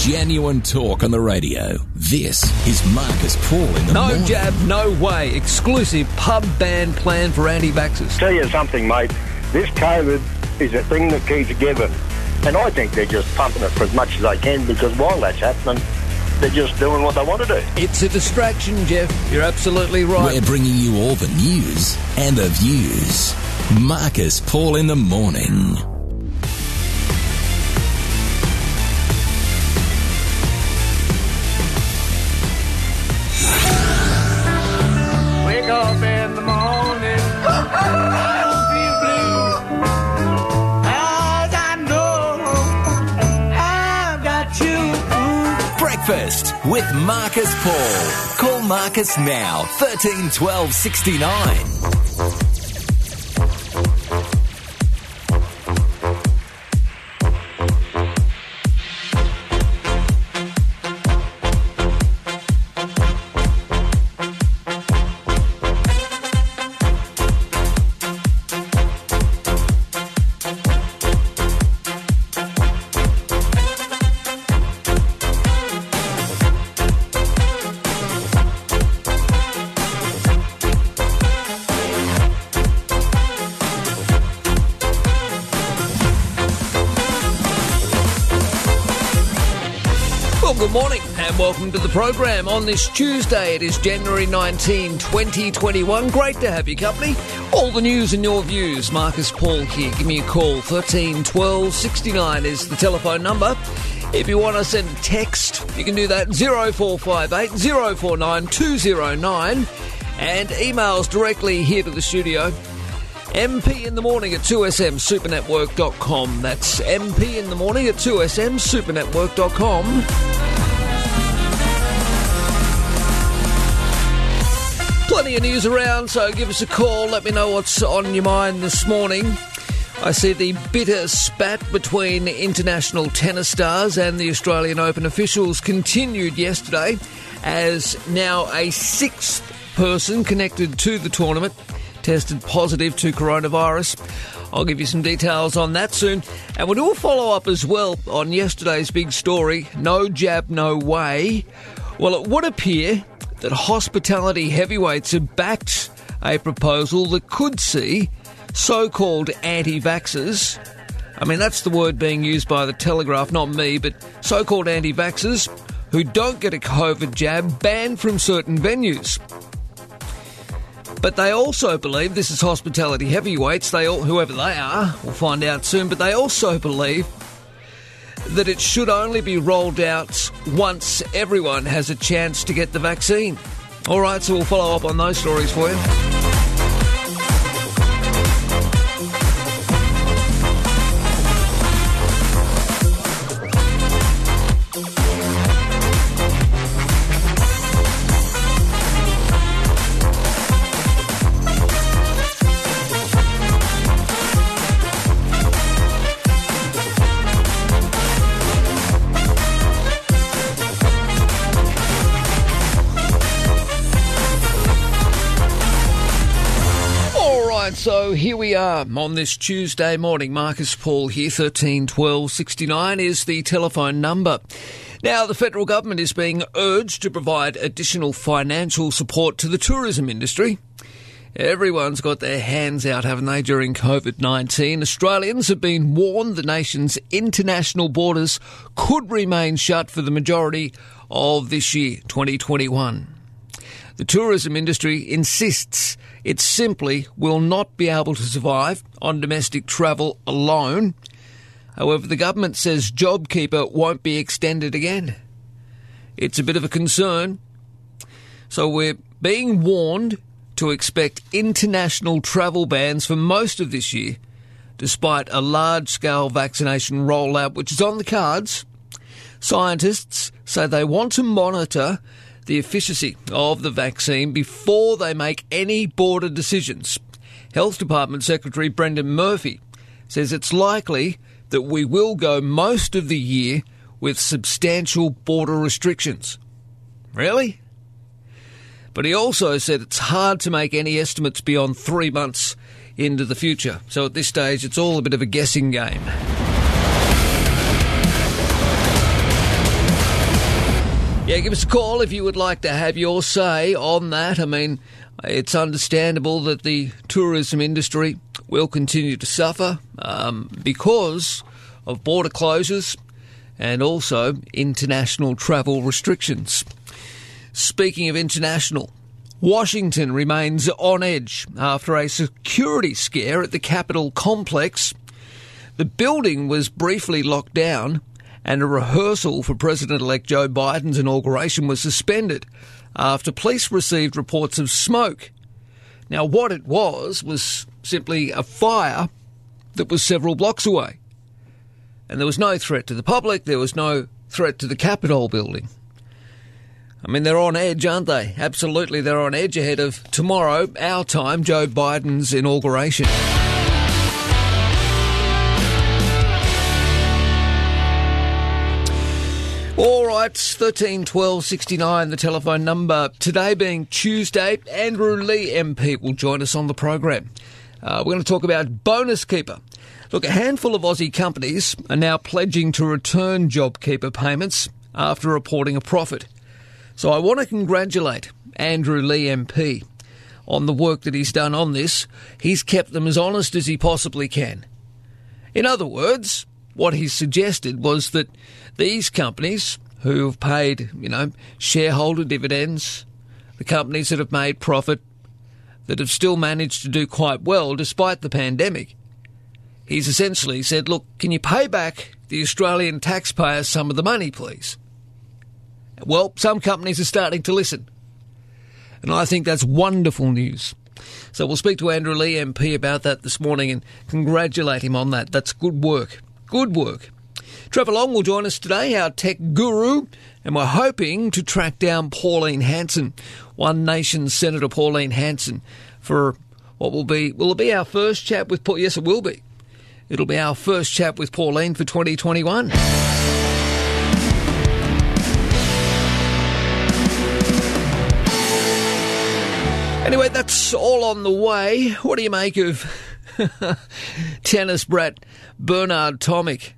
Genuine talk on the radio. This is Marcus Paul in the morning. No morning. jab, no way. Exclusive pub ban plan for anti-vaxxers. Tell you something, mate. This COVID is a thing that keeps giving. And I think they're just pumping it for as much as they can because while that's happening, they're just doing what they want to do. It's a distraction, Jeff. You're absolutely right. We're bringing you all the news and the views. Marcus Paul in the morning. Breakfast with Marcus Paul. Call Marcus now, 13 12 69. Program. On this Tuesday, it is January 19, 2021. Great to have you company. All the news and your views. Marcus Paul here. Give me a call. 13 12 69 is the telephone number. If you want to send a text, you can do that 0458 049 209 and emails directly here to the studio. MP in the morning at 2smsupernetwork.com. That's MP in the morning at 2smsupernetwork.com. Plenty of news around, so give us a call. Let me know what's on your mind this morning. I see the bitter spat between international tennis stars and the Australian Open officials continued yesterday as now a sixth person connected to the tournament tested positive to coronavirus. I'll give you some details on that soon. And we'll do a follow up as well on yesterday's big story no jab, no way. Well, it would appear that hospitality heavyweights have backed a proposal that could see so called anti vaxxers. I mean, that's the word being used by the Telegraph, not me, but so called anti vaxxers who don't get a COVID jab banned from certain venues. But they also believe this is hospitality heavyweights. They all, whoever they are, we'll find out soon. But they also believe that it should only be rolled out once everyone has a chance to get the vaccine. All right, so we'll follow up on those stories for you. Are on this Tuesday morning. Marcus Paul here, 13 12 69 is the telephone number. Now, the federal government is being urged to provide additional financial support to the tourism industry. Everyone's got their hands out, haven't they, during COVID 19? Australians have been warned the nation's international borders could remain shut for the majority of this year, 2021. The tourism industry insists it simply will not be able to survive on domestic travel alone. However, the government says JobKeeper won't be extended again. It's a bit of a concern. So we're being warned to expect international travel bans for most of this year, despite a large scale vaccination rollout which is on the cards. Scientists say they want to monitor the efficacy of the vaccine before they make any border decisions. Health Department Secretary Brendan Murphy says it's likely that we will go most of the year with substantial border restrictions. Really? But he also said it's hard to make any estimates beyond three months into the future. So at this stage, it's all a bit of a guessing game. Yeah, give us a call if you would like to have your say on that. I mean, it's understandable that the tourism industry will continue to suffer um, because of border closures and also international travel restrictions. Speaking of international, Washington remains on edge after a security scare at the Capitol complex. The building was briefly locked down and a rehearsal for President elect Joe Biden's inauguration was suspended after police received reports of smoke. Now, what it was was simply a fire that was several blocks away. And there was no threat to the public, there was no threat to the Capitol building. I mean, they're on edge, aren't they? Absolutely, they're on edge ahead of tomorrow, our time, Joe Biden's inauguration. Right, thirteen twelve sixty nine. the telephone number. Today being Tuesday, Andrew Leigh MP will join us on the program. Uh, we're going to talk about Bonus Keeper. Look, a handful of Aussie companies are now pledging to return JobKeeper payments after reporting a profit. So I want to congratulate Andrew Leigh MP on the work that he's done on this. He's kept them as honest as he possibly can. In other words, what he suggested was that these companies who have paid, you know, shareholder dividends, the companies that have made profit, that have still managed to do quite well despite the pandemic, he's essentially said, look, can you pay back the Australian taxpayers some of the money, please? Well, some companies are starting to listen. And I think that's wonderful news. So we'll speak to Andrew Leigh MP about that this morning and congratulate him on that. That's good work. Good work. Trevor Long will join us today, our tech guru, and we're hoping to track down Pauline Hanson, One Nation Senator Pauline Hanson, for what will be will it be our first chat with Paul? Yes, it will be. It'll be our first chat with Pauline for 2021. Anyway, that's all on the way. What do you make of tennis brat Bernard Tomic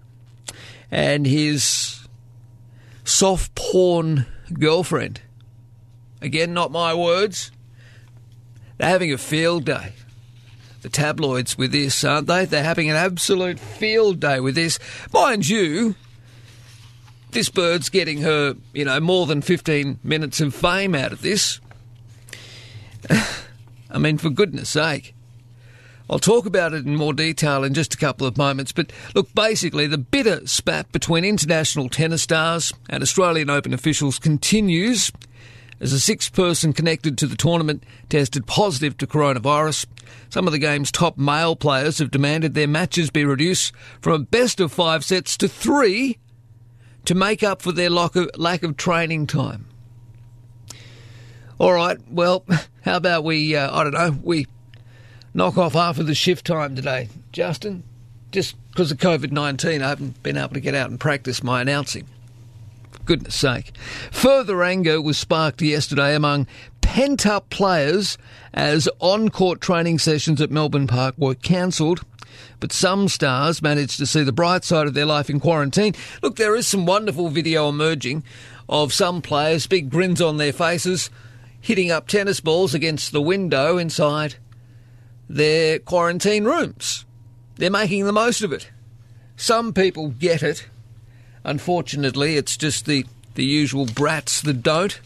and his soft porn girlfriend? Again, not my words. They're having a field day. The tabloids with this, aren't they? They're having an absolute field day with this. Mind you, this bird's getting her, you know, more than 15 minutes of fame out of this. I mean, for goodness sake. I'll talk about it in more detail in just a couple of moments, but look, basically, the bitter spat between international tennis stars and Australian Open officials continues as a sixth person connected to the tournament tested positive to coronavirus. Some of the game's top male players have demanded their matches be reduced from a best of five sets to three to make up for their lack of, lack of training time. All right, well, how about we, uh, I don't know, we knock off half of the shift time today, Justin? Just because of COVID 19, I haven't been able to get out and practice my announcing. Goodness sake. Further anger was sparked yesterday among pent up players as on court training sessions at Melbourne Park were cancelled. But some stars managed to see the bright side of their life in quarantine. Look, there is some wonderful video emerging of some players, big grins on their faces, hitting up tennis balls against the window inside their quarantine rooms. They're making the most of it. Some people get it. Unfortunately, it's just the, the usual brats that don't,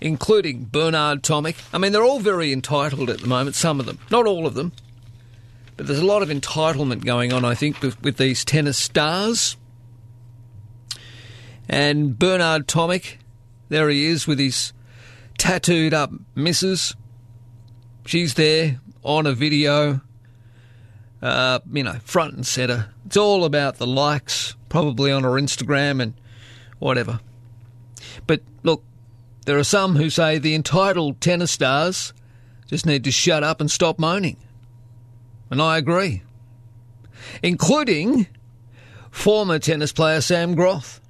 including Bernard Tomic. I mean, they're all very entitled at the moment, some of them. Not all of them. But there's a lot of entitlement going on, I think, with, with these tennis stars. And Bernard Tomic, there he is with his tattooed up missus. She's there on a video, uh, you know, front and centre. It's all about the likes, probably on her Instagram and whatever. But look, there are some who say the entitled tennis stars just need to shut up and stop moaning. And I agree. Including former tennis player Sam Groth.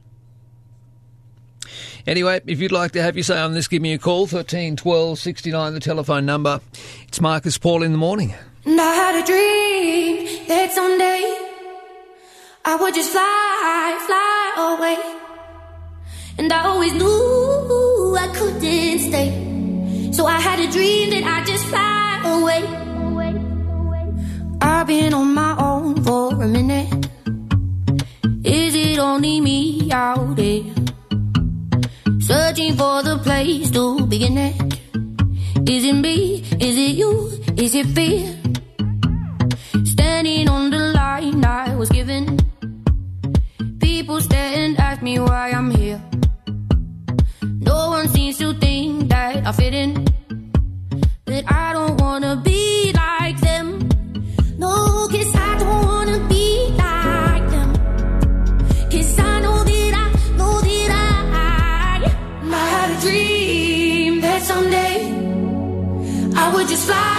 Anyway, if you'd like to have your say on this, give me a call, 13 12 69, the telephone number. It's Marcus Paul in the morning. And I had a dream that someday I would just fly, fly away. And I always knew I couldn't stay. So I had a dream that I just fly away. I've been on my own for a minute. Is it only me out there? Searching for the place to begin at. Is it me? Is it you? Is it fear? Standing on the line I was given. People stare and ask me why I'm here. No one seems to think that I fit in. That I don't wanna be I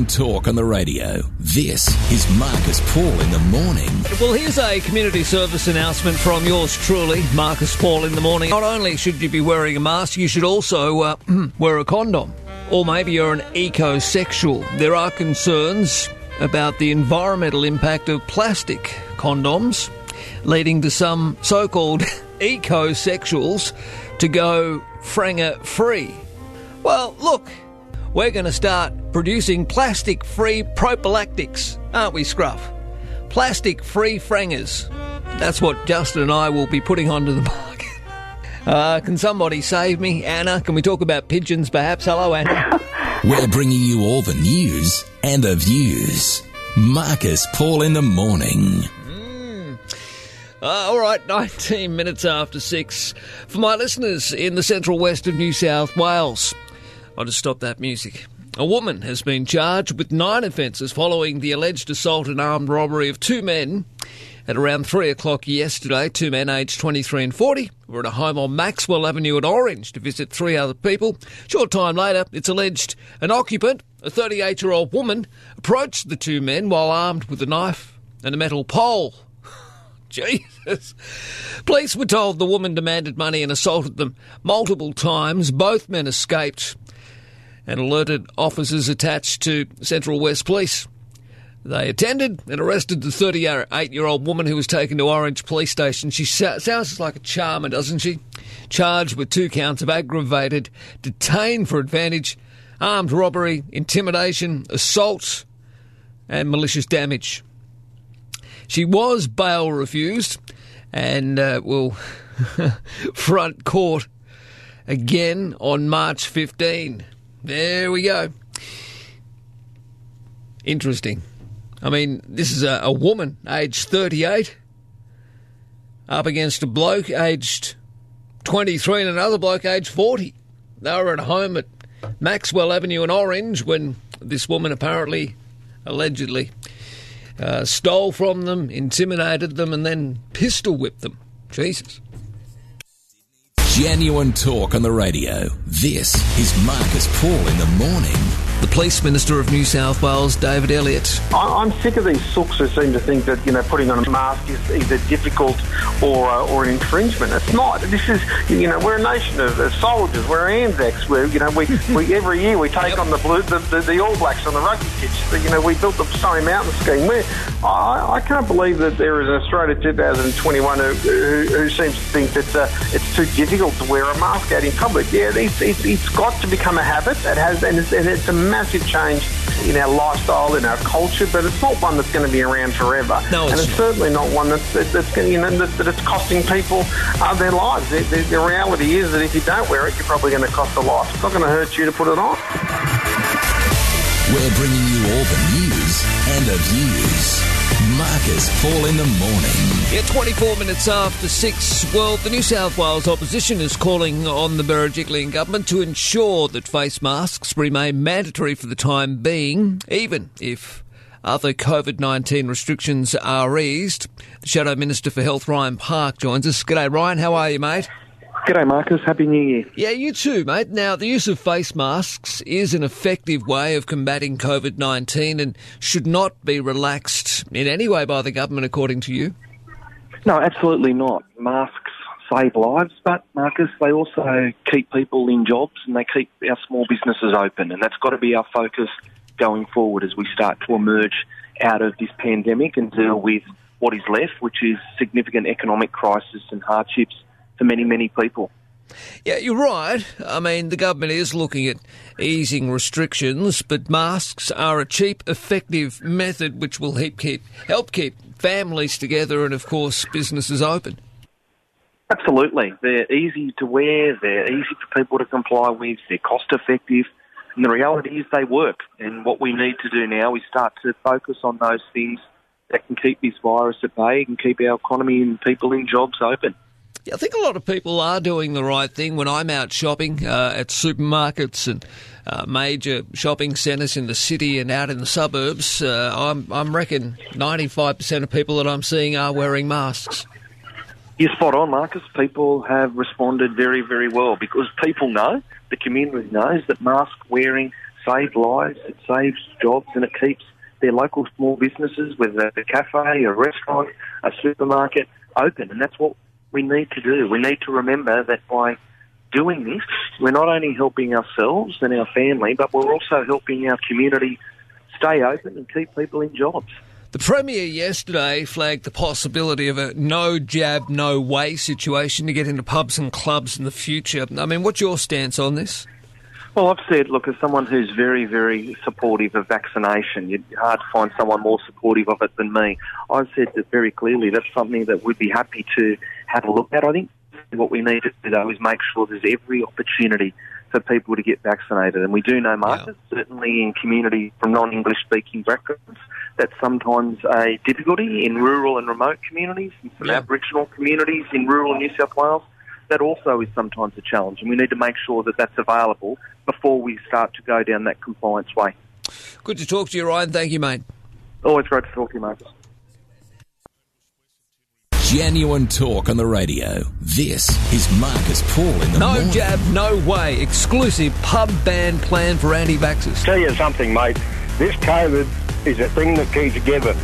Genuine talk on the radio. This is Marcus Paul in the morning. Well, here's a community service announcement from yours truly, Marcus Paul in the morning. Not only should you be wearing a mask, you should also uh, wear a condom. Or maybe you're an ecosexual. There are concerns about the environmental impact of plastic condoms, leading to some so called ecosexuals to go franger free. Well, look, we're going to start producing plastic free prophylactics, aren't we, Scruff? Plastic free frangers. That's what Justin and I will be putting onto the market. Uh, can somebody save me? Anna, can we talk about pigeons perhaps? Hello, Anna. We're bringing you all the news and the views. Marcus Paul in the morning. Uh, all right, 19 minutes after 6. For my listeners in the central west of New South Wales, I'll just stop that music. A woman has been charged with nine offences following the alleged assault and armed robbery of two men at around 3 o'clock yesterday. Two men aged 23 and 40 were at a home on Maxwell Avenue at Orange to visit three other people. Short time later, it's alleged an occupant, a 38 year old woman, approached the two men while armed with a knife and a metal pole. Jesus. Police were told the woman demanded money and assaulted them multiple times. Both men escaped and alerted officers attached to Central West Police. They attended and arrested the 38 year old woman who was taken to Orange Police Station. She sounds like a charmer, doesn't she? Charged with two counts of aggravated detained for advantage, armed robbery, intimidation, assault, and malicious damage. She was bail refused and uh, will front court again on March 15. There we go. Interesting. I mean, this is a, a woman aged 38 up against a bloke aged 23 and another bloke aged 40. They were at home at Maxwell Avenue in Orange when this woman apparently, allegedly, uh, stole from them, intimidated them, and then pistol whipped them. Jesus. Genuine talk on the radio. This is Marcus Paul in the morning. The Police Minister of New South Wales, David Elliott. I'm sick of these sooks who seem to think that you know putting on a mask is either difficult or uh, or an infringement. It's not. This is you know we're a nation of, of soldiers. We're Anzacs. We're you know we, we every year we take on the blue the, the, the All Blacks on the rugby pitch. You know we built the Snowy Mountain scheme. We're, I, I can't believe that there is an Australia 2021 who, who, who seems to think that uh, it's too difficult to wear a mask out in public. Yeah, it's, it's, it's got to become a habit. It has, and it's, and it's a massive change in our lifestyle, in our culture. But it's not one that's going to be around forever. No, it's and it's not. certainly not one that's that, that's going, you know that, that it's costing people uh, their lives. The, the, the reality is that if you don't wear it, you're probably going to cost a life. It's not going to hurt you to put it on. We're bringing you all the news and the views. Marcus Paul in the morning. Yeah, 24 minutes after 6. Well, the New South Wales opposition is calling on the Berejiklian government to ensure that face masks remain mandatory for the time being, even if other COVID 19 restrictions are eased. The Shadow Minister for Health, Ryan Park, joins us. G'day, Ryan. How are you, mate? G'day, Marcus. Happy New Year. Yeah, you too, mate. Now, the use of face masks is an effective way of combating COVID 19 and should not be relaxed in any way by the government, according to you. No, absolutely not. Masks save lives, but Marcus, they also keep people in jobs and they keep our small businesses open, and that's got to be our focus going forward as we start to emerge out of this pandemic and deal with what is left, which is significant economic crisis and hardships for many, many people. Yeah, you're right. I mean, the government is looking at easing restrictions, but masks are a cheap, effective method which will help keep, help keep families together and, of course, businesses open. Absolutely. They're easy to wear, they're easy for people to comply with, they're cost effective, and the reality is they work. And what we need to do now is start to focus on those things that can keep this virus at bay and keep our economy and people in jobs open. I think a lot of people are doing the right thing when I'm out shopping uh, at supermarkets and uh, major shopping centres in the city and out in the suburbs. Uh, I'm, I'm reckon 95% of people that I'm seeing are wearing masks. You're spot on, Marcus. People have responded very, very well because people know, the community knows that mask wearing saves lives, it saves jobs, and it keeps their local small businesses, whether it's a cafe, a restaurant, a supermarket, open. And that's what we need to do. We need to remember that by doing this, we're not only helping ourselves and our family, but we're also helping our community stay open and keep people in jobs. The Premier yesterday flagged the possibility of a no jab, no way situation to get into pubs and clubs in the future. I mean, what's your stance on this? Well, I've said, look, as someone who's very, very supportive of vaccination, it's hard to find someone more supportive of it than me. I've said that very clearly that's something that we'd be happy to have a look at. I think what we need to do, though, is make sure there's every opportunity for people to get vaccinated. And we do know, Marcus, certainly in communities from non-English speaking backgrounds, that's sometimes a difficulty in rural and remote communities, and some Yeah. Aboriginal communities in rural New South Wales. That also is sometimes a challenge, and we need to make sure that that's available before we start to go down that compliance way. Good to talk to you, Ryan. Thank you, mate. Always great to talk to you, Marcus. Genuine talk on the radio. This is Marcus Paul in the No morning. jab, no way. Exclusive pub ban plan for anti-vaxxers. Tell you something, mate. This COVID is a thing that keeps giving.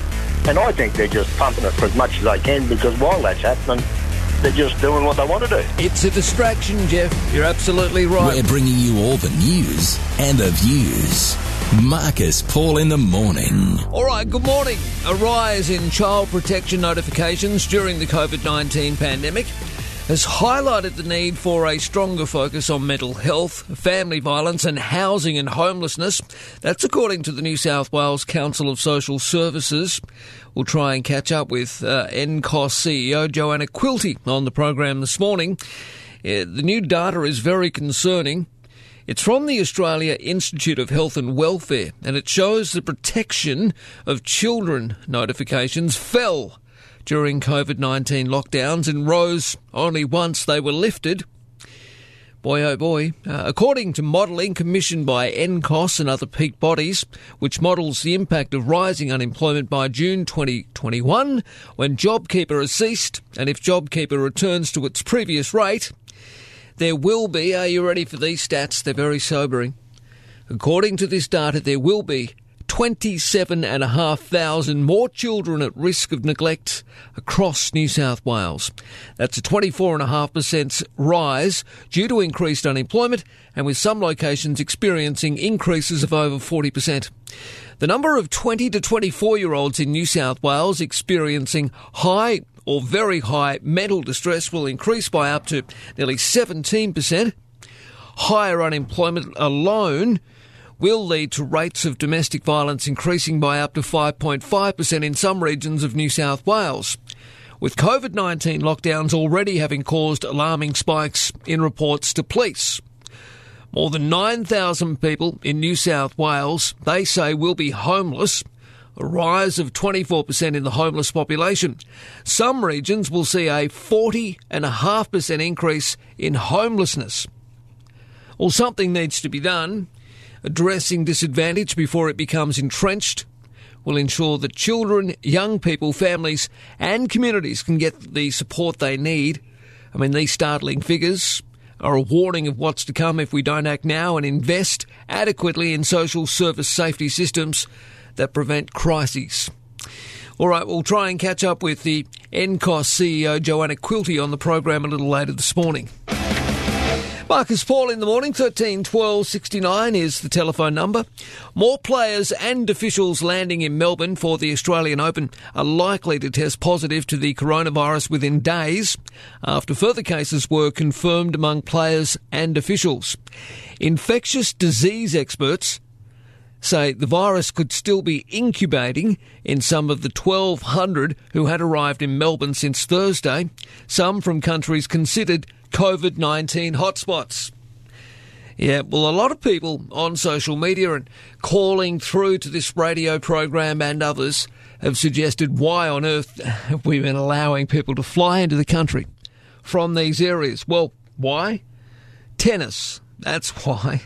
And I think they're just pumping it for as much as they can because while that's happening, they're just doing what they want to do. It's a distraction, Jeff. You're absolutely right. We're bringing you all the news and the views. Marcus Paul in the morning. All right, good morning. A rise in child protection notifications during the COVID 19 pandemic has highlighted the need for a stronger focus on mental health, family violence, and housing and homelessness. That's according to the New South Wales Council of Social Services. We'll try and catch up with uh, NCOSS CEO Joanna Quilty on the program this morning. Uh, the new data is very concerning. It's from the Australia Institute of Health and Welfare, and it shows the protection of children notifications fell during COVID 19 lockdowns and rose only once they were lifted. Boy, oh boy. Uh, according to modelling commissioned by NCOSS and other peak bodies, which models the impact of rising unemployment by June 2021, when JobKeeper has ceased, and if JobKeeper returns to its previous rate, there will be, are you ready for these stats? They're very sobering. According to this data, there will be 27,500 more children at risk of neglect across New South Wales. That's a 24.5% rise due to increased unemployment and with some locations experiencing increases of over 40%. The number of 20 to 24 year olds in New South Wales experiencing high or very high mental distress will increase by up to nearly 17%. Higher unemployment alone will lead to rates of domestic violence increasing by up to 5.5% in some regions of New South Wales. With COVID 19 lockdowns already having caused alarming spikes in reports to police. More than 9,000 people in New South Wales, they say, will be homeless, a rise of 24% in the homeless population. Some regions will see a 40.5% increase in homelessness. Well, something needs to be done addressing disadvantage before it becomes entrenched will ensure that children, young people, families, and communities can get the support they need. I mean, these startling figures are a warning of what's to come if we don't act now and invest adequately in social service safety systems that prevent crises. All right, we'll try and catch up with the NCOSS CEO Joanna Quilty on the program a little later this morning. Marcus Paul in the morning, 13 12 69 is the telephone number. More players and officials landing in Melbourne for the Australian Open are likely to test positive to the coronavirus within days after further cases were confirmed among players and officials. Infectious disease experts say the virus could still be incubating in some of the 1,200 who had arrived in Melbourne since Thursday, some from countries considered COVID 19 hotspots. Yeah, well, a lot of people on social media and calling through to this radio program and others have suggested why on earth have we been allowing people to fly into the country from these areas? Well, why? Tennis. That's why.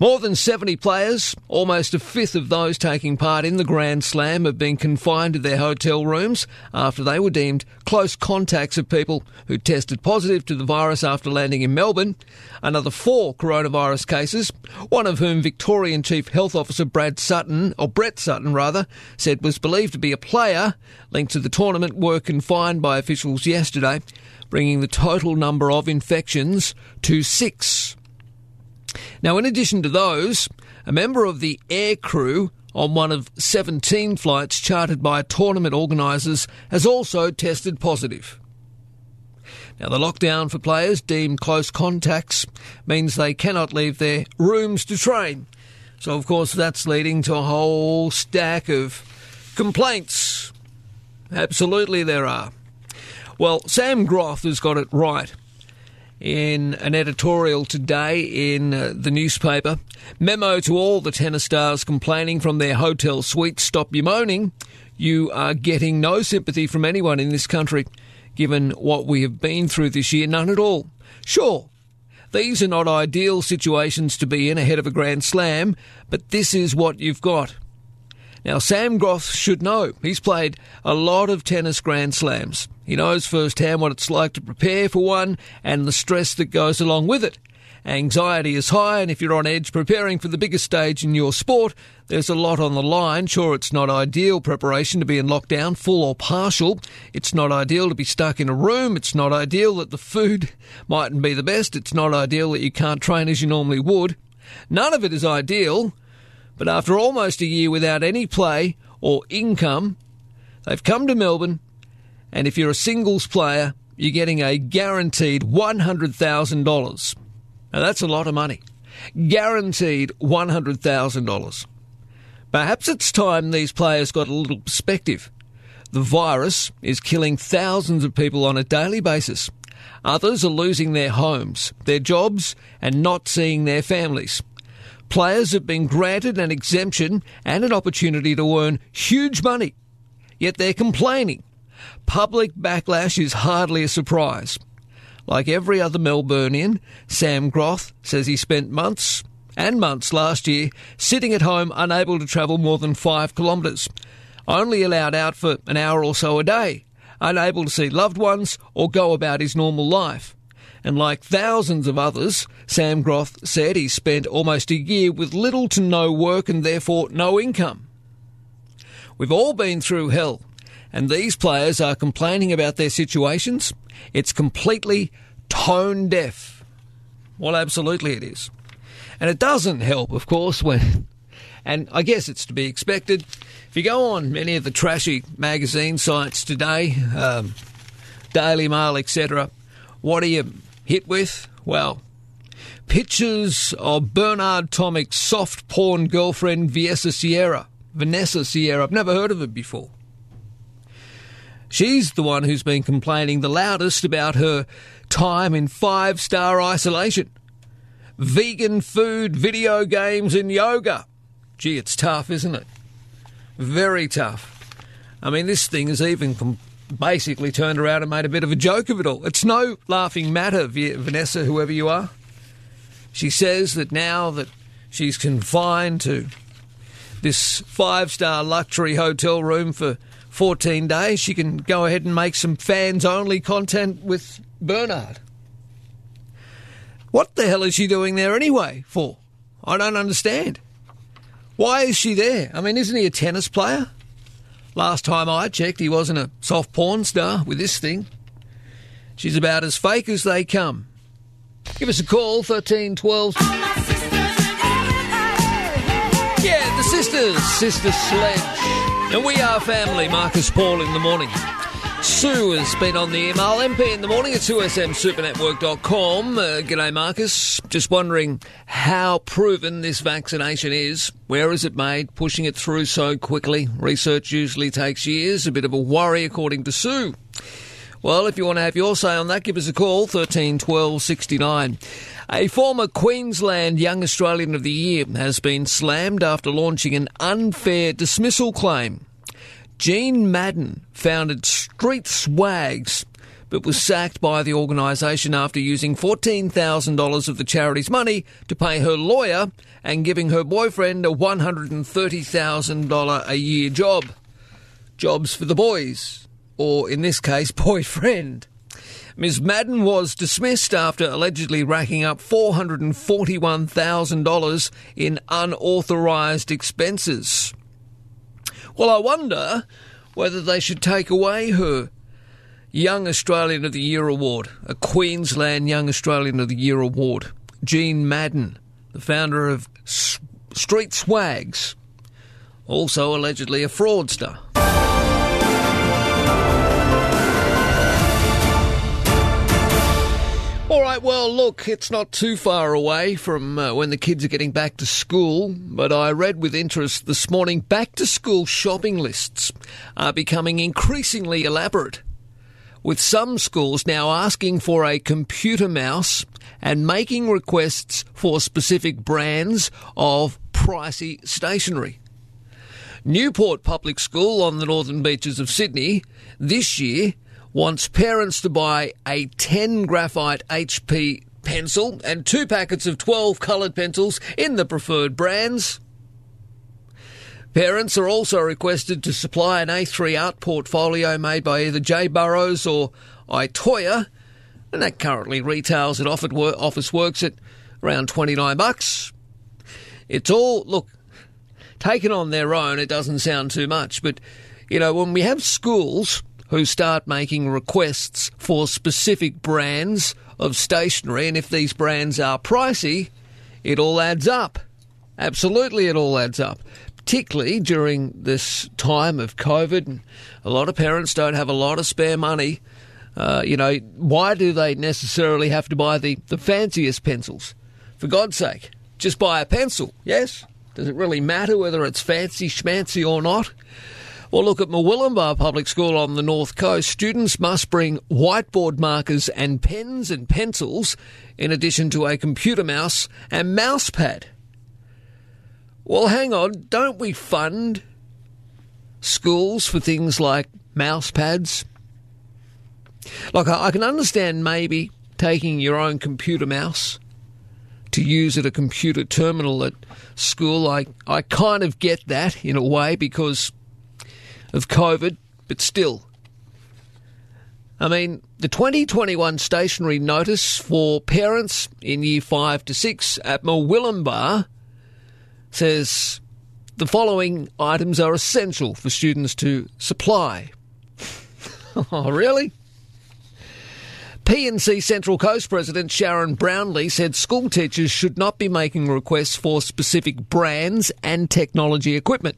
More than 70 players, almost a fifth of those taking part in the Grand Slam, have been confined to their hotel rooms after they were deemed close contacts of people who tested positive to the virus after landing in Melbourne. Another four coronavirus cases, one of whom Victorian Chief Health Officer Brad Sutton, or Brett Sutton rather, said was believed to be a player linked to the tournament, were confined by officials yesterday, bringing the total number of infections to six. Now, in addition to those, a member of the air crew on one of 17 flights chartered by tournament organisers has also tested positive. Now, the lockdown for players deemed close contacts means they cannot leave their rooms to train. So, of course, that's leading to a whole stack of complaints. Absolutely, there are. Well, Sam Groth has got it right in an editorial today in uh, the newspaper. Memo to all the tennis stars complaining from their hotel suites stop your moaning. You are getting no sympathy from anyone in this country, given what we have been through this year. None at all. Sure, these are not ideal situations to be in ahead of a Grand Slam, but this is what you've got. Now, Sam Groth should know. He's played a lot of tennis Grand Slams. He knows firsthand what it's like to prepare for one and the stress that goes along with it. Anxiety is high, and if you're on edge preparing for the biggest stage in your sport, there's a lot on the line. Sure, it's not ideal preparation to be in lockdown, full or partial. It's not ideal to be stuck in a room. It's not ideal that the food mightn't be the best. It's not ideal that you can't train as you normally would. None of it is ideal, but after almost a year without any play or income, they've come to Melbourne and if you're a singles player, you're getting a guaranteed $100,000. Now, that's a lot of money. Guaranteed $100,000. Perhaps it's time these players got a little perspective. The virus is killing thousands of people on a daily basis. Others are losing their homes, their jobs, and not seeing their families. Players have been granted an exemption and an opportunity to earn huge money, yet they're complaining Public backlash is hardly a surprise. Like every other Melburnian, Sam Groth says he spent months and months last year sitting at home unable to travel more than five kilometres, only allowed out for an hour or so a day, unable to see loved ones or go about his normal life. And like thousands of others, Sam Groth said he spent almost a year with little to no work and therefore no income. We've all been through hell, and these players are complaining about their situations. It's completely tone deaf. Well, absolutely it is. And it doesn't help, of course, when, and I guess it's to be expected. If you go on many of the trashy magazine sites today, um, Daily Mail, etc., what are you hit with? Well, pictures of Bernard Tomic's soft porn girlfriend, Vanessa Sierra. Vanessa Sierra. I've never heard of her before. She's the one who's been complaining the loudest about her time in five star isolation. Vegan food, video games, and yoga. Gee, it's tough, isn't it? Very tough. I mean, this thing is even com- basically turned around and made a bit of a joke of it all. It's no laughing matter, Vanessa, whoever you are. She says that now that she's confined to this five star luxury hotel room for 14 days, she can go ahead and make some fans only content with Bernard. What the hell is she doing there anyway for? I don't understand. Why is she there? I mean, isn't he a tennis player? Last time I checked, he wasn't a soft porn star with this thing. She's about as fake as they come. Give us a call, 13 12. Yeah, the sisters, Sister Sledge. And we are family, Marcus Paul in the morning. Sue has been on the email, MP in the morning at 2smsupernetwork.com. Uh, g'day, Marcus. Just wondering how proven this vaccination is. Where is it made? Pushing it through so quickly. Research usually takes years. A bit of a worry, according to Sue. Well, if you want to have your say on that, give us a call, 13 12 69. A former Queensland Young Australian of the Year has been slammed after launching an unfair dismissal claim. Jean Madden founded Street Swags, but was sacked by the organisation after using $14,000 of the charity's money to pay her lawyer and giving her boyfriend a $130,000 a year job. Jobs for the boys, or in this case, boyfriend. Ms. Madden was dismissed after allegedly racking up $441,000 in unauthorised expenses. Well, I wonder whether they should take away her Young Australian of the Year award, a Queensland Young Australian of the Year award. Jean Madden, the founder of S- Street Swags, also allegedly a fraudster. All right, well, look, it's not too far away from uh, when the kids are getting back to school, but I read with interest this morning back to school shopping lists are becoming increasingly elaborate, with some schools now asking for a computer mouse and making requests for specific brands of pricey stationery. Newport Public School on the northern beaches of Sydney this year wants parents to buy a 10 graphite HB pencil and two packets of 12 coloured pencils in the preferred brands. Parents are also requested to supply an A3 art portfolio made by either J. Burrows or Itoya, and that currently retails at Office Works at around 29 bucks. It's all, look, taken on their own, it doesn't sound too much, but, you know, when we have schools who start making requests for specific brands of stationery, and if these brands are pricey, it all adds up. Absolutely, it all adds up. Particularly during this time of COVID, and a lot of parents don't have a lot of spare money. Uh, you know, why do they necessarily have to buy the, the fanciest pencils? For God's sake, just buy a pencil, yes? Does it really matter whether it's fancy schmancy or not? Well, look at Murwillumbah Public School on the North Coast. Students must bring whiteboard markers and pens and pencils, in addition to a computer mouse and mouse pad. Well, hang on, don't we fund schools for things like mouse pads? Like, I can understand maybe taking your own computer mouse to use at a computer terminal at school. I, I kind of get that in a way because of COVID, but still. I mean, the 2021 stationery notice for parents in year 5 to 6 at Murwillumbah says the following items are essential for students to supply. oh, really? P&C Central Coast President Sharon Brownlee said school teachers should not be making requests for specific brands and technology equipment.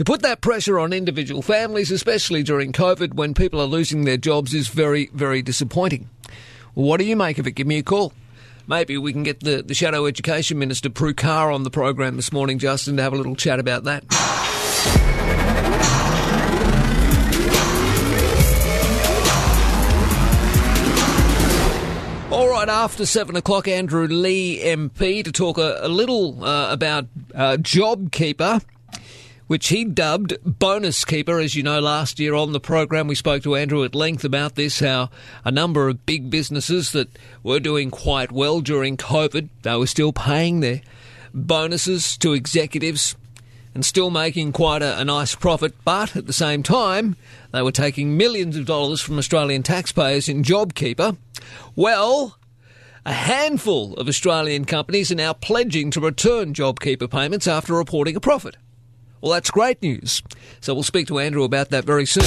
To put that pressure on individual families, especially during COVID when people are losing their jobs, is very, very disappointing. What do you make of it? Give me a call. Maybe we can get the, the Shadow Education Minister, Prue Car, on the program this morning, Justin, to have a little chat about that. All right, after seven o'clock, Andrew Leigh MP to talk a, a little uh, about uh, JobKeeper, which he dubbed Bonus Keeper. As you know, last year on the program, we spoke to Andrew at length about this how a number of big businesses that were doing quite well during COVID, they were still paying their bonuses to executives and still making quite a, a nice profit, but at the same time, they were taking millions of dollars from Australian taxpayers in JobKeeper. Well, a handful of Australian companies are now pledging to return JobKeeper payments after reporting a profit. Well, that's great news. So we'll speak to Andrew about that very soon.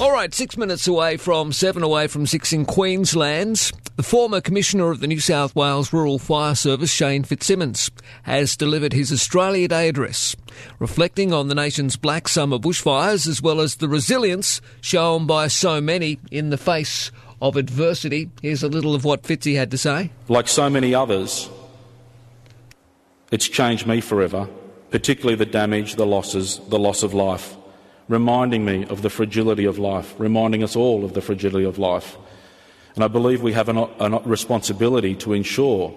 All right, six minutes away from seven away from six in Queensland. The former Commissioner of the New South Wales Rural Fire Service, Shane Fitzsimmons, has delivered his Australia Day address, reflecting on the nation's black summer bushfires as well as the resilience shown by so many in the face of adversity. Here's a little of what Fitzy had to say. Like so many others, it's changed me forever, particularly the damage, the losses, the loss of life, reminding me of the fragility of life, reminding us all of the fragility of life. And I believe we have a responsibility to ensure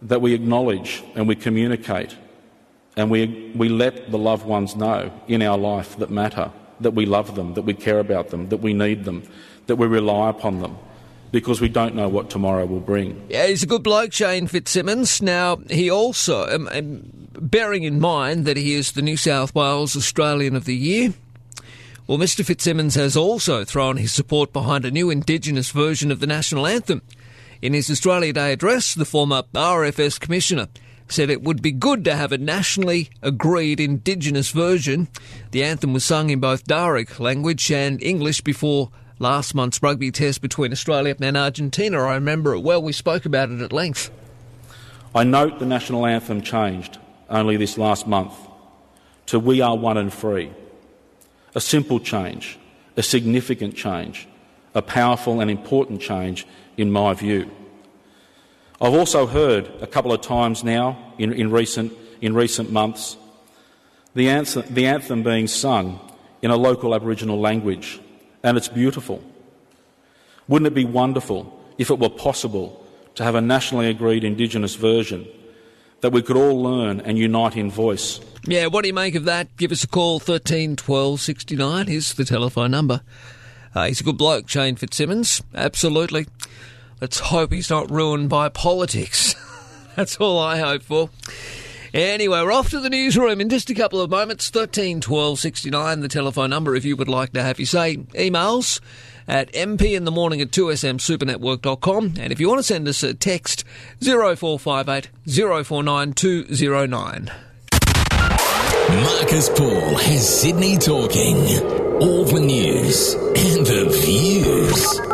that we acknowledge and we communicate and we, we let the loved ones know in our life that matter, that we love them, that we care about them, that we need them, that we rely upon them. Because we don't know what tomorrow will bring. Yeah, he's a good bloke, Shane Fitzsimmons. Now, he also, um, um, bearing in mind that he is the New South Wales Australian of the Year, well, Mr. Fitzsimmons has also thrown his support behind a new Indigenous version of the national anthem. In his Australia Day address, the former RFS Commissioner said it would be good to have a nationally agreed Indigenous version. The anthem was sung in both Darug language and English before last month's rugby test between Australia and Argentina. I remember it well. We spoke about it at length. I note the national anthem changed only this last month to We Are One and Free. A simple change, a significant change, a powerful and important change in my view. I've also heard a couple of times now in, in, recent, in recent months the anthem, the anthem being sung in a local Aboriginal language, and it's beautiful. Wouldn't it be wonderful if it were possible to have a nationally agreed Indigenous version that we could all learn and unite in voice? Yeah, what do you make of that? Give us a call, 13 12 69 is the telephone number. Uh, he's a good bloke, Shane Fitzsimmons. Absolutely. Let's hope he's not ruined by politics. That's all I hope for. Anyway, we're off to the newsroom in just a couple of moments. 13 12 69, the telephone number if you would like to have your say. Emails at mp in the morning at 2smsupernetwork.com. And if you want to send us a text, 0458 049 209. Marcus Paul has Sydney talking. All the news and the views.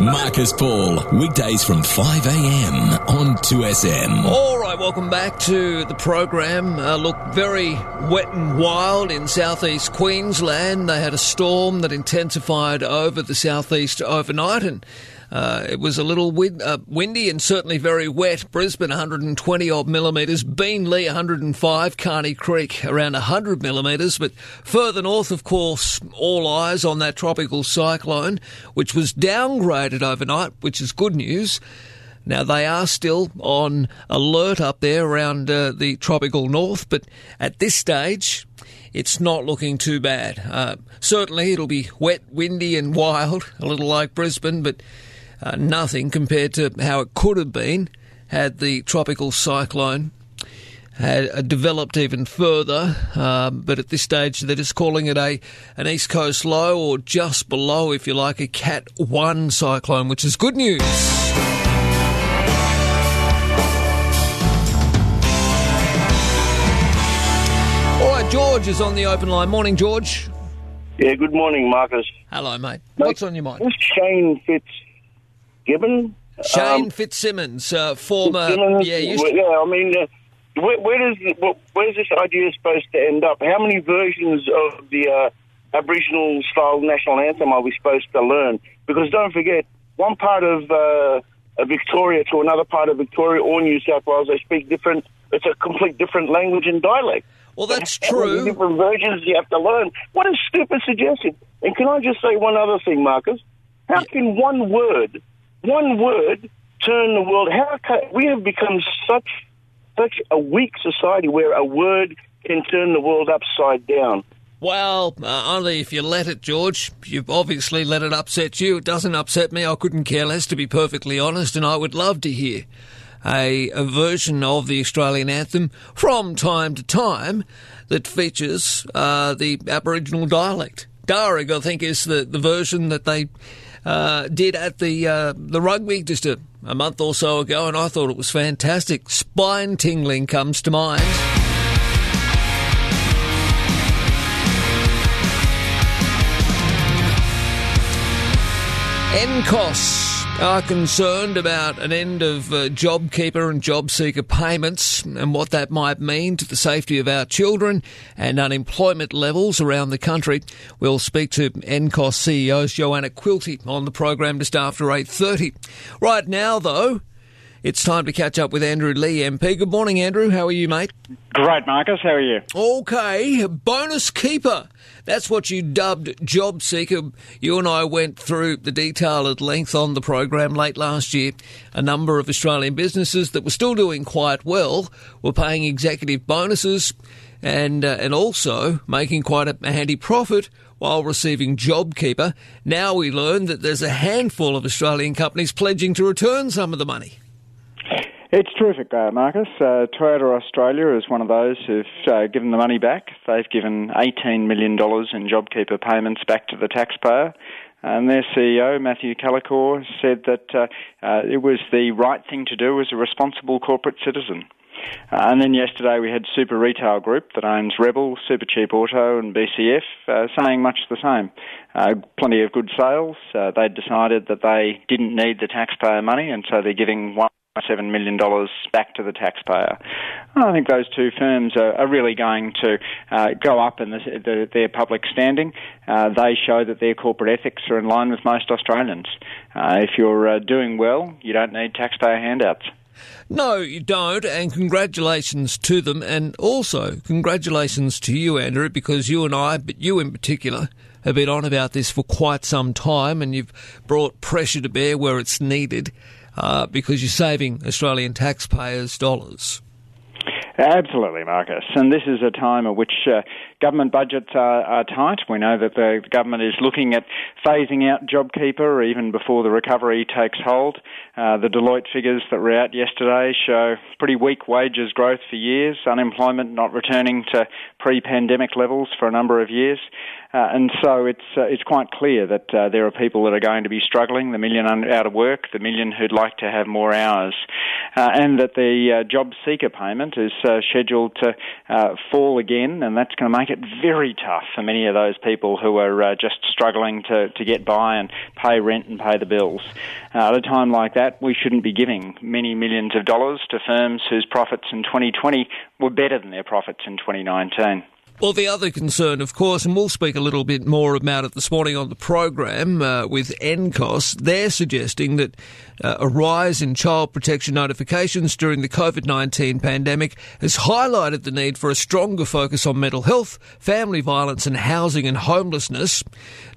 Marcus Paul, weekdays from 5am on 2SM. All right, welcome back to the program. Uh, look, very wet and wild in southeast Queensland. They had a storm that intensified over the southeast overnight and uh, it was a little wind, uh, windy and certainly very wet. Brisbane 120 odd millimetres, Beenleigh 105, Carney Creek around 100 millimetres. But further north, of course, all eyes on that tropical cyclone, which was downgraded overnight, which is good news. Now, they are still on alert up there around uh, the tropical north, but at this stage, it's not looking too bad. Uh, certainly, it'll be wet, windy, and wild, a little like Brisbane, but uh, nothing compared to how it could have been had the tropical cyclone had uh, developed even further. Um, but at this stage, they're just calling it a an east coast low, or just below, if you like, a Cat One cyclone, which is good news. All right, George is on the open line. Morning, George. Yeah, good morning, Marcus. Hello, mate. What's on your mind? This Shane Fitzgibbon. Shane um, Fitzsimmons, uh, former. Fitzsimmons, Yeah, used yeah. I mean, uh, where, where, does where's this idea supposed to end up? How many versions of the uh, Aboriginal style national anthem are we supposed to learn? Because don't forget, one part of uh, Victoria to another part of Victoria or New South Wales, they speak different. It's a complete different language and dialect. Well, that's true. different versions you have to learn. What a stupid suggestion. And can I just say one other thing, Marcus? How can one word, one word, turn the world? How can, we have become such such a weak society where a word can turn the world upside down. Well, uh, only if you let it, George. You've obviously let it upset you. It doesn't upset me. I couldn't care less, to be perfectly honest, and I would love to hear a, a version of the Australian anthem from time to time that features uh, the Aboriginal dialect. Darug, I think, is the, the version that they uh, did at the uh, the rugby just a, a month or so ago, and I thought it was fantastic. Spine tingling comes to mind. NCOSS are concerned about an end of uh, JobKeeper and JobSeeker payments and what that might mean to the safety of our children and unemployment levels around the country. We'll speak to NCOSS CEO Joanna Quilty on the program just after 8.30. Right now, though, it's time to catch up with Andrew Leigh, MP. Good morning, Andrew. How are you, mate? Great, Marcus. How are you? Okay, bonus keeper. That's what you dubbed Job Seeker. You and I went through the detail at length on the program late last year. A number of Australian businesses that were still doing quite well were paying executive bonuses and uh, and also making quite a handy profit while receiving JobKeeper. Now we learn that there's a handful of Australian companies pledging to return some of the money. It's terrific, uh, Marcus. Uh, Toyota Australia is one of those who've uh, given the money back. They've given $18 million in JobKeeper payments back to the taxpayer. And their CEO, Matthew Callachor, said that uh, uh, it was the right thing to do as a responsible corporate citizen. Uh, and then yesterday we had Super Retail Group that owns Rebel, Super Cheap Auto, and BCF uh, saying much the same. Uh, plenty of good sales. Uh, they'd decided that they didn't need the taxpayer money, and so they're giving one. $7 million back to the taxpayer. I think those two firms are, are really going to uh, go up in the, the, their public standing. Uh, they show that their corporate ethics are in line with most Australians. Uh, if you're uh, doing well, you don't need taxpayer handouts. No, you don't, and congratulations to them, and also congratulations to you, Andrew, because you and I, but you in particular, have been on about this for quite some time, and you've brought pressure to bear where it's needed uh, because you're saving Australian taxpayers' dollars. Absolutely, Marcus. And this is a time at which uh, government budgets are, are, tight. We know that the government is looking at phasing out JobKeeper even before the recovery takes hold. Uh, the Deloitte figures that were out yesterday show pretty weak wages growth for years, unemployment not returning to pre-pandemic levels for a number of years. Uh, and so it's uh, it's quite clear that uh, there are people that are going to be struggling, the million out of work, the million who'd like to have more hours, uh, and that the uh, job seeker payment is uh, scheduled to fall again, and that's going to make it very tough for many of those people who are just struggling to, to get by and pay rent and pay the bills. at a time like that, we shouldn't be giving many millions of dollars to firms whose profits in 2020 were better than their profits in 2019. Well, the other concern, of course, and we'll speak a little bit more about it this morning on the program uh, with NCOSS, they're suggesting that uh, a rise in child protection notifications during the COVID 19 pandemic has highlighted the need for a stronger focus on mental health, family violence, and housing and homelessness.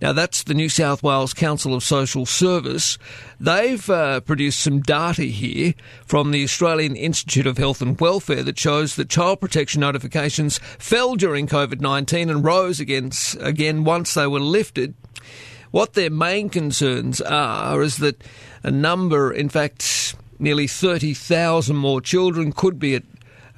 Now, that's the New South Wales Council of Social Service. They've uh, produced some data here from the Australian Institute of Health and Welfare that shows that child protection notifications fell during COVID 19 and rose again, again once they were lifted. What their main concerns are is that a number, in fact, nearly 30,000 more children could be at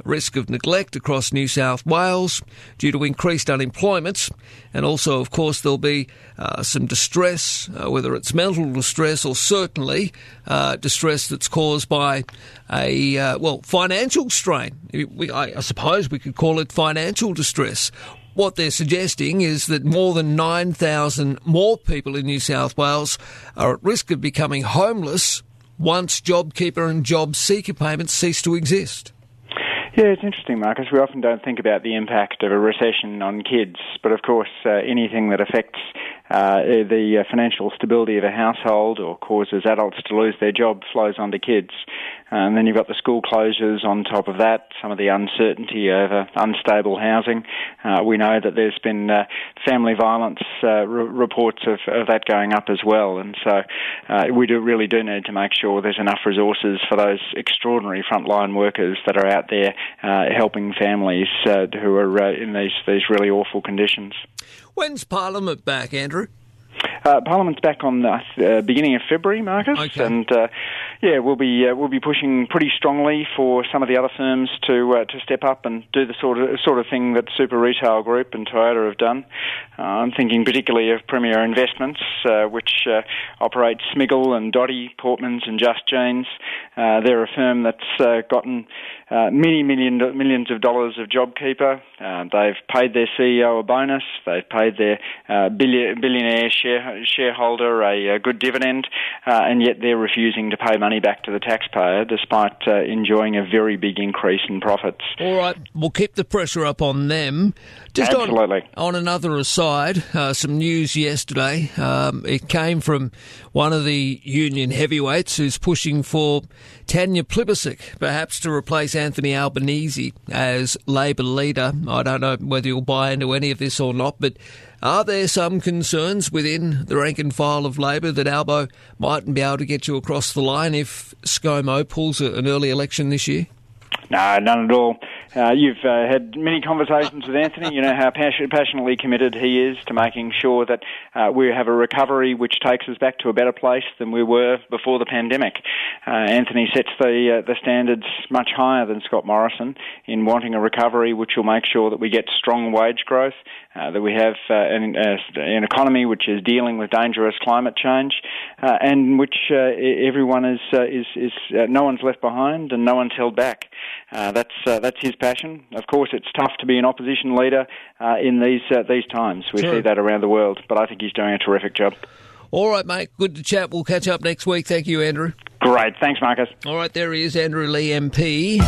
risk of neglect across New South Wales due to increased unemployment. And also, of course, there'll be uh, some distress, uh, whether it's mental distress or certainly uh, distress that's caused by a, uh, well, financial strain. We, I, I suppose we could call it financial distress. What they're suggesting is that more than 9,000 more people in New South Wales are at risk of becoming homeless once JobKeeper and Job Seeker payments cease to exist. Yeah, it's interesting, Marcus. We often don't think about the impact of a recession on kids, but of course, uh, anything that affects uh, the uh, financial stability of a household or causes adults to lose their job flows onto kids. And then you've got the school closures on top of that, some of the uncertainty over unstable housing. Uh, we know that there's been uh, family violence uh, re- reports of, of, that going up as well. And so uh, we do really do need to make sure there's enough resources for those extraordinary frontline workers that are out there uh, helping families uh, who are in these, these really awful conditions. When's Parliament back, Andrew? Uh, Parliament's back on the uh, beginning of February, Marcus, okay. and uh, yeah, we'll be uh, we'll be pushing pretty strongly for some of the other firms to uh, to step up and do the sort of sort of thing that Super Retail Group and Toyota have done. Uh, I'm thinking particularly of Premier Investments, which operates Smiggle and Dotti, Portmans and Just Jeans. they're a firm that's gotten uh, many million millions of dollars of JobKeeper. Uh, they've paid their CEO a bonus. They've paid their uh, billionaire share, shareholder a, a, good dividend, uh, and yet they're refusing to pay money back to the taxpayer, despite uh, enjoying a very big increase in profits. All right, we'll keep the pressure up on them. Just Absolutely. On, on another aside, uh, some news yesterday. Um, it came from one of the union heavyweights who's pushing for Tanya Plibersek, perhaps to replace Anthony Albanese as Labor leader. I don't know whether you'll buy into any of this or not, but are there some concerns within the rank and file of Labor that Albo mightn't be able to get you across the line if ScoMo pulls an early election this year? No, none at all. Uh, you've uh, had many conversations with Anthony. You know how passion- passionately committed he is to making sure that uh, we have a recovery which takes us back to a better place than we were before the pandemic. Uh, Anthony sets the uh, the standards much higher than Scott Morrison in wanting a recovery which will make sure that we get strong wage growth, uh, that we have uh, an, uh, an, economy which is dealing with dangerous climate change, uh, and which everyone is is is no one's left behind and no one's held back. that's that's his passion. Of course, it's tough to be an opposition leader uh, in these uh, these times. We see that around the world, but I think he's doing a terrific job. All right, mate. Good to chat. We'll catch up next week. Thank you, Andrew. Great. Thanks, Marcus. All right, there he is, Andrew Leigh, MP.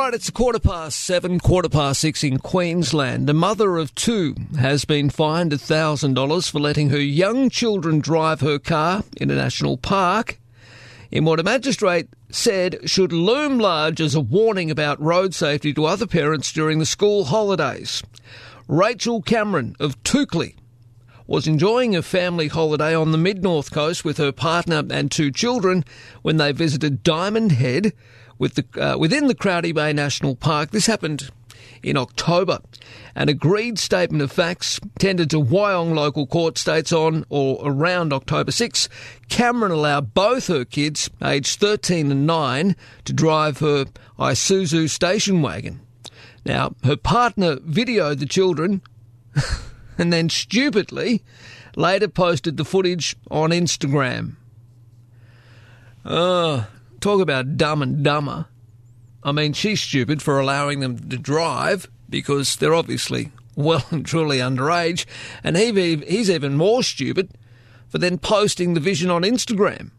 Right, it's a quarter past seven, quarter past six in Queensland. A mother of two has been fined $1,000 for letting her young children drive her car in a national park in what a magistrate said should loom large as a warning about road safety to other parents during the school holidays. Rachel Cameron of Toukley was enjoying a family holiday on the mid north coast with her partner and two children when they visited Diamond Head with the, uh, within the Crowdy Bay National Park. This happened in October. An agreed statement of facts tendered to Wyong local court states on or around October 6, Cameron allowed both her kids, aged 13 and 9, to drive her Isuzu station wagon. Now, her partner videoed the children and then stupidly later posted the footage on Instagram. Oh, talk about dumb and dumber. I mean, she's stupid for allowing them to drive because they're obviously well and truly underage, and he, he's even more stupid for then posting the vision on Instagram.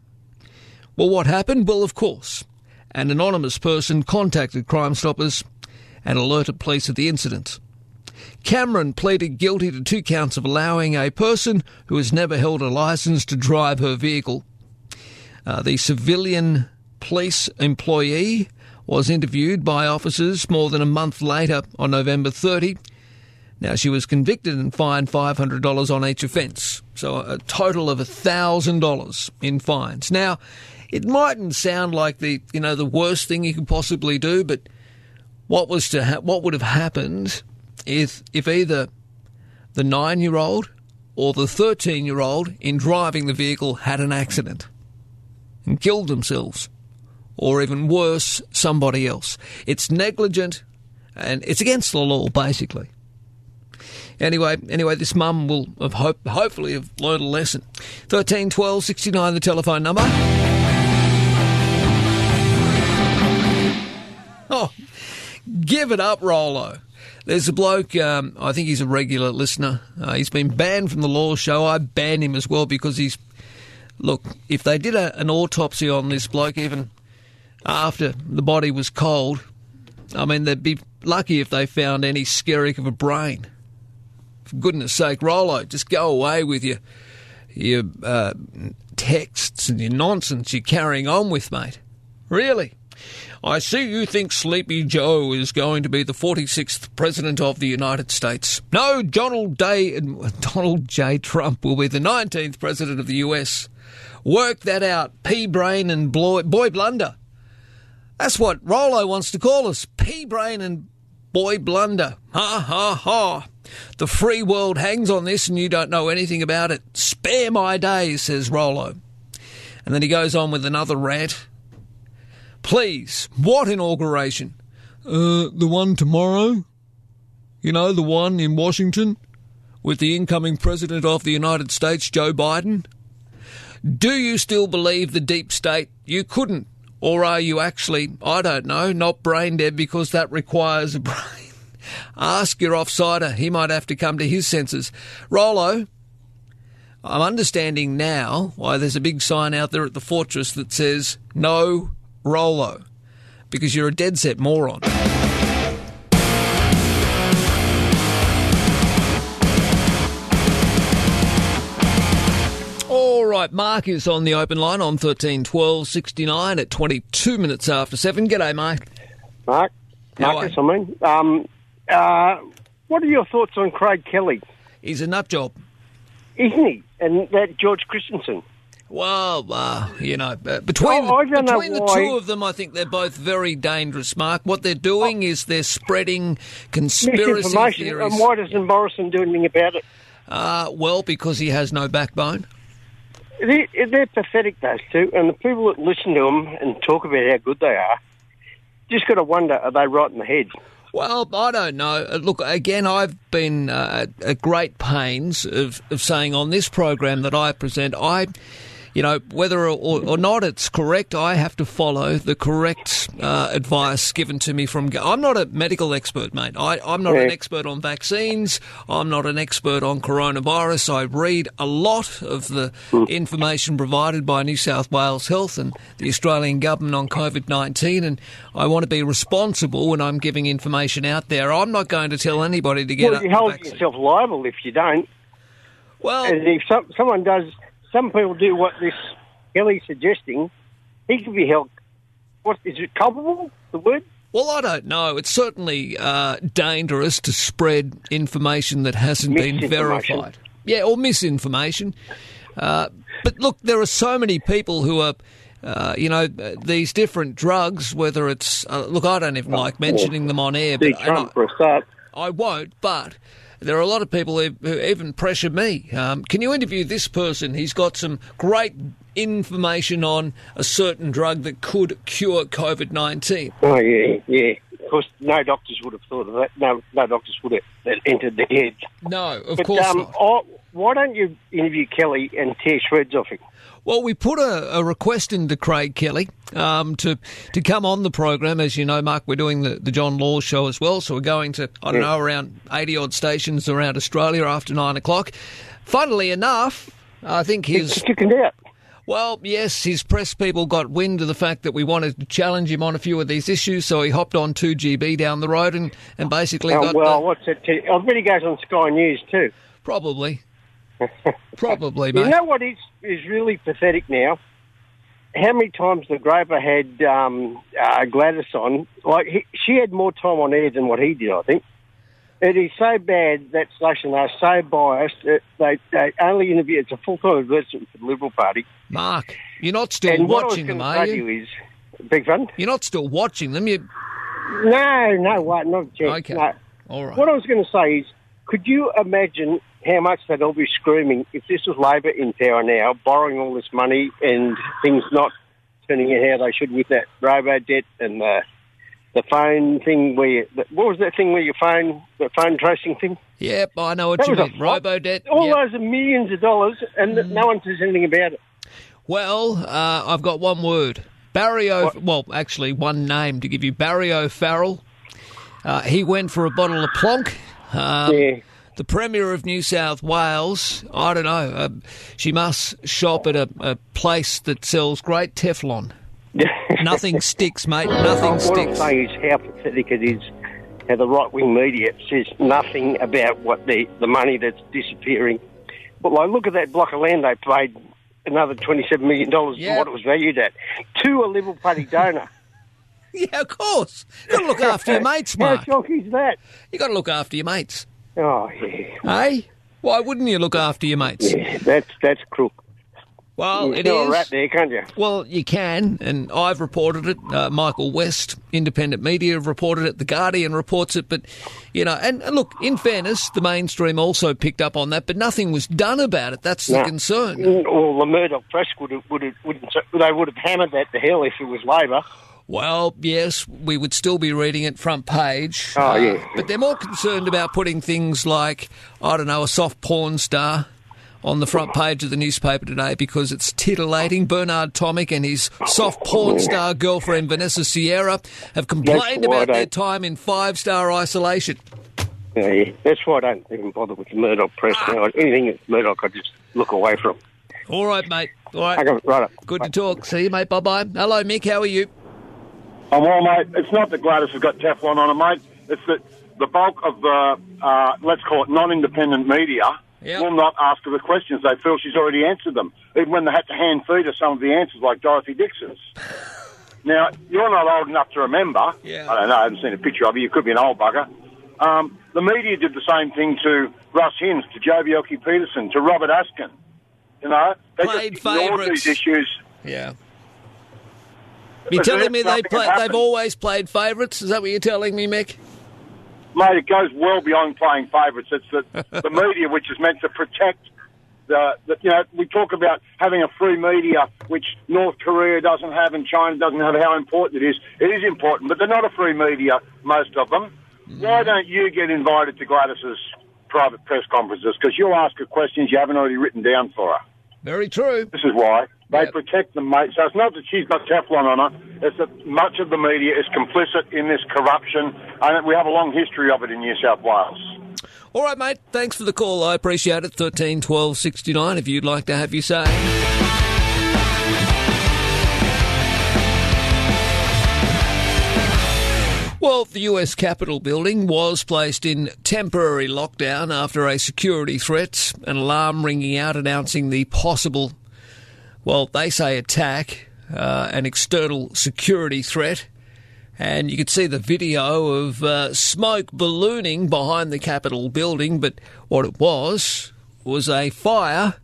Well, what happened? Well, of course, an anonymous person contacted Crime Stoppers and alerted police of the incident. Cameron pleaded guilty to two counts of allowing a person who has never held a license to drive her vehicle. Uh, the civilian police employee was interviewed by officers more than a month later on November 30. Now, she was convicted and fined $500 on each offence, so a total of $1,000 in fines. Now, it mightn't sound like the, you know, the worst thing you could possibly do, but what was to ha- what would have happened if if either the 9-year-old or the 13-year-old in driving the vehicle had an accident and killed themselves or even worse, somebody else. It's negligent and it's against the law, basically. Anyway, anyway, this mum will have hope, hopefully have learned a lesson. Thirteen twelve sixty nine, the telephone number. Oh, give it up, Rolo. There's a bloke, um, I think he's a regular listener. Uh, he's been banned from the Law Show. I banned him as well because he's. Look, if they did a, an autopsy on this bloke, even after the body was cold, I mean, they'd be lucky if they found any skerrick of a brain. For goodness sake, Rolo, just go away with your, your uh, texts and your nonsense you're carrying on with, mate. Really? I see you think Sleepy Joe is going to be the 46th President of the United States. No, Donald, Day, Donald J. Trump will be the 19th President of the US. Work that out, pea brain and boy blunder. That's what Rolo wants to call us pea brain and boy blunder. Ha ha ha. The free world hangs on this and you don't know anything about it. Spare my days, says Rolo. And then he goes on with another rant. Please, what inauguration? Uh, the one tomorrow? You know, the one in Washington? With the incoming President of the United States, Joe Biden? Do you still believe the deep state? You couldn't. Or are you actually, I don't know, not brain dead because that requires a brain? Ask your offsider. He might have to come to his senses. Rolo, I'm understanding now why there's a big sign out there at the fortress that says, no Rolo, because you're a dead set moron. Right, Mark is on the open line on 13 12 69 at 22 minutes after 7. G'day. Mark, How Marcus, I mean, um, uh, what are your thoughts on Craig Kelly? He's a nut job. Isn't he? And that George Christensen. Well, uh, you know, uh, between, Oh, between the why- two of them, I think they're both very dangerous, Mark. What they're doing is they're spreading conspiracy theories. And why doesn't Morrison do anything about it? Uh, well, because he has no backbone. They're, they're pathetic, those two. And the people that listen to them and talk about how good they are, just got to wonder, are they right in the head? Well, I don't know. Uh, Look, again, I've been uh, at great pains of, of saying on this program that I present, I, you know, whether or, or not it's correct, I have to follow the correct uh, advice given to me from. I'm not a medical expert, mate. I, I'm not an expert on vaccines. I'm not an expert on coronavirus. I read a lot of the information provided by New South Wales Health and the Australian government on COVID 19, and I want to be responsible when I'm giving information out there. I'm not going to tell anybody to get well, you hold yourself liable if you don't. Well, and if some, someone does, some people do what this Kelly's suggesting, he could be held. What is it? Culpable? The word? Well, I don't know. It's certainly uh, dangerous to spread information that hasn't been verified. Yeah, or misinformation. Uh, but look, there are so many people who are. Uh, you know these different drugs. Whether it's uh, look, I don't even like mentioning them on air, but Trump I- for a start. I won't, but there are a lot of people who, who even pressure me. Um, can you interview this person? He's got some great information on a certain drug that could cure COVID 19. Oh yeah, yeah. Of course, no doctors would have thought of that. No, no doctors would have entered the head. No, of but, course um, not. oh, why don't you interview Kelly and tear shreds off him? Well, we put a, a request into Craig Kelly um, to to come on the program. As you know, Mark, we're doing the, the John Law show as well, so we're going to I don't know around eighty odd stations around Australia after nine o'clock. Funnily enough, I think his chickened out. Well, yes, his press people got wind of the fact that we wanted to challenge him on a few of these issues, so he hopped on 2GB down the road and, and basically Oh, got well, the- what's that? To, I bet he goes on Sky News too. Probably. Probably, You mate. know what is is really pathetic now? How many times the Groper had um, uh, Gladys on? Like he, she had more time on air than what he did, I think. It is so bad that station are so biased that they, they only interview. It's a full time advertisement for the Liberal Party. Mark, you're not still and what I was watching them, are you? you? Is big fun. You're not still watching them. You No, no, what? Not yet. Okay. No. all right? What I was going to say is, could you imagine how much they'd all be screaming if this was Labor in power now, borrowing all this money and things not turning out how they should with that robo debt and the the phone thing where you, what was that thing where your phone the phone tracing thing? Yep, I know what That you mean. flop. Robodebt. All yep. those are millions of dollars, and no one says anything about it. Well, uh, I've got one word. Barry O. Well, actually, one name to give you. Barry O'Farrell. Uh, he went for a bottle of Plonk. Um, Yeah. The Premier of New South Wales, I don't know, uh, she must shop at a, a place that sells great Teflon. Nothing sticks, mate. Nothing what I'm sticks. saying is how pathetic it is how the right wing media says nothing about what the, the money that's disappearing. But like, look at that block of land they paid another $27 million Yeah. for what it was valued at to a Liberal Party donor. Yeah, of course. You've got to look after your mates, How Mark. shocking is that? you got to look after your mates. Oh, yeah. Hey? Why wouldn't you look after your mates? yeah that's, that's crook. Well, you it smell rat there, can't you? Well, you can, and I've reported it. Uh, Michael West, independent media, have reported it. The Guardian reports it. But, you know, and, and look, in fairness, the mainstream also picked up on that, but nothing was done about it. That's the No. concern. Well, the Murdoch press would have, would have, would have, they would have hammered that to hell if it was Labor. Well, yes, we would still be reading it front page. Oh, yeah. Uh, but they're more concerned about putting things like, I don't know, a soft porn star on the front page of the newspaper today because it's titillating. Bernard Tomic and his soft porn star girlfriend Vanessa Sierra have complained about their time in five star isolation. Yeah. That's why I don't even bother with the Murdoch press ah. now. Anything that's Murdoch, I just look away from. All right, mate. All right. Okay, right. Good to talk. See you, mate. Bye bye. Hello, Mick. How are you? Well, mate. It's not that Gladys has got Teflon on her, mate. It's that the bulk of the, uh, let's call it non-independent media Yep. will not ask her the questions. They feel she's already answered them, even when they had to hand feed her some of the answers, like Dorothy Dixon's. Now, you're not old enough to remember. Yeah. I don't know. I haven't seen a picture of you. You could be an old bugger. Um, the media did the same thing to Russ Hinze, to Joh Bjelke Petersen, to Robert Askin. You know, they Played just ignored favourites. these issues. Yeah. You're telling me they play, they've always played favourites? Is that what you're telling me, Mick? Mate, it goes well beyond playing favourites. It's the, the media which is meant to protect the, the, you know, we talk about having a free media, which North Korea doesn't have and China doesn't have, how important it is. It is important, but they're not a free media, most of them. Why mm. don't you get invited to Gladys's private press conferences? Because you'll ask her questions you haven't already written down for her. Very true. This is why. They Yep. protect them, mate. So it's not that she's got Teflon on her. It's that much of the media is complicit in this corruption, and we have a long history of it in New South Wales. All right, mate. Thanks for the call. I appreciate it. 13 12 69 if you'd like to have your say. Well, the US Capitol building was placed in temporary lockdown after a security threat, an alarm ringing out announcing the possible, well, they say attack, uh, an external security threat. And you could see the video of uh, smoke ballooning behind the Capitol building, but what it was was a fire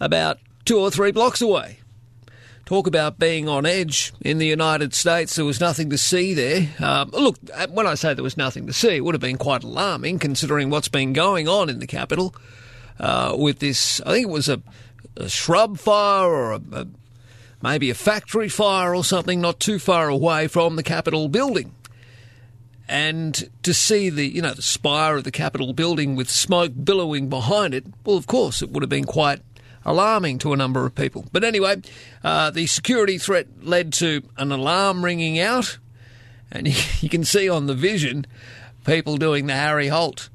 about two or three blocks away. Talk about being on edge in the United States. There was nothing to see there. Um, look, uh, when I say there was nothing to see, it would have been quite alarming considering what's been going on in the Capitol uh, with this. I think it was a, a shrub fire or a, a, maybe a factory fire or something not too far away from the Capitol building. And to see the, you know, the spire of the Capitol building with smoke billowing behind it, well, of course, it would have been quite alarming to a number of people. But anyway, uh, the security threat led to an alarm ringing out, and you, can see on the vision people doing the Harry Holt,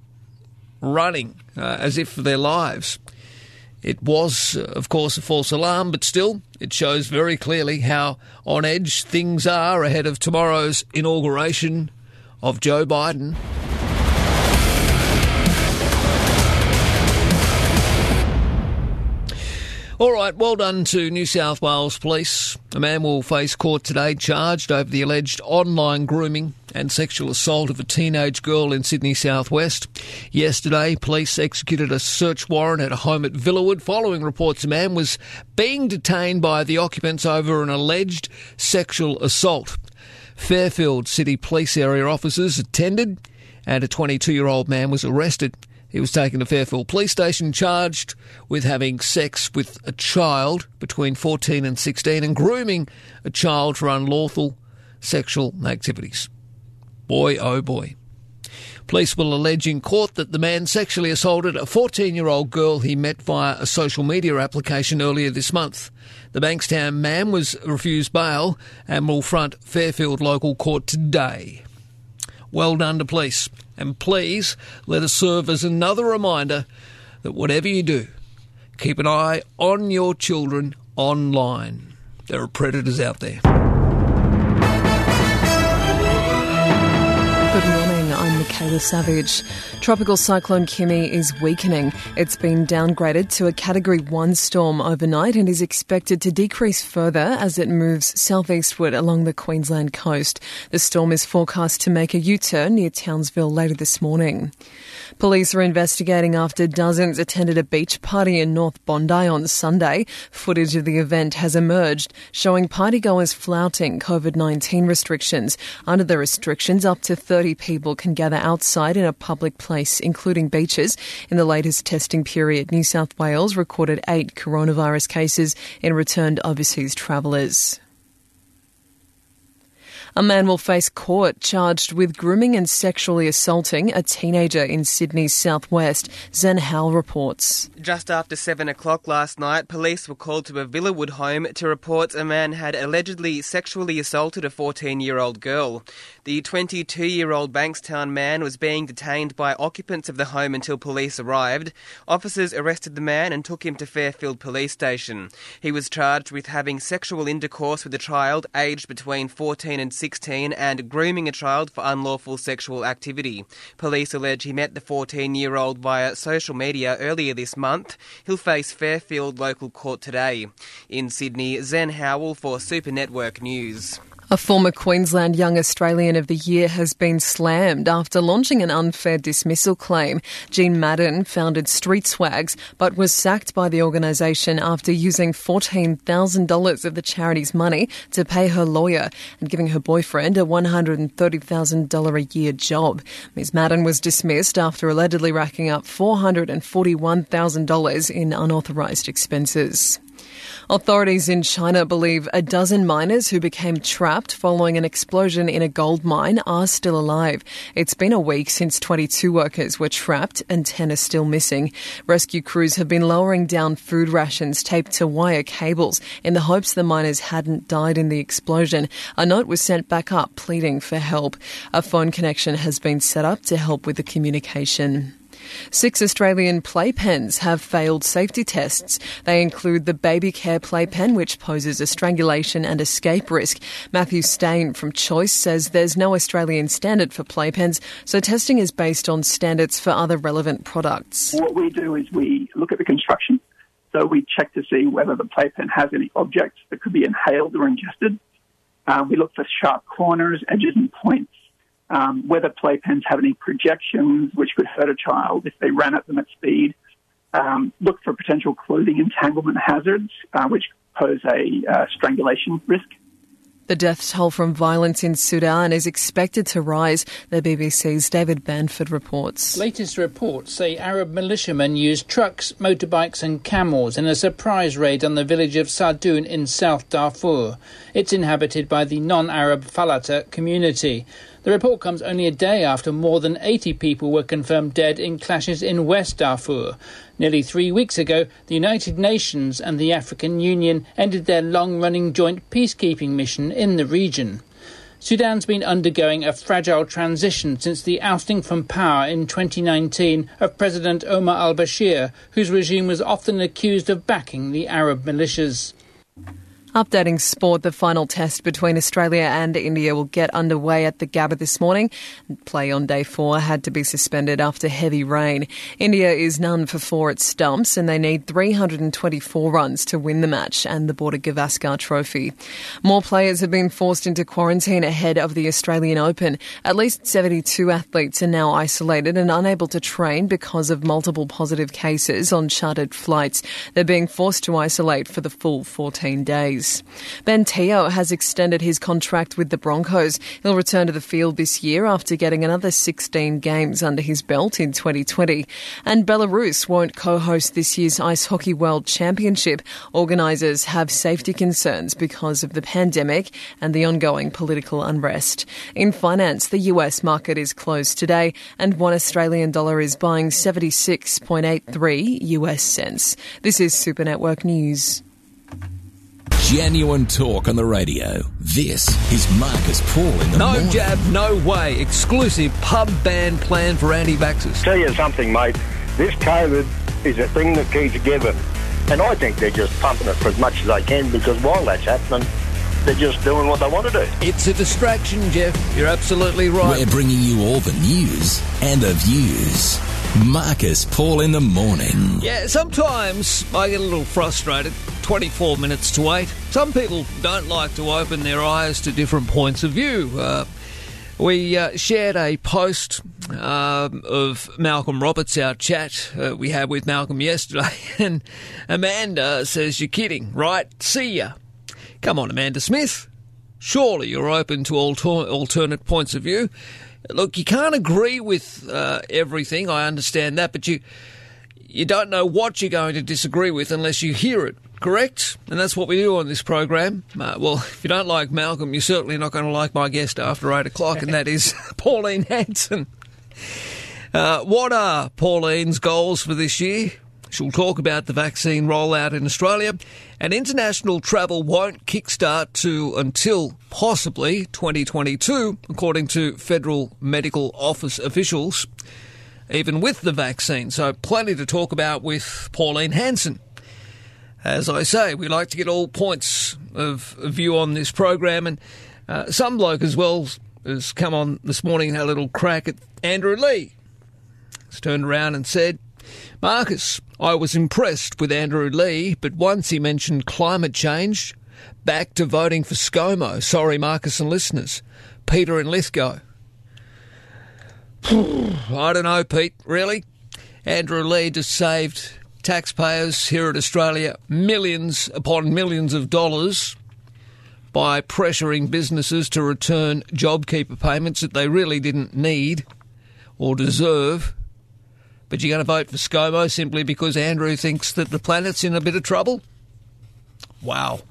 running uh, as if for their lives. It was, uh, of course, a false alarm, but still, it shows very clearly how on edge things are ahead of tomorrow's inauguration of Joe Biden. All right, well done to New South Wales Police. A man will face court today charged over the alleged online grooming and sexual assault of a teenage girl in Sydney southwest. Yesterday, police executed a search warrant at a home at Villawood following reports a man was being detained by the occupants over an alleged sexual assault. Fairfield City Police area officers attended and a 22 year old man was arrested. He was taken to Fairfield Police Station charged with having sex with a child between 14 and 16 and grooming a child for unlawful sexual activities. Boy, oh boy. Police will allege in court that the man sexually assaulted a 14 year old girl he met via a social media application earlier this month. The Bankstown man was refused bail and will front Fairfield local court today. Well done to police. And please let us serve as another reminder that whatever you do, keep an eye on your children online. There are predators out there. Morning, Savage. Tropical cyclone Kimi is weakening. It's been downgraded to a Category 1 storm overnight and is expected to decrease further as it moves southeastward along the Queensland coast. The storm is forecast to make a U turn near Townsville later this morning. Police are investigating after dozens attended a beach party in North Bondi on Sunday. Footage of the event has emerged showing partygoers flouting COVID 19 restrictions. Under the restrictions, up to 30 people can gather outside in a public place, including beaches. In the latest testing period, New South Wales recorded eight coronavirus cases in returned overseas travellers. A man will face court charged with grooming and sexually assaulting a teenager in Sydney's southwest. Zen Howell reports. Just after 7 o'clock last night, police were called to a Villawood home to report a man had allegedly sexually assaulted a 14 year old girl. The 22 year old Bankstown man was being detained by occupants of the home until police arrived. Officers arrested the man and took him to Fairfield Police Station. He was charged with having sexual intercourse with a child aged between 14 and 16 and grooming a child for unlawful sexual activity. Police allege he met the 14 year old via social media earlier this month. He'll face Fairfield local court today. In Sydney, Zen Howell for Super Network News. A former Queensland Young Australian of the Year has been slammed after launching an unfair dismissal claim. Jean Madden founded Street Swags but was sacked by the organisation after using $14,000 of the charity's money to pay her lawyer and giving her boyfriend a $130,000 a year job. Ms. Madden was dismissed after allegedly racking up $441,000 in unauthorised expenses. Authorities in China believe a dozen miners who became trapped following an explosion in a gold mine are still alive. It's been a week since 22 workers were trapped and 10 are still missing. Rescue crews have been lowering down food rations taped to wire cables in the hopes the miners hadn't died in the explosion. A note was sent back up pleading for help. A phone connection has been set up to help with the communication. Six Australian playpens have failed safety tests. They include the Baby Care playpen, which poses a strangulation and escape risk. Matthew Steen from Choice says there's no Australian standard for playpens, so testing is based on standards for other relevant products. What we do is we look at the construction. So we check to see whether the playpen has any objects that could be inhaled or ingested. Uh, we look for sharp corners, edges, and points um, whether playpens have any projections which could hurt a child if they ran at them at speed. Um, look for potential clothing entanglement hazards, uh, which pose a uh, strangulation risk. The death toll from violence in Sudan is expected to rise, the BBC's David Banford reports. Latest reports say Arab militiamen used trucks, motorbikes, and camels in a surprise raid on the village of Sardoun in South Darfur. It's inhabited by the non Arab Falata community. The report comes only a day after more than 80 people were confirmed dead in clashes in West Darfur. Nearly three weeks ago, the United Nations and the African Union ended their long running joint peacekeeping mission in the region. Sudan's been undergoing a fragile transition since the ousting from power in 2019 of President Omar al Bashir, whose regime was often accused of backing the Arab militias. Updating sport, the final test between Australia and India will get underway at the Gabba this morning. Play on day four had to be suspended after heavy rain. India is none for four at stumps and they need 324 runs to win the match and the Border Gavaskar Trophy. More players have been forced into quarantine ahead of the Australian Open. At least 72 athletes are now isolated and unable to train because of multiple positive cases on chartered flights. They're being forced to isolate for the full 14 days. Ben Teo has extended his contract with the Broncos. He'll return to the field this year after getting another 16 games under his belt in 2020. And Belarus won't co-host this year's Ice Hockey World Championship. Organisers have safety concerns because of the pandemic and the ongoing political unrest. In finance, the US market is closed today and one Australian dollar is buying 76.83 US cents. This is Super Network News. Genuine talk on the radio. This is Marcus Paul in the No morning. jab, no way. Exclusive pub ban plan for anti-vaxxers. Tell you something, mate. This COVID is a thing that keeps giving. And I think they're just pumping it for as much as they can because while that's happening, they're just doing what they want to do. It's a distraction, Jeff. You're absolutely right. We're bringing you all the news and the views. Marcus Paul in the morning. Yeah, sometimes I get a little frustrated. 24 minutes to wait. Some people don't like to open their eyes to different points of view. Uh, we uh, shared a post um, of Malcolm Roberts, our chat uh, we had with Malcolm yesterday, and Amanda says, You're kidding, right? See ya. Come on, Amanda Smith. Surely you're open to alter- alternate points of view. Look, you can't agree with uh, everything, I understand that, but you you don't know what you're going to disagree with unless you hear it, correct? And that's what we do on this program. Uh, well, if you don't like Malcolm, you're certainly not going to like my guest after 8 o'clock, and that is Pauline Hanson. Uh, what are Pauline's goals for this year? She'll talk about the vaccine rollout in Australia, and international travel won't kickstart to until possibly 2022, according to Federal Medical Office officials, even with the vaccine. So, plenty to talk about with Pauline Hanson. As I say, we like to get all points of view on this program, and uh, some bloke as well has come on this morning and had a little crack at Andrew Leigh. He's turned around and said, Marcus, I was impressed with Andrew Leigh, but once he mentioned climate change, back to voting for ScoMo. Sorry, Marcus and listeners. Peter and Lithgow. I don't know, Pete, really? Andrew Leigh just saved taxpayers here at Australia millions upon millions of dollars by pressuring businesses to return JobKeeper payments that they really didn't need or deserve. But you're going to vote for ScoMo simply because Andrew thinks that the planet's in a bit of trouble? Wow.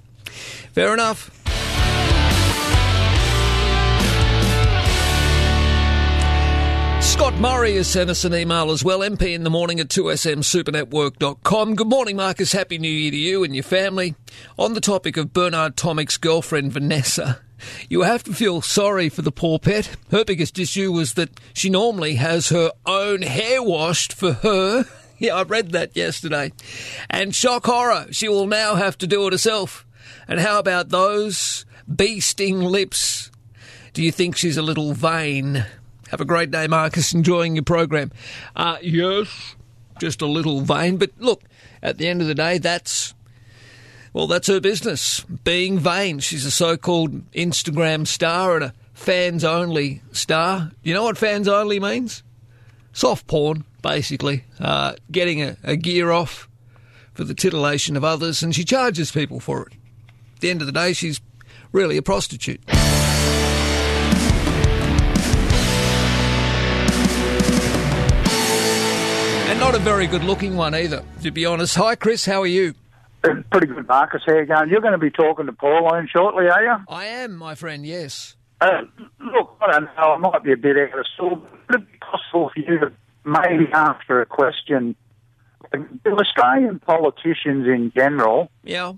Fair enough. Scott Murray has sent us an email as well, MP in the morning at 2smsupernetwork.com. Good morning, Marcus. Happy New Year to you and your family. On the topic of Bernard Tomic's girlfriend, Vanessa, you have to feel sorry for the poor pet. Her biggest issue was that she normally has her own hair washed for her. Yeah, I read that yesterday. And shock horror, she will now have to do it herself. And how about those bee sting lips? Do you think she's a little vain? Have a great day, Marcus. Enjoying your program. Uh, yes, just a little vain. But look, at the end of the day, that's well, that's her business. Being vain. She's a so-called Instagram star and a fans only star. You know what fans only means? Soft porn, basically. Uh, getting a, a gear off for the titillation of others, and she charges people for it. At the end of the day, she's really a prostitute. And not a very good looking one either, to be honest. Hi, Chris, how are you? Pretty good, Marcus. here going? You're going to be talking to Pauline shortly, are you? I am, my friend, yes. Uh, look, I don't know. I might be a bit out of sorts. Would it be possible for you to maybe answer a question? Do Australian politicians in general Yeah.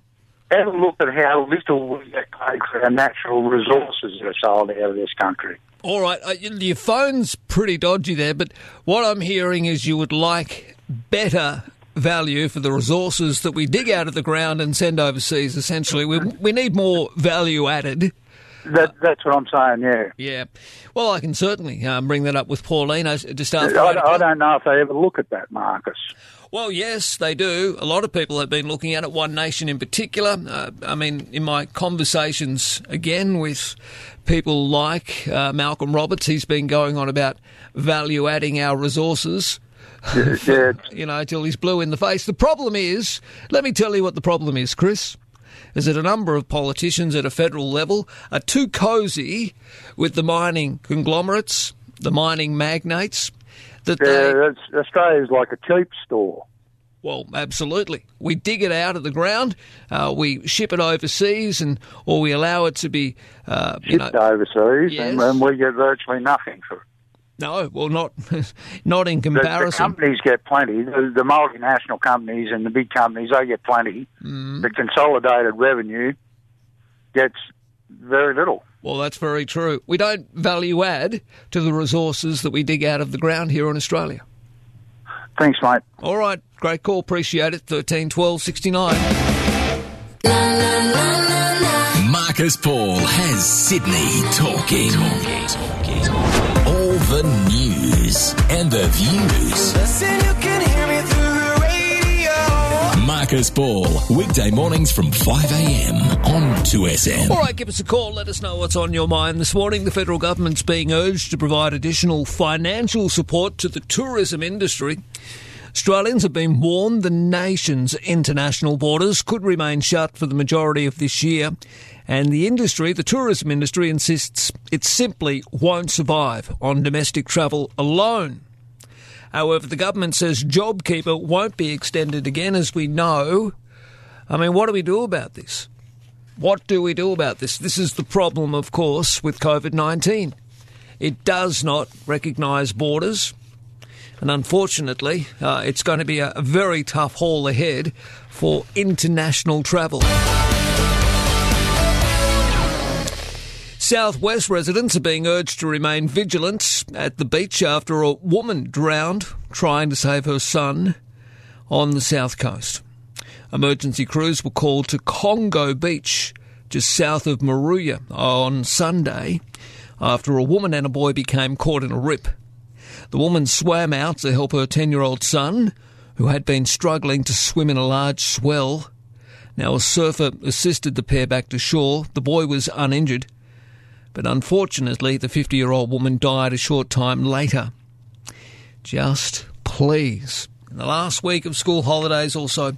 ever look at how little we get paid for our natural resources that are sold out of this country? All right, uh, your phone's pretty dodgy there, but what I'm hearing is you would like better value for the resources that we dig out of the ground and send overseas. Essentially, we we need more value added. That, that's what I'm saying, yeah. Yeah. Well, I can certainly um, bring that up with Pauline just I. I don't know if they ever look at that, Marcus. Well, yes, they do. A lot of people have been looking at it, One Nation in particular. Uh, I mean, in my conversations again with people like uh, Malcolm Roberts, he's been going on about value adding our resources. Yeah. you know, till he's blue in the face. The problem is, let me tell you what the problem is, Chris. Is that a number of politicians at a federal level are too cosy with the mining conglomerates, the mining magnates, that they Yeah, Australia's like a cheap store. well, absolutely. We dig it out of the ground, uh, we ship it overseas, and or we allow it to be, uh, you know, Shipped overseas, and, and we get virtually nothing for it. No, well, not not in The, the comparison. companies get plenty. The, the multinational companies and the big companies, they get plenty. Mm. The consolidated revenue gets very little. Well, that's very true. We don't value add to the resources that we dig out of the ground here in Australia. Thanks, mate. All right, great call. Appreciate it. Thirteen twelve sixty nine. Marcus Paul has Sydney talking. All the news and the views. Marcus Paul, weekday mornings from 5am on 2SM. All right, give us a call. Let us know what's on your mind this morning. The federal government's being urged to provide additional financial support to the tourism industry. Australians have been warned the nation's international borders could remain shut for the majority of this year, and the industry, the tourism industry, insists it simply won't survive on domestic travel alone. However, the government says JobKeeper won't be extended again, as we know. I mean, what do we do about this? What do we do about this? This is the problem, of course, with COVID 19. It does not recognise borders. And unfortunately, uh, it's going to be a, a very tough haul ahead for international travel. Southwest residents are being urged to remain vigilant at the beach after a woman drowned trying to save her son on the south coast. Emergency crews were called to Congo Beach, just south of Moruya, on Sunday after a woman and a boy became caught in a rip. The woman swam out to help her 10 year old son, who had been struggling to swim in a large swell. Now, a surfer assisted the pair back to shore. The boy was uninjured, but unfortunately, the 50 year old woman died a short time later. Just please, in the last week of school holidays, also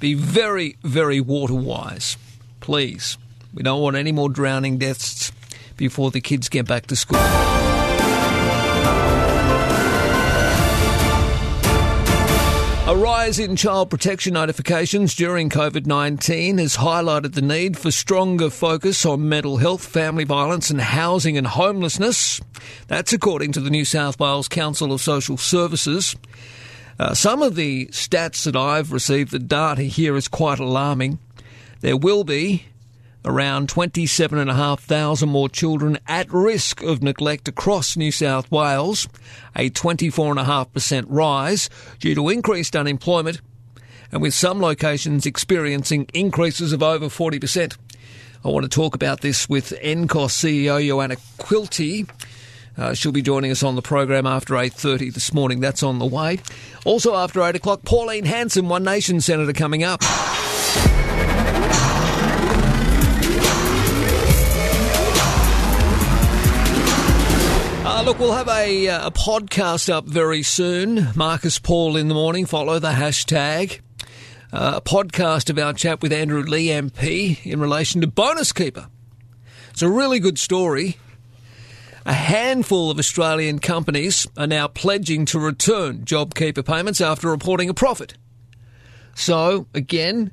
be very, very water wise. Please. We don't want any more drowning deaths before the kids get back to school. A rise in child protection notifications during COVID 19 has highlighted the need for stronger focus on mental health, family violence, and housing and homelessness. That's according to the New South Wales Council of Social Services. Uh, some of the stats that I've received, the data here is quite alarming. There will be around 27,500 more children at risk of neglect across New South Wales, a 24.5% rise due to increased unemployment, and with some locations experiencing increases of over 40%. I want to talk about this with NCOSS CEO Joanna Quilty. Uh, she'll be joining us on the program after 8.30 this morning. That's on the way. Also after 8 o'clock, Pauline Hanson, One Nation Senator, coming up. Uh, look, we'll have a, uh, a podcast up very soon. Marcus Paul in the morning. Follow the hashtag. Uh, a podcast of our chat with Andrew Leigh MP in relation to Bonus Keeper. It's a really good story. A handful of Australian companies are now pledging to return JobKeeper payments after reporting a profit. So, again,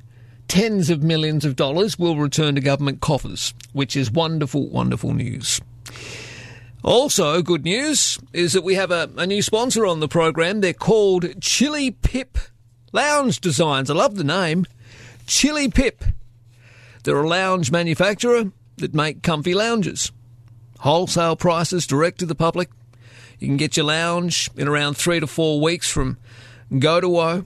tens of millions of dollars will return to government coffers, which is wonderful, wonderful news. Also, good news is that we have a, a new sponsor on the program. They're called Chili Pip Lounge Designs. I love the name. Chili Pip. They're a lounge manufacturer that make comfy lounges. Wholesale prices direct to the public. You can get your lounge in around three to four weeks from Go to Woe.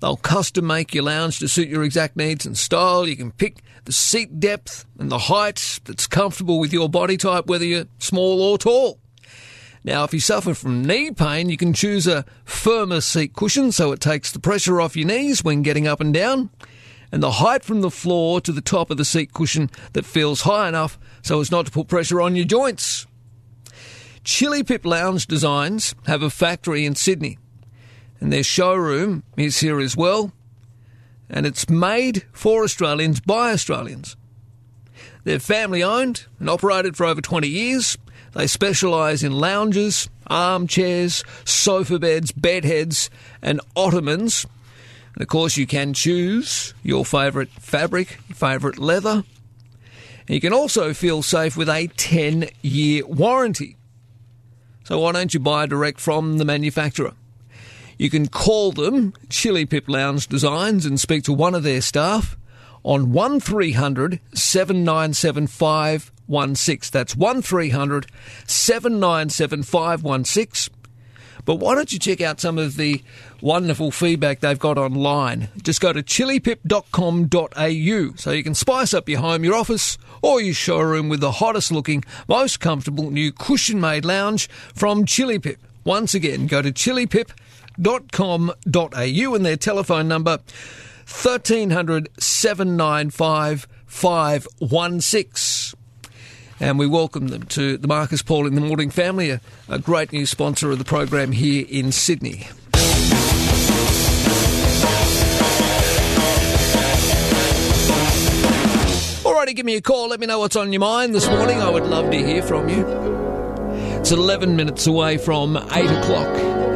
They'll custom make your lounge to suit your exact needs and style. You can pick the seat depth and the height that's comfortable with your body type, whether you're small or tall. Now, if you suffer from knee pain, you can choose a firmer seat cushion so it takes the pressure off your knees when getting up and down, and the height from the floor to the top of the seat cushion that feels high enough so as not to put pressure on your joints. Chili Pip Lounge Designs have a factory in Sydney, and their showroom is here as well, and it's made for Australians by Australians. They're family owned and operated for over 20 years. They specialise in lounges, armchairs, sofa beds, bedheads, and ottomans. And of course, you can choose your favourite fabric, favourite leather. And you can also feel safe with a 10 year warranty. So why don't you buy direct from the manufacturer? You can call them Chili Pip Lounge Designs and speak to one of their staff on 1300 797 516. That's 1300 797 516. But why don't you check out some of the wonderful feedback they've got online? Just go to chilipip.com.au so you can spice up your home, your office, or your showroom with the hottest looking, most comfortable new cushion made lounge from Chili Pip. Once again, go to chilipip.com.au and their telephone number 1300 795 516 and we welcome them to the Marcus Paul in the Morning family, a, a great new sponsor of the program here in Sydney. Alrighty, give me a call. Let me know what's on your mind this morning. I would love to hear from you. It's 11 minutes away from 8 o'clock.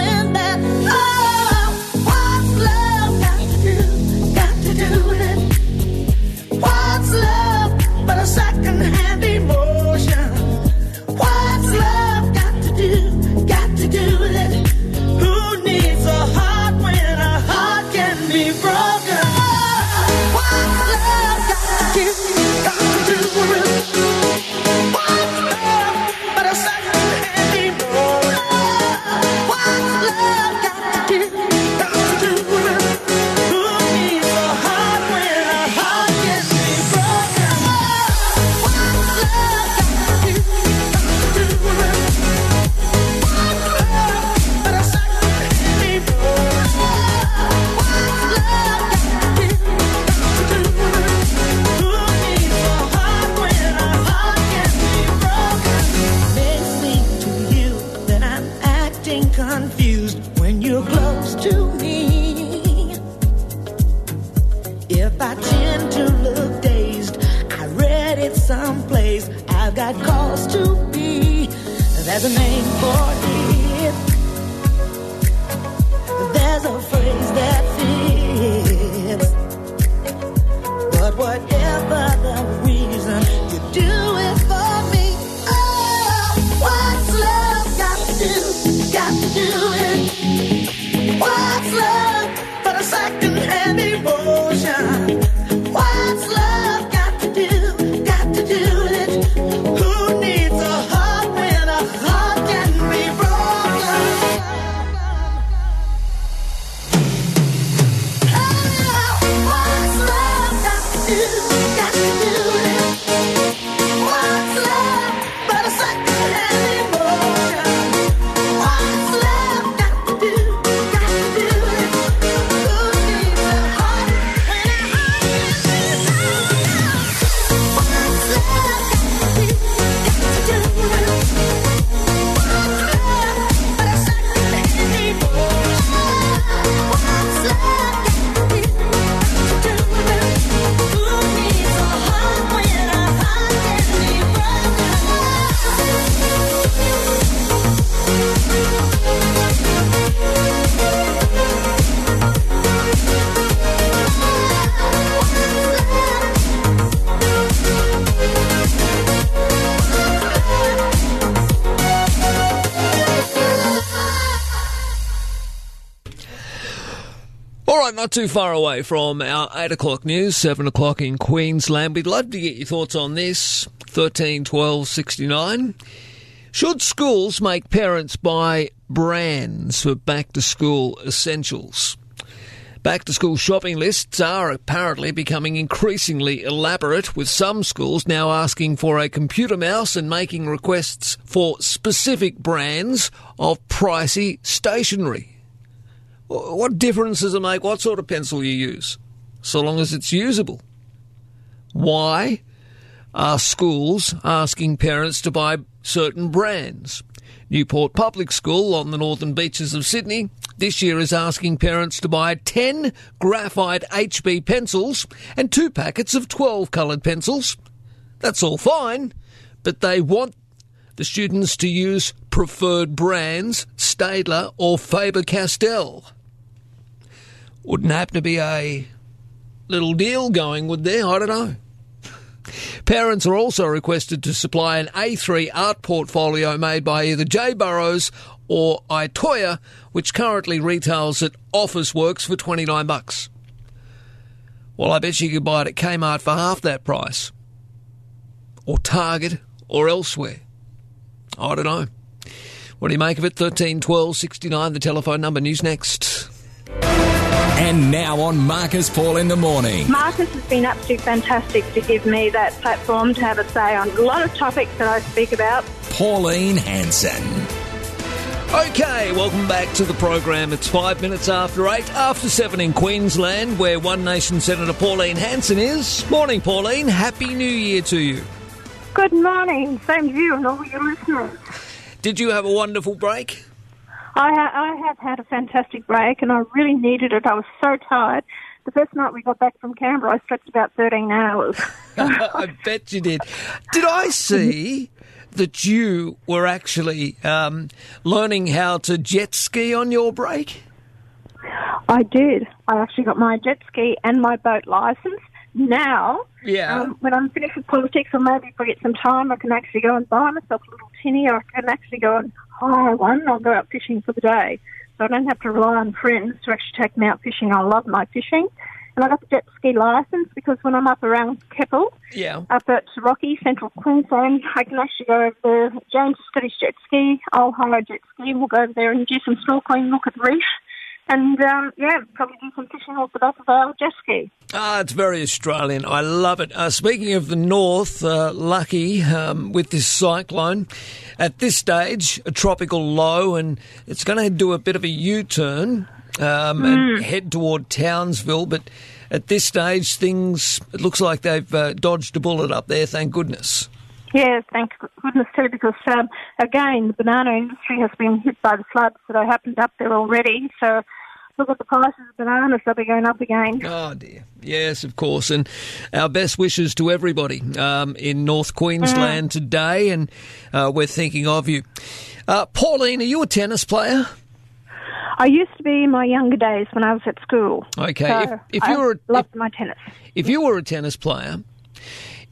too far away from our 8 o'clock news, 7 o'clock in Queensland. We'd love to get your thoughts on this. 13 12 69. Should schools make parents buy brands for back to school essentials? Back to school shopping lists are apparently becoming increasingly elaborate, with some schools now asking for a computer mouse and making requests for specific brands of pricey stationery. Wh- What difference does it make what sort of pencil you use, so long as it's usable? Why are schools asking parents to buy certain brands? Newport Public School on the northern beaches of Sydney this year is asking parents to buy 10 graphite HB pencils and two packets of 12 coloured pencils. That's all fine, but they want the students to use preferred brands, Staedtler or Faber Castell. Wouldn't happen to be a little deal going, would there? I don't know. Parents are also requested to supply an A3 art portfolio made by either J. Burrows or Itoya, which currently retails at Office Works for 29 bucks. Well, I bet you could buy it at Kmart for half that price. Or Target or elsewhere. I don't know. What do you make of it? 13 12 69, the telephone number. News next. And now on Marcus Paul in the morning. Marcus has been absolutely fantastic to give me that platform to have a say on a lot of topics that I speak about. Pauline Hanson. Okay, welcome back to the program. It's five minutes after eight, after seven in Queensland, where One Nation Senator Pauline Hanson is. Morning, Pauline. Happy New Year to you. Good morning. Same to you and all your listeners. Did you have a wonderful break? I, ha- I have had a fantastic break and I really needed it. I was so tired. The first night we got back from Canberra, I slept about 13 hours. I bet you did. Did I see that you were actually um, learning how to jet ski on your break? I did. I actually got my jet ski and my boat license. Now, Yeah. um, when I'm finished with politics, or maybe if I get some time, I can actually go and buy myself a little tinny, or I can actually go and hire one. I'll go out fishing for the day, so I don't have to rely on friends to actually take me out fishing. I love my fishing, and I got the jet ski license because when I'm up around Keppel, Yeah. up at Rocky, Central Queensland, I can actually go over there. James Scottish jet ski. I'll hire a jet ski, and we'll go over there and do some snorkeling, look at the reef. And um, yeah, probably do some fishing off the back of our jet ski. Ah, it's very Australian. I love it. Uh, speaking of the north, uh, lucky um, with this cyclone. At this stage, a tropical low, and it's going to do a bit of a U-turn um, and head toward Townsville. But at this stage, things it looks like they've uh, dodged a bullet up there. Thank goodness. Yeah, thank goodness too, because um, again, the banana industry has been hit by the floods that have happened up there already. So look at the prices of bananas; they'll be going up again. Oh dear. Yes, of course. And our best wishes to everybody um, in North Queensland today, and uh, we're thinking of you. Uh, Pauline, are you a tennis player? I used to be in my younger days when I was at school. Okay, So if- if I you were- loved my tennis. If you were a tennis player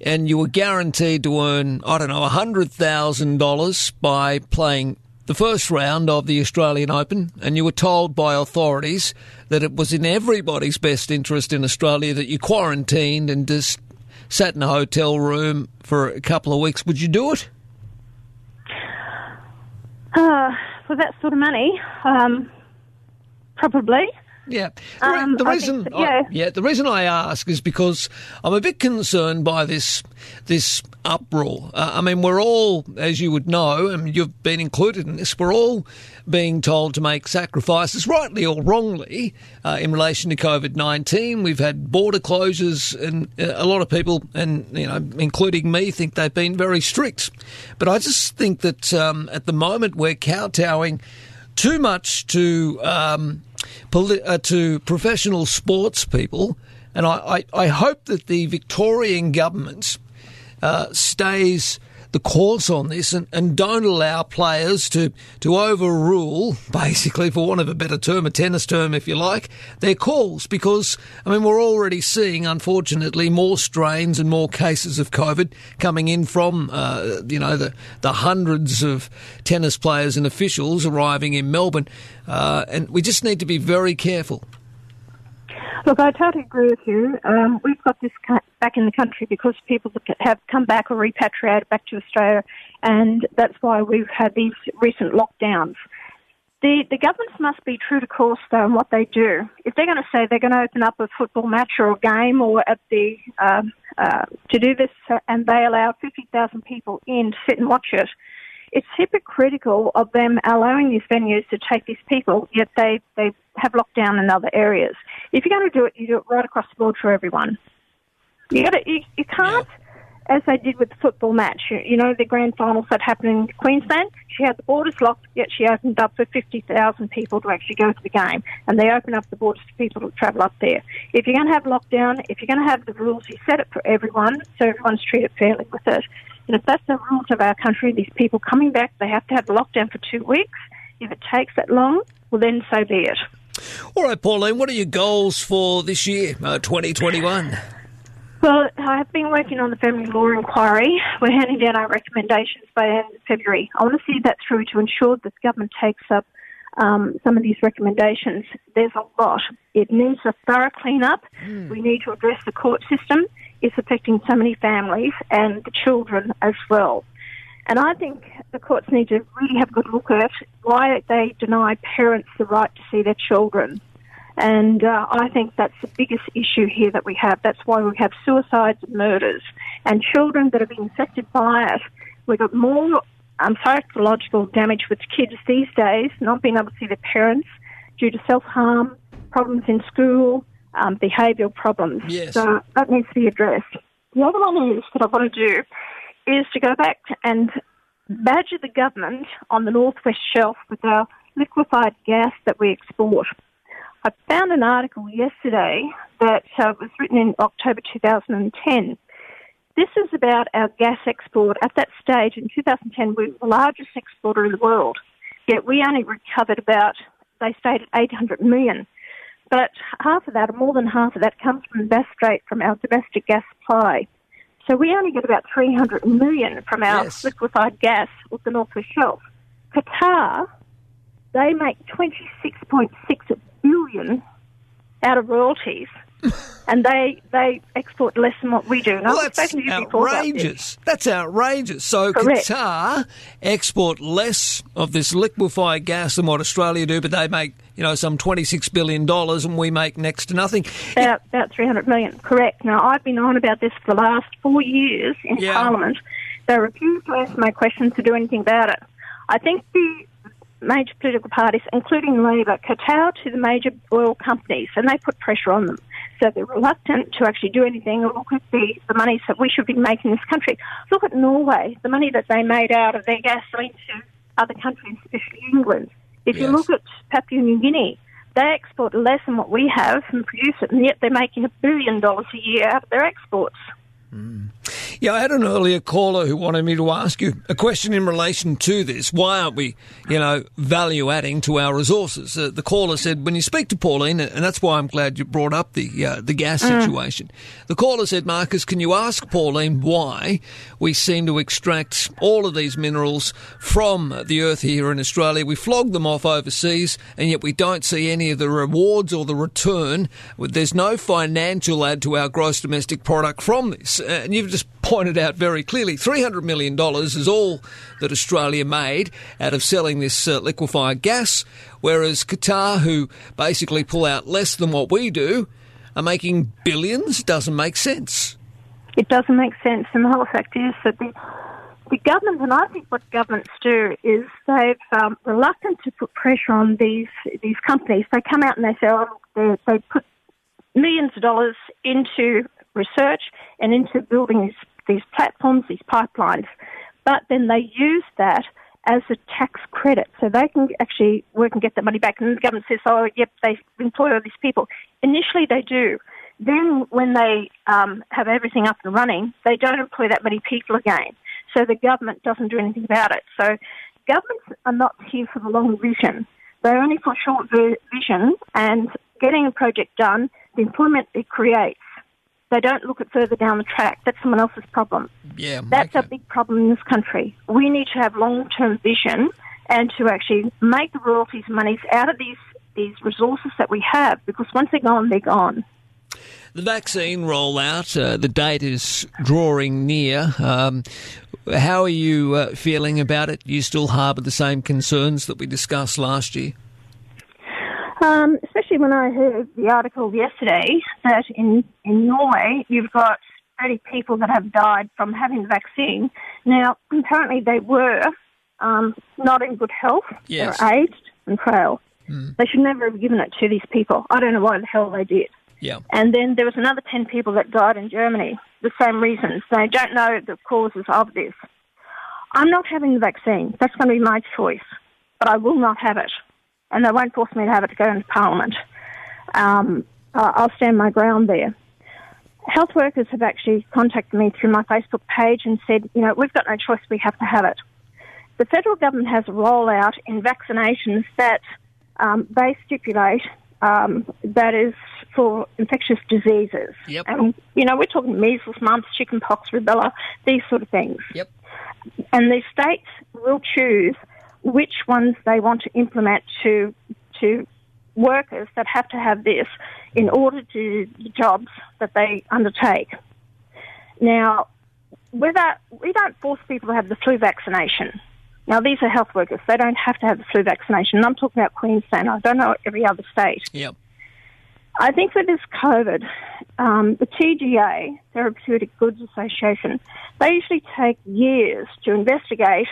and you were guaranteed to earn, I don't know, $100,000 by playing the first round of the Australian Open, and you were told by authorities that it was in everybody's best interest in Australia that you quarantined and just sat in a hotel room for a couple of weeks, would you do it? Uh, for that sort of money, um, probably. Yeah. The, Um, the reason, so, I- yeah. yeah, the reason I ask is because I'm a bit concerned by this this uproar. Uh, I mean, we're all, as you would know, and you've been included in this, we're all being told to make sacrifices, rightly or wrongly, uh, in relation to COVID nineteen. We've had border closures, and uh, a lot of people, and you know, including me, think they've been very strict. But I just think that um, at the moment we're kowtowing too much to um, poli- uh, to professional sports people, and I, I, I hope that the Victorian government uh, stays the course on this and, and don't allow players to, to overrule, basically, for want of a better term, a tennis term, if you like, their calls. Because, I mean, we're already seeing, unfortunately, more strains and more cases of COVID coming in from, uh, you know, the, the hundreds of tennis players and officials arriving in Melbourne. Uh, and we just need to be very careful. Look, I totally agree with you. Um, we've got this back in the country because people have come back or repatriated back to Australia, and that's why we've had these recent lockdowns. The, the governments must be true to course, though, in what they do. If they're going to say they're going to open up a football match or a game or at the um, uh, to do this, uh, and they allow 50,000 people in to sit and watch it, it's hypocritical of them allowing these venues to take these people, yet they, they have lockdown in other areas. If you're going to do it, you do it right across the board for everyone. You got to, you, you can't, as they did with the football match. You, you know the grand finals that happened in Queensland. She had the borders locked, yet she opened up for fifty thousand people to actually go to the game, and they opened up the borders for people to travel up there. If you're going to have lockdown, if you're going to have the rules, you set it for everyone, so everyone's treated fairly with it. And if that's the rules of our country, these people coming back, they have to have the lockdown for two weeks. If it takes that long, well then so be it. All right, Pauline, what are your goals for this year, uh, 2021? Well, I have been working on the family law inquiry. We're handing down our recommendations by the end of February. I want to see that through to ensure that the government takes up um, some of these recommendations. There's a lot. It needs a thorough clean-up. We need to address the court system. It's affecting so many families and the children as well. And I think the courts need to really have a good look at why they deny parents the right to see their children. And uh, I think that's the biggest issue here that we have. That's why we have suicides and murders. And children that have been affected by it, we've got more um, psychological damage with kids these days, not being able to see their parents due to self harm, problems in school, um, behavioural problems. Yes. So that needs to be addressed. The other one is that I want to do is to go back and badger the government on the northwest shelf with our liquefied gas that we export. I found an article yesterday that uh, was written in October 2010. This is about our gas export. At that stage, in 2010, we were the largest exporter in the world, yet we only recovered about, they stated, 800 million. But half of that, or more than half of that, comes from Bass Strait from our domestic gas supply. So we only get about 300 million from our liquefied gas with the North West Shelf. Qatar, they make 26.6 billion out of royalties, and they they export less than what we do. And Well, that's spoken to you before about this. outrageous. That's outrageous. So Correct. Qatar export less of this liquefied gas than what Australia do, but they make you know some twenty six billion dollars, and we make next to nothing. About, about 300 million, correct. Now, I've been on about this for the last four years in Yeah. Parliament. They refuse to answer my questions to do anything about it. I think the major political parties, including Labor, kowtow to the major oil companies and they put pressure on them. So they're reluctant to actually do anything or look at the, the monies that we should be making in this country. Look at Norway, the money that they made out of their gasoline to other countries, especially England. If you look at Papua New Guinea, they export less than what we have and produce it, and yet they're making a billion dollars a year out of their exports. Mm. Yeah, I had an earlier caller who wanted me to ask you a question in relation to this. Why aren't we, you know, value adding to our resources? Uh, the caller said, when you speak to Pauline, and that's why I'm glad you brought up the uh, the gas Mm. situation. The caller said, Marcus, can you ask Pauline why we seem to extract all of these minerals from the earth here in Australia? We flog them off overseas, and yet we don't see any of the rewards or the return. There's no financial add to our gross domestic product from this. Uh, and you've just pointed out very clearly $300 million is all that Australia made out of selling this uh, liquefied gas, whereas Qatar, who basically pull out less than what we do, are making billions. Doesn't make sense. It doesn't make sense, and the whole fact is that the the government, and I think what governments do is they're um, reluctant to put pressure on these these companies. They come out and they say, oh, they, they put millions of dollars into research and into building these, these platforms, these pipelines, but then they use that as a tax credit, so they can actually work and get that money back. And the government says, "Oh, yep, they employ all these people." Initially, they do. Then, when they um, have everything up and running, they don't employ that many people again. So the government doesn't do anything about it. So governments are not here for the long vision. They're only for short vision and getting a project done, the employment it creates. They don't look at further down the track. That's someone else's problem. Yeah, That's a big problem in this country. We need to have long term vision and to actually make the royalties monies out of these these resources that we have because once they're gone, they're gone. The vaccine rollout, uh, the date is drawing near. Um, how are you uh, feeling about it? You still harbour the same concerns that we discussed last year? Um, especially when I heard the article yesterday that in, in Norway you've got 30 people that have died from having the vaccine. Now, apparently they were um, not in good health. Yes. They're aged and frail. They should never have given it to these people. I don't know why the hell they did. Yeah. And then there was another 10 people that died in Germany, the same reasons. They don't know the causes of this. I'm not having the vaccine. That's going to be my choice. But I will not have it. And they won't force me to have it to go into Parliament. Um, I'll stand my ground there. Health workers have actually contacted me through my Facebook page and said, you know, we've got no choice, we have to have it. The federal government has a rollout in vaccinations that um, they stipulate um, that is for infectious diseases. Yep. And, you know, we're talking measles, mumps, chickenpox, rubella, these sort of things. Yep. And the states will choose which ones they want to implement to to workers that have to have this in order to do the jobs that they undertake. Now, whether we don't force people to have the flu vaccination. Now, these are health workers; they don't have to have the flu vaccination. And I'm talking about Queensland. I don't know every other state. Yep. I think for this COVID, um, the TGA, Therapeutic Goods Association, they usually take years to investigate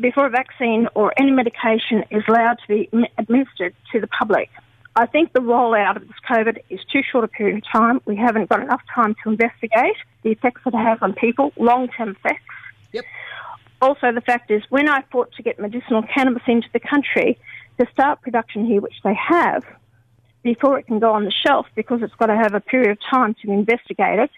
before a vaccine or any medication is allowed to be administered to the public. I think the rollout of this COVID is too short a period of time. We haven't got enough time to investigate the effects that it has on people, long-term effects. Yep. Also, the fact is, when I fought to get medicinal cannabis into the country to start production here, which they have, before it can go on the shelf because it's got to have a period of time to investigate it.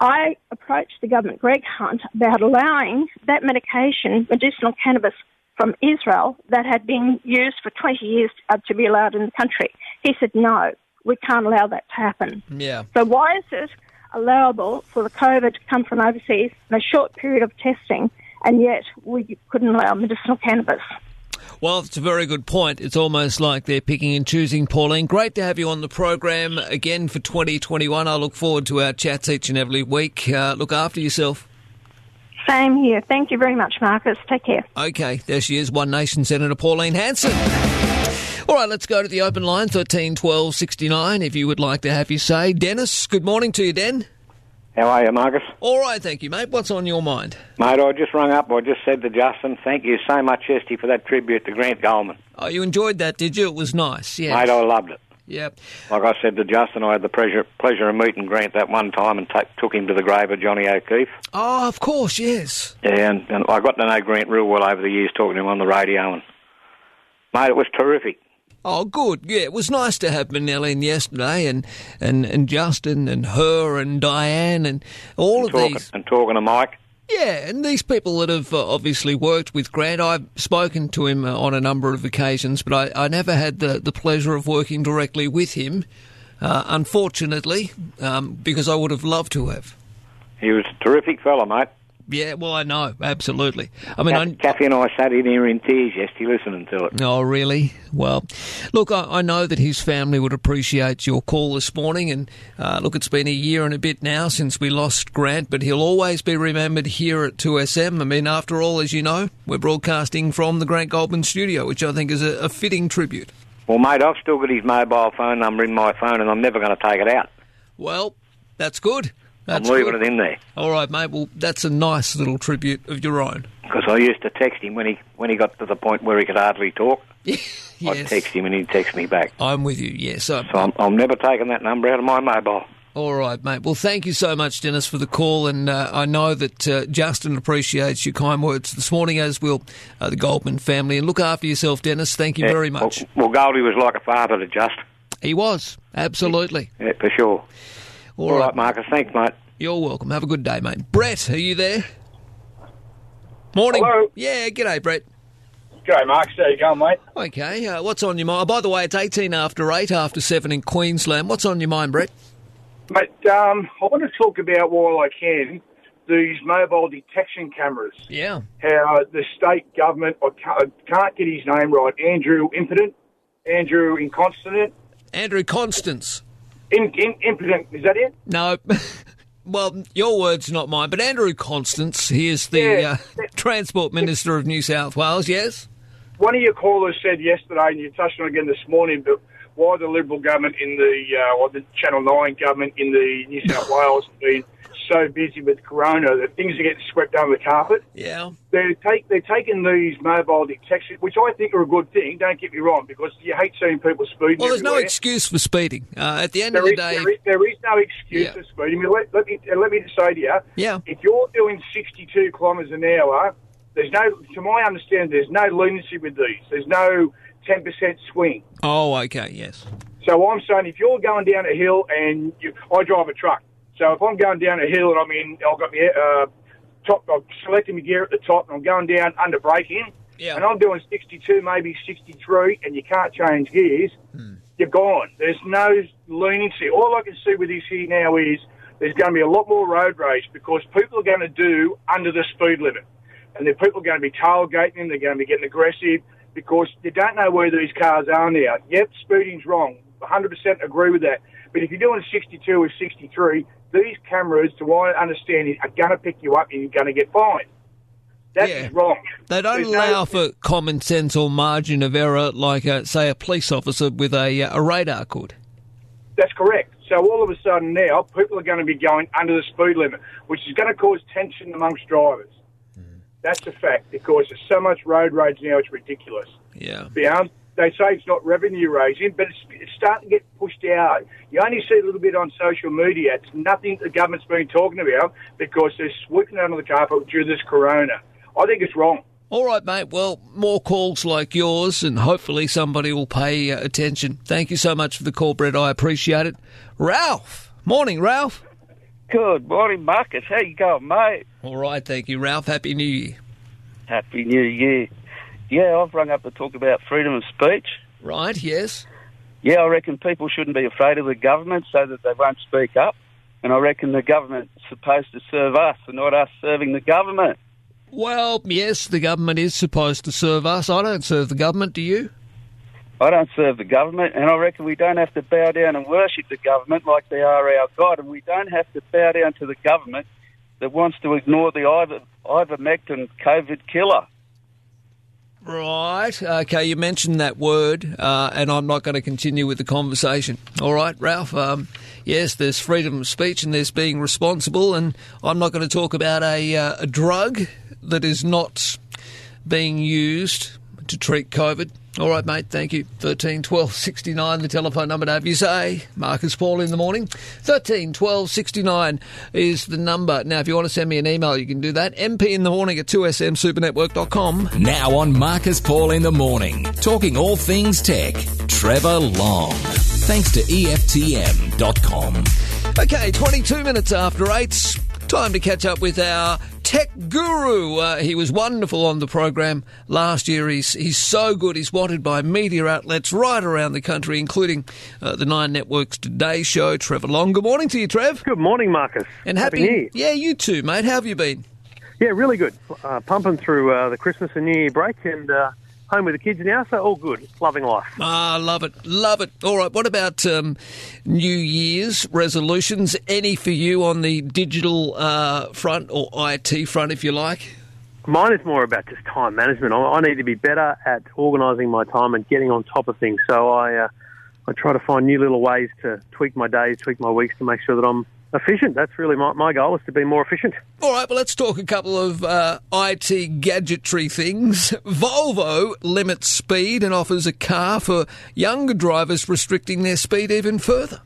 I approached the government, Greg Hunt, about allowing that medication, medicinal cannabis from Israel, that had been used for 20 years uh, to be allowed in the country. He said, no, we can't allow that to happen. Yeah. So why is it allowable for the COVID to come from overseas in a short period of testing, and yet we couldn't allow medicinal cannabis? Well, it's a very good point. It's almost like they're picking and choosing, Pauline. Great to have you on the program again for 2021. I look forward to our chats each and every week. Uh, look after yourself. Same here. Thank you very much, Marcus. Take care. Okay, there she is, One Nation Senator Pauline Hanson. All right, let's go to the open line, 13 12 69, if you would like to have your say. Dennis, good morning to you, Den. How are you, Marcus? All right, thank you, mate. What's on your mind? Mate, I just rung up. I just said to Justin, thank you so much, Esty, for that tribute to Grant Goldman. Oh, you enjoyed that, did you? It was nice, yeah. Mate, I loved it. Yep. Like I said to Justin, I had the pleasure pleasure of meeting Grant that one time and took him to the grave of Johnny O'Keefe. Oh, of course, yes. Yeah, and, and I got to know Grant real well over the years, talking to him on the radio. And mate, it was terrific. Oh, good. Yeah, it was nice to have Manel in yesterday, and, and, and Justin, and her, and Diane, and all and of talking, these. and talking to Mike. Yeah, and these people that have uh, obviously worked with Grant, I've spoken to him uh, on a number of occasions, but I, I never had the, the pleasure of working directly with him, uh, unfortunately, um, because I would have loved to have. He was a terrific fellow, mate. Yeah, well, I know, absolutely. I mean, Kathy, Kathy and I sat in here in tears yesterday listening to it. Oh, really? Well, look, I, I know that his family would appreciate your call this morning. And uh, look, it's been a year and a bit now since we lost Grant, but he'll always be remembered here at 2SM. I mean, after all, as you know, we're broadcasting from the Grant Goldman studio, which I think is a, a fitting tribute. Well, mate, I've still got his mobile phone number in my phone, and I'm never going to take it out. Well, that's good. That's I'm leaving good. it in there All right, mate. Well, that's a nice little tribute of your own. because I used to text him when he when he got to the point where he could hardly talk. I'd text him and he'd text me back. I'm with you, yes. So, So I'm, I'm never taking that number out of my mobile. All right, mate. Well, thank you so much, Dennis, for the call, and uh, I know that uh, Justin appreciates your kind words this morning, as will uh, the Goldman family. And look after yourself, Dennis. Thank you Yeah, very much. Well, well, Goldie was like a father to Just. He was absolutely. Yeah, for sure. All All right. right, Marcus. Thanks, mate. You're welcome. Have a good day, mate. Brett, are you there? Morning. Hello. Yeah, g'day, Brett. G'day, Mark. How you going, mate? Okay, uh, what's on your mind? By the way, it's 18 after 8, after 7 in Queensland. What's on your mind, Brett? Mate, um, I want to talk about, while I can, these mobile detection cameras. Yeah. How the state government, I can't, I can't get his name right, Andrew Impotent, Andrew Inconstant. Andrew Constance. In, in, impudent, is that it? No. well, your words, not mine. But Andrew Constance, he is the Yeah. uh, Transport Minister of New South Wales, yes? One of your callers said yesterday, and you touched on it again this morning, but why the Liberal government in the, uh, or the Channel 9 government in the New South Wales been so busy with Corona that things are getting swept under the carpet. Yeah. They're, take, they're taking these mobile detectors, which I think are a good thing, don't get me wrong, because you hate seeing people speeding Well, there's no excuse for speeding. Uh, at the end There of the is- day, there is, there is no excuse Yeah. for speeding. Let, let me let me just say to you, Yeah. if you're doing 62 kilometres an hour, there's no, to my understanding, there's no lunacy with these. There's no 10% swing. Oh, okay, yes. So I'm saying if you're going down a hill and you, I drive a truck, so if I'm going down a hill and I'm in, I've got my uh, top, I've selected my gear at the top and I'm going down under braking, and I'm doing 62, maybe 63, and you can't change gears, you're gone. There's no leniency. All I can see with this here now is there's going to be a lot more road rage because people are going to do under the speed limit. And the people are going to be tailgating them, they're going to be getting aggressive because they don't know where these cars are now. Yep, speeding's wrong. 100% agree with that. But if you're doing 62 or 63, these cameras, to my understanding, are going to pick you up and you're going to get fined. That is wrong. They don't There's no- allow for common sense or margin of error like, uh, say, a police officer with a, uh, a radar could. That's correct. So all of a sudden now, people are going to be going under the speed limit, which is going to cause tension amongst drivers. That's a fact because there's so much road rage now, it's ridiculous. Yeah. Yeah, they say it's not revenue raising, but it's, it's starting to get pushed out. You only see a little bit on social media. It's nothing the government's been talking about because they're sweeping it under the carpet due to this corona. I think it's wrong. All right, mate. Well, more calls like yours, and hopefully somebody will pay uh, attention. Thank you so much for the call, Brett. I appreciate it. Ralph. Morning, Ralph. Good morning, Marcus. How you going, mate? All right, thank you, Ralph. Happy New Year. Happy New Year. Yeah, I've rung up to talk about freedom of speech. Right, yes. Yeah, I reckon people shouldn't be afraid of the government so that they won't speak up. And I reckon the government's supposed to serve us and not us serving the government. Well, yes, the government is supposed to serve us. I don't serve the government, do you? I don't serve the government, and I reckon we don't have to bow down and worship the government like they are our God, and we don't have to bow down to the government that wants to ignore the iver- ivermectin COVID killer. Right. Okay, you mentioned that word, uh, and I'm not going to continue with the conversation. All right, Ralph. Um, yes, there's freedom of speech and there's being responsible, and I'm not going to talk about a, uh, a drug that is not being used to treat COVID. All right, mate. Thank you. Thirteen twelve sixty nine. The telephone number to have you say. Marcus Paul in the morning. Thirteen twelve sixty nine is the number. Now, if you want to send me an email, you can do that. MP in the morning at 2smsupernetwork.com. Now on Marcus Paul in the morning, talking all things tech, Trevor Long. Thanks to EFTM.com. Okay, 22 minutes after 8. Time to catch up with our tech guru. Uh, he was wonderful on the program last year. He's, he's so good. He's wanted by media outlets right around the country, including uh, the Nine Networks Today Show. Trevor Long. Good morning to you, Trev. Good morning, Marcus. And Happy happy, New Year. Yeah, you too, mate. How have you been? Yeah, really good. Uh, pumping through uh, the Christmas and New Year break and uh, home with the kids now, so all good. Loving life. Ah, love it, love it. All right, what about um, New Year's resolutions? Any for you on the digital uh, front or IT front, if you like? Mine is more about just time management. I, I need to be better at organising my time and getting on top of things. So I, uh, I try to find new little ways to tweak my days, tweak my weeks to make sure that I'm efficient. That's really my, my goal is to be more efficient. All right, well, let's talk a couple of uh, IT gadgetry things. Volvo limits speed and offers a car for younger drivers, restricting their speed even further.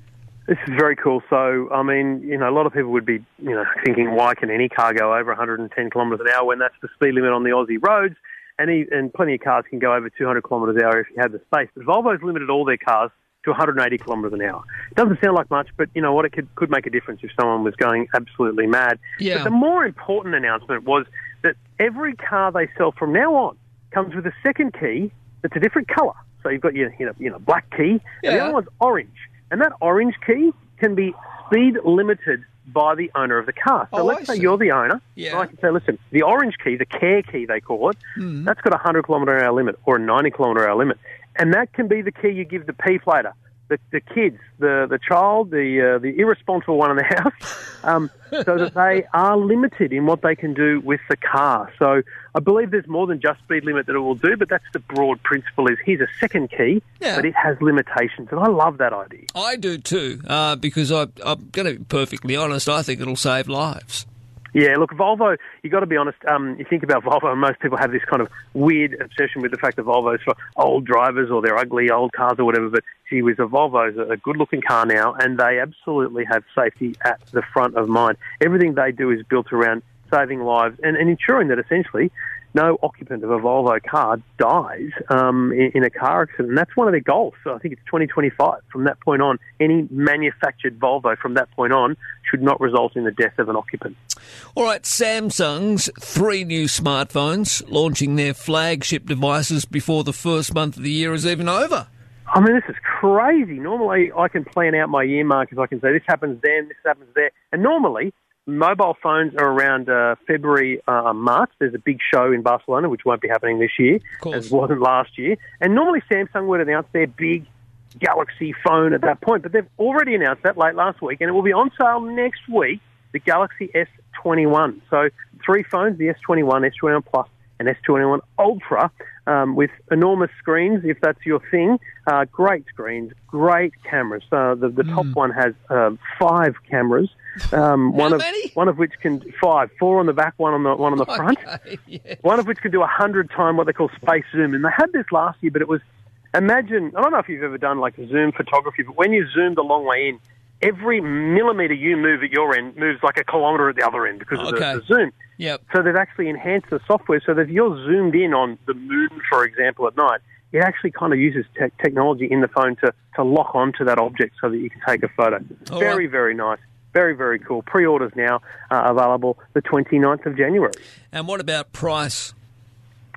This is very cool. So, I mean, you know, a lot of people would be, you know, thinking, why can any car go over 110 kilometres an hour when that's the speed limit on the Aussie roads? And, he, and plenty of cars can go over 200 kilometres an hour if you have the space. But Volvo's limited all their cars to 180 kilometres an hour. It doesn't sound like much, but you know what? It could, could make a difference if someone was going absolutely mad. Yeah. But the more important announcement was that every car they sell from now on comes with a second key that's a different colour. So you've got your you know, you know black key, and the other one's orange. And that orange key can be speed limited by the owner of the car. So Oh, let's say you're the owner. Yeah. and I can say, listen, the orange key, the care key they call it, Hmm. that's got a 100 kilometre an hour limit or a 90 kilometre hour limit. And that can be the key you give the P plater. The, the kids, the, the child, the uh, the irresponsible one in the house, um, so that they are limited in what they can do with the car. So I believe there's more than just speed limit that it will do, but that's the broad principle. Is here's a second key, Yeah. but it has limitations, and I love that idea. I do too, uh, because I, I'm going to be perfectly honest. I think it'll save lives. Yeah, look, Volvo, you got to be honest. Um, you think about Volvo, and most people have this kind of weird obsession with the fact that Volvo's for old drivers or they're ugly old cars or whatever. But gee whiz, a Volvo's a good looking car now, and they absolutely have safety at the front of mind. Everything they do is built around saving lives and, and ensuring that essentially no occupant of a Volvo car dies um, in, in a car accident. And that's one of their goals. So I think it's 2025. From that point on, any manufactured Volvo from that point on should not result in the death of an occupant. All right, Samsung's three new smartphones launching their flagship devices before the first month of the year is even over. I mean, this is crazy. Normally, I can plan out my year markers. I can say this happens then, this happens there. And normally, mobile phones are around uh, February, uh, March. There's a big show in Barcelona, which won't be happening this year, as wasn't last year. And normally, Samsung would announce their big Galaxy phone at that point, but they've already announced that late last week, and it will be on sale next week. The Galaxy S21. So three phones: the S21, S21 Plus, and S21 Ultra, um, with enormous screens, if that's your thing. Uh, great screens, great cameras. Uh, the the top one has uh, five cameras. Um, one of one of which can five, four on the back, one on the one on the front. One of which can do a hundred time what they call space zoom, and they had this last year, but it was imagine. I don't know if you've ever done like zoom photography, but when you zoomed a long way in, every millimeter you move at your end moves like a kilometre at the other end because of Okay. the, the zoom. Yep. So they've actually enhanced the software so that if you're zoomed in on the moon, for example, at night, it actually kind of uses te- technology in the phone to, to lock onto that object so that you can take a photo. All very, very nice. Very, very cool. Pre-orders now are available the 29th of January. And what about price?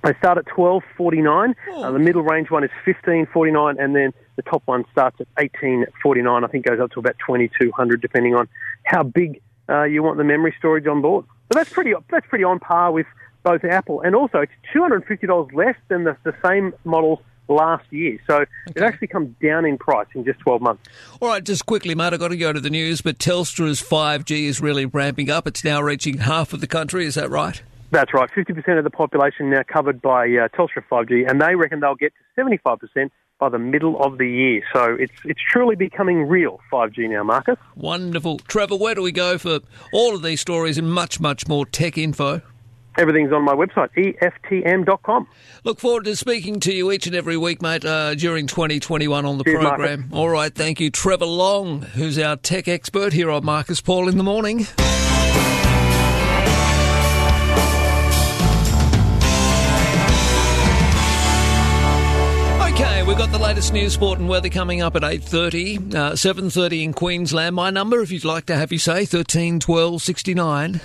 They start at twelve forty nine. Uh, the middle range one is fifteen forty nine, and then the top one starts at eighteen forty nine. I think goes up to about twenty two hundred, depending on how big uh, you want the memory storage on board. So that's pretty that's pretty on par with both Apple, and also it's two hundred and fifty dollars less than the, the same models last year. So it actually comes down in price in just twelve months. All right, just quickly, mate, I've got to go to the news, but Telstra's 5G is really ramping up. It's now reaching half of the country, is that right? That's right. 50% of the population now covered by uh, Telstra 5G, and they reckon they'll get to 75% by the middle of the year. So it's it's truly becoming real 5G now, Marcus. Wonderful. Trevor, where do we go for all of these stories and much, much more tech info? Everything's on my website, EFTM.com. Look forward to speaking to you each and every week, mate, uh, during 2021 on the Cheers, Marcus. program. All right, thank you. Trevor Long, who's our tech expert here on Marcus Paul in the morning. Okay, we've got the latest news, sport and weather coming up at 8.30, uh, 7.30 in Queensland. My number, if you'd like to have you say, 13 12 69.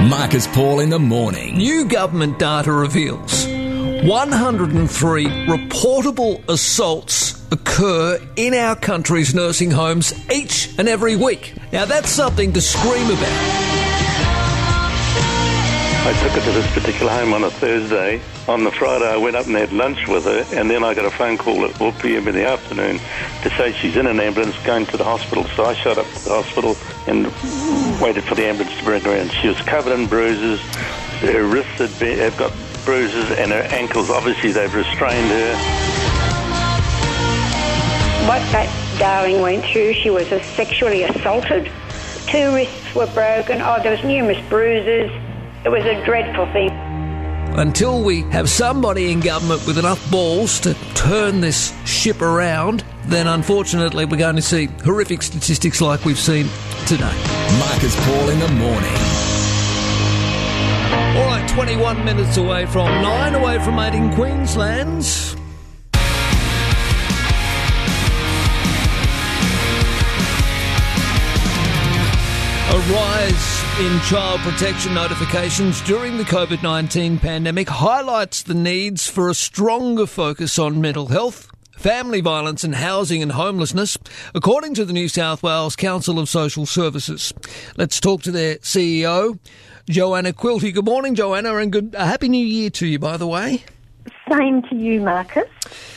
Marcus Paul in the morning. New government data reveals 103 reportable assaults occur in our country's nursing homes each and every week. Now, that's something to scream about. I took her to this particular home on a Thursday. On the Friday, I went up and had lunch with her, and then I got a phone call at 4 p.m. in the afternoon to say she's in an ambulance going to the hospital. So I shot up to the hospital and waited for the ambulance to bring her in. She was covered in bruises. Her wrists had, been, had got bruises, and her ankles, obviously, they've restrained her. What that darling went through, she was sexually assaulted. Two wrists were broken. Oh, there was numerous bruises. It was a dreadful thing. Until we have somebody in government with enough balls to turn this ship around, then unfortunately we're going to see horrific statistics like we've seen today. Marcus Paul in the morning. All right, 21 minutes away from 9, away from 8 in Queensland. A rise in child protection notifications during the COVID 19 pandemic highlights the needs for a stronger focus on mental health, family violence, and housing and homelessness, according to the New South Wales Council of Social Services. Let's talk to their CEO, Joanna Quilty. Good morning, Joanna, and good, a happy new year to you, by the way. Same to you, Marcus.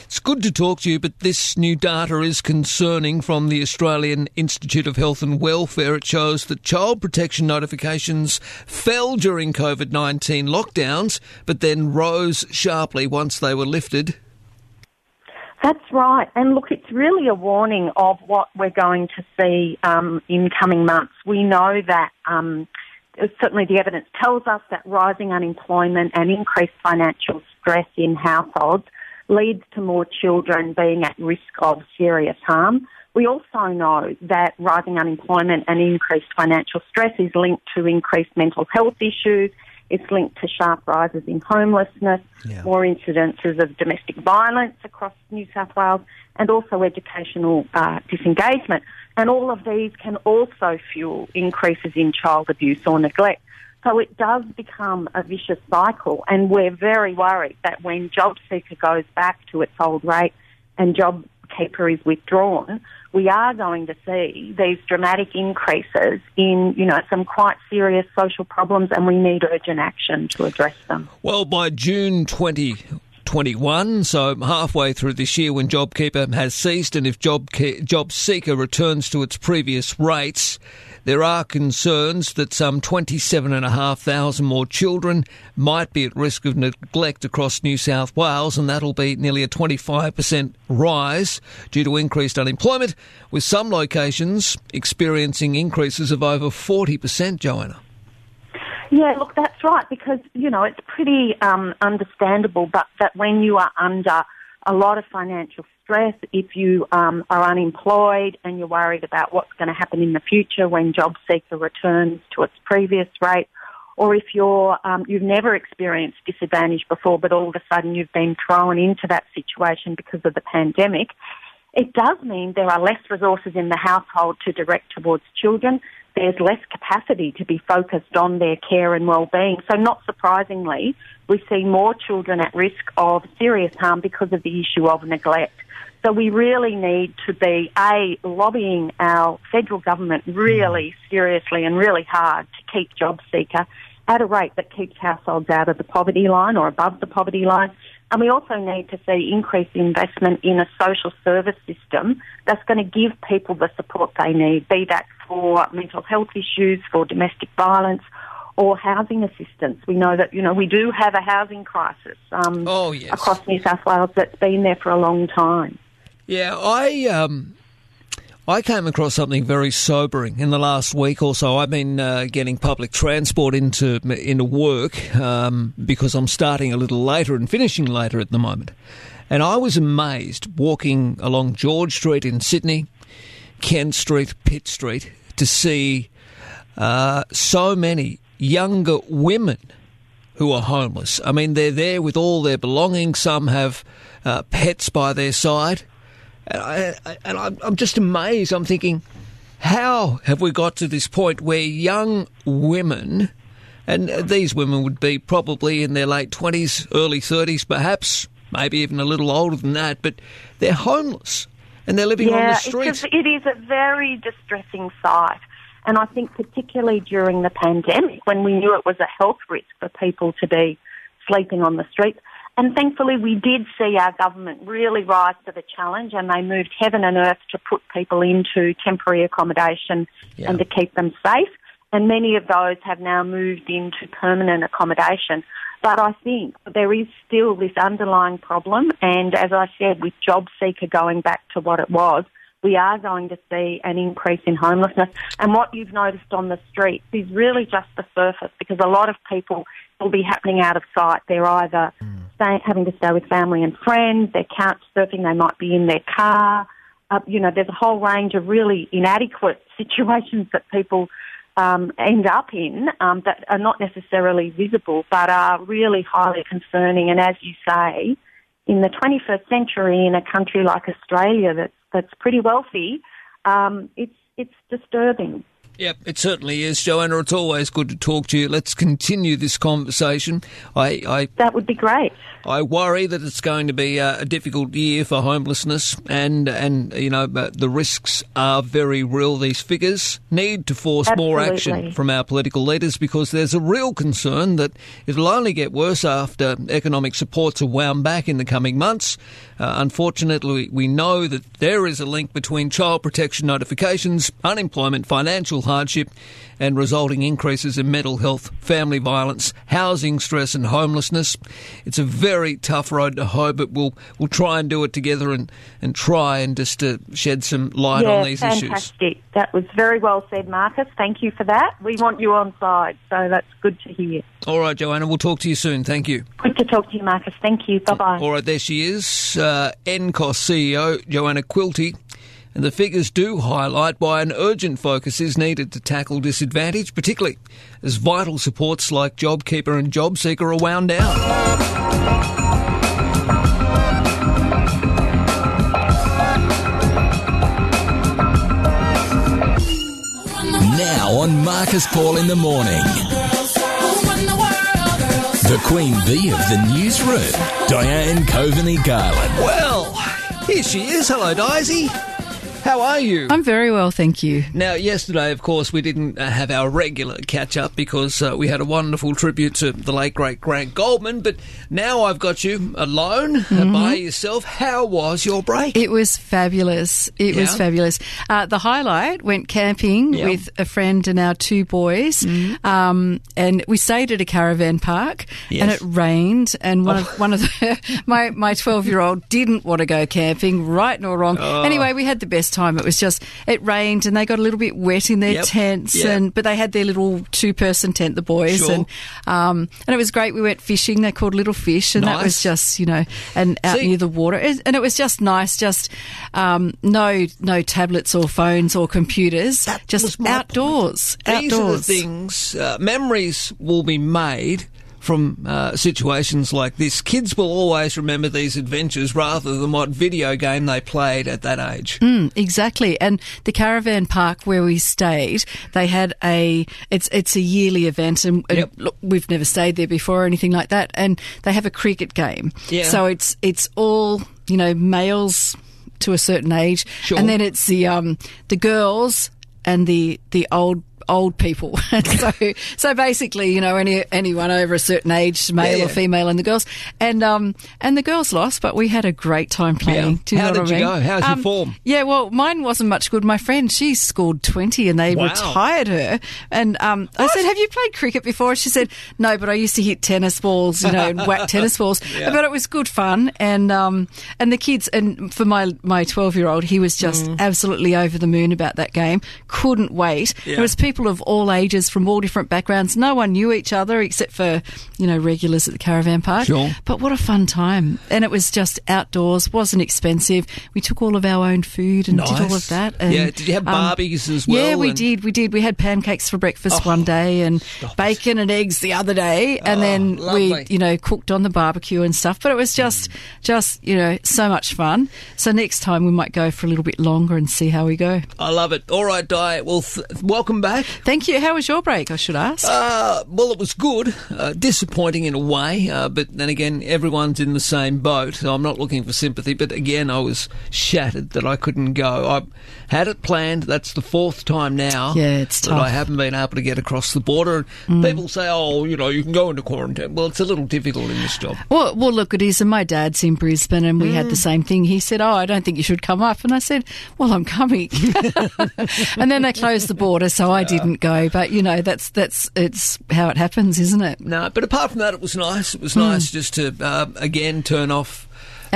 It's good to talk to you, but this new data is concerning from the Australian Institute of Health and Welfare. It shows that child protection notifications fell during COVID 19 lockdowns, but then rose sharply once they were lifted. That's right. And look, it's really a warning of what we're going to see um, in coming months. We know that um, certainly the evidence tells us that rising unemployment and increased financial stress in households leads to more children being at risk of serious harm. We also know that rising unemployment and increased financial stress is linked to increased mental health issues. It's linked to sharp rises in homelessness, Yeah. more incidences of domestic violence across New South Wales, and also educational uh, disengagement. And all of these can also fuel increases in child abuse or neglect. So it does become a vicious cycle, and we're very worried that when JobSeeker goes back to its old rate and JobKeeper is withdrawn, we are going to see these dramatic increases in, you know, some quite serious social problems, and we need urgent action to address them. Well, by June 2021, so halfway through this year when JobKeeper has ceased and if Job JobSeeker returns to its previous rates, there are concerns that some 27,500 more children might be at risk of neglect across New South Wales, and that'll be nearly a 25% rise due to increased unemployment, with some locations experiencing increases of over 40%, Joanna. Yeah, look, that's right, because, you know, it's pretty um, understandable, but that when you are under a lot of financial stress, if you um, are unemployed and you're worried about what's going to happen in the future when JobSeeker returns to its previous rate, or if you're um, you've never experienced disadvantage before, but all of a sudden you've been thrown into that situation because of the pandemic, it does mean there are less resources in the household to direct towards children. There's less capacity to be focused on their care and well-being. So not surprisingly, we see more children at risk of serious harm because of the issue of neglect. So we really need to be, A, lobbying our federal government really mm. seriously and really hard to keep job seeker at a rate that keeps households out of the poverty line or above the poverty line. And we also need to see increased investment in a social service system that's going to give people the support they need, be that for mental health issues, for domestic violence, or housing assistance. We know that, you know, we do have a housing crisis um, Oh, yes. across New South Wales that's been there for a long time. Yeah, I um, I came across something very sobering in the last week or so. I've been uh, getting public transport into into work um, because I'm starting a little later and finishing later at the moment. And I was amazed walking along George Street in Sydney, Kent Street, Pitt Street, to see uh, so many younger women who are homeless. I mean, they're there with all their belongings. Some have uh, pets by their side. And, I, and I'm, I'm just amazed. I'm thinking, how have we got to this point where young women, and these women would be probably in their late 20s, early 30s, perhaps, maybe even a little older than that, but they're homeless and they're living on the streets. It's a, it is a very distressing sight. And I think particularly during the pandemic when we knew it was a health risk for people to be sleeping on the streets. And thankfully we did see our government really rise to the challenge and they moved heaven and earth to put people into temporary accommodation and to keep them safe. And many of those have now moved into permanent accommodation. But I think there is still this underlying problem. And as I said, with job seeker going back to what it was, we are going to see an increase in homelessness. And what you've noticed on the streets is really just the surface because a lot of people will be happening out of sight. They're either mm. Having to stay with family and friends, they're couch surfing, they might be in their car. Uh, you know, there's a whole range of really inadequate situations that people um, end up in um, that are not necessarily visible but are really highly concerning. And as you say, in the 21st century, in a country like Australia that's that's pretty wealthy, um, it's it's disturbing. Yep, it certainly is, Joanna. It's always good to talk to you. Let's continue this conversation. I, I That would be great. I worry that it's going to be a, a difficult year for homelessness, and and you know the risks are very real. These figures need to force more action from our political leaders because there's a real concern that it'll only get worse after economic supports are wound back in the coming months. Uh, unfortunately, we know that there is a link between child protection notifications, unemployment, financial hardship, and resulting increases in mental health, family violence, housing stress, and homelessness. It's a very tough road to hoe, but we'll we'll try and do it together and, and try and just to shed some light yeah, on these issues. fantastic. That was very well said, Marcus. Thank you for that. We want you on side, so that's good to hear. All right, Joanna, we'll talk to you soon. Thank you. Good to talk to you, Marcus. Thank you. Bye bye. All right, there she is, uh, NCOSS CEO Joanna Quilty. And the figures do highlight why an urgent focus is needed to tackle disadvantage, particularly as vital supports like JobKeeper and JobSeeker are wound down. Now on Marcus Paul in the morning. The Queen Bee of the newsroom, Diane Coveney Garland. Well, here she is. Hello, Daisy. How are you? I'm very well, thank you. Now, yesterday, of course, we didn't uh, have our regular catch up because uh, we had a wonderful tribute to the late great Grant Goldman. But now I've got you alone uh, by yourself. How was your break? It was fabulous. It was fabulous. Uh, the highlight went camping Yeah. with a friend and our two boys, um, and we stayed at a caravan park. And it rained, and one of one of the, my my twelve year old didn't want to go camping, right nor wrong. Oh. Anyway, we had the best time. It was just it rained, and they got a little bit wet in their Yep. tents, Yep. and but they had their little two person tent, the boys, Sure. and um, and it was great. We went fishing. They caught Little Fish, and that was just you know, and out See- near the water, It- and it was just nice. Just um, no no tablets or phones or computers, just outdoors. These are the outdoors. things, uh, memories will be made from uh, situations like this. Kids will always remember these adventures rather than what video game they played at that age. Mm, exactly. And the caravan park where we stayed, they had a it's it's a yearly event, and, and look, we've never stayed there before or anything like that. And they have a cricket game, Yeah. so it's it's all you know males to a certain age, Sure. and then it's the um the girls and the the old old people. so so basically, you know, any anyone over a certain age, male Yeah, or female, and the girls and um and the girls lost, but we had a great time playing. Yeah. How did you mean? go? How's your Um, form? Yeah, well, mine wasn't much good. My friend, she scored 20 and they Wow. retired her. And um, I said, Have you played cricket before? She said, No, but I used to hit tennis balls, you know, and whack tennis balls. Yeah. But it was good fun. And um, and the kids, and for my, my 12 year old, he was just absolutely over the moon about that game. Couldn't wait. Mm. Yeah. There was people of all ages from all different backgrounds. No one knew each other except for, you know, regulars at the caravan park. Sure. But what a fun time. And it was just outdoors, wasn't expensive. We took all of our own food and did all of that. And, um, Yeah, did you have barbecues as well Yeah, we and- did. We did. We had pancakes for breakfast one day and bacon and eggs the other day. And Oh, then lovely. we, you know, cooked on the barbecue and stuff. But it was just, just, you know, so much fun. So next time we might go for a little bit longer and see how we go. I love it. All right, Di. Well, th- welcome back. Thank you. How was your break, I should ask? Uh, well, it was good. Uh, disappointing in a way, uh, but then again, everyone's in the same boat, so I'm not looking for sympathy. But again, I was shattered that I couldn't go. I had it planned. That's the fourth time now. Yeah, it's that tough. I haven't been able to get across the border. Mm. People say, "Oh, you know, you can go into quarantine." Well, it's a little difficult in this job. Well, well, look, it is. And my dad's in Brisbane, and we had Mm. the same thing. He said, "Oh, I don't think you should come up," and I said, "Well, I'm coming." and then they closed the border, so I didn't go. But you know, that's that's it's how it happens, isn't it? No, but apart from that, it was nice. It was Mm. nice just to uh, again turn off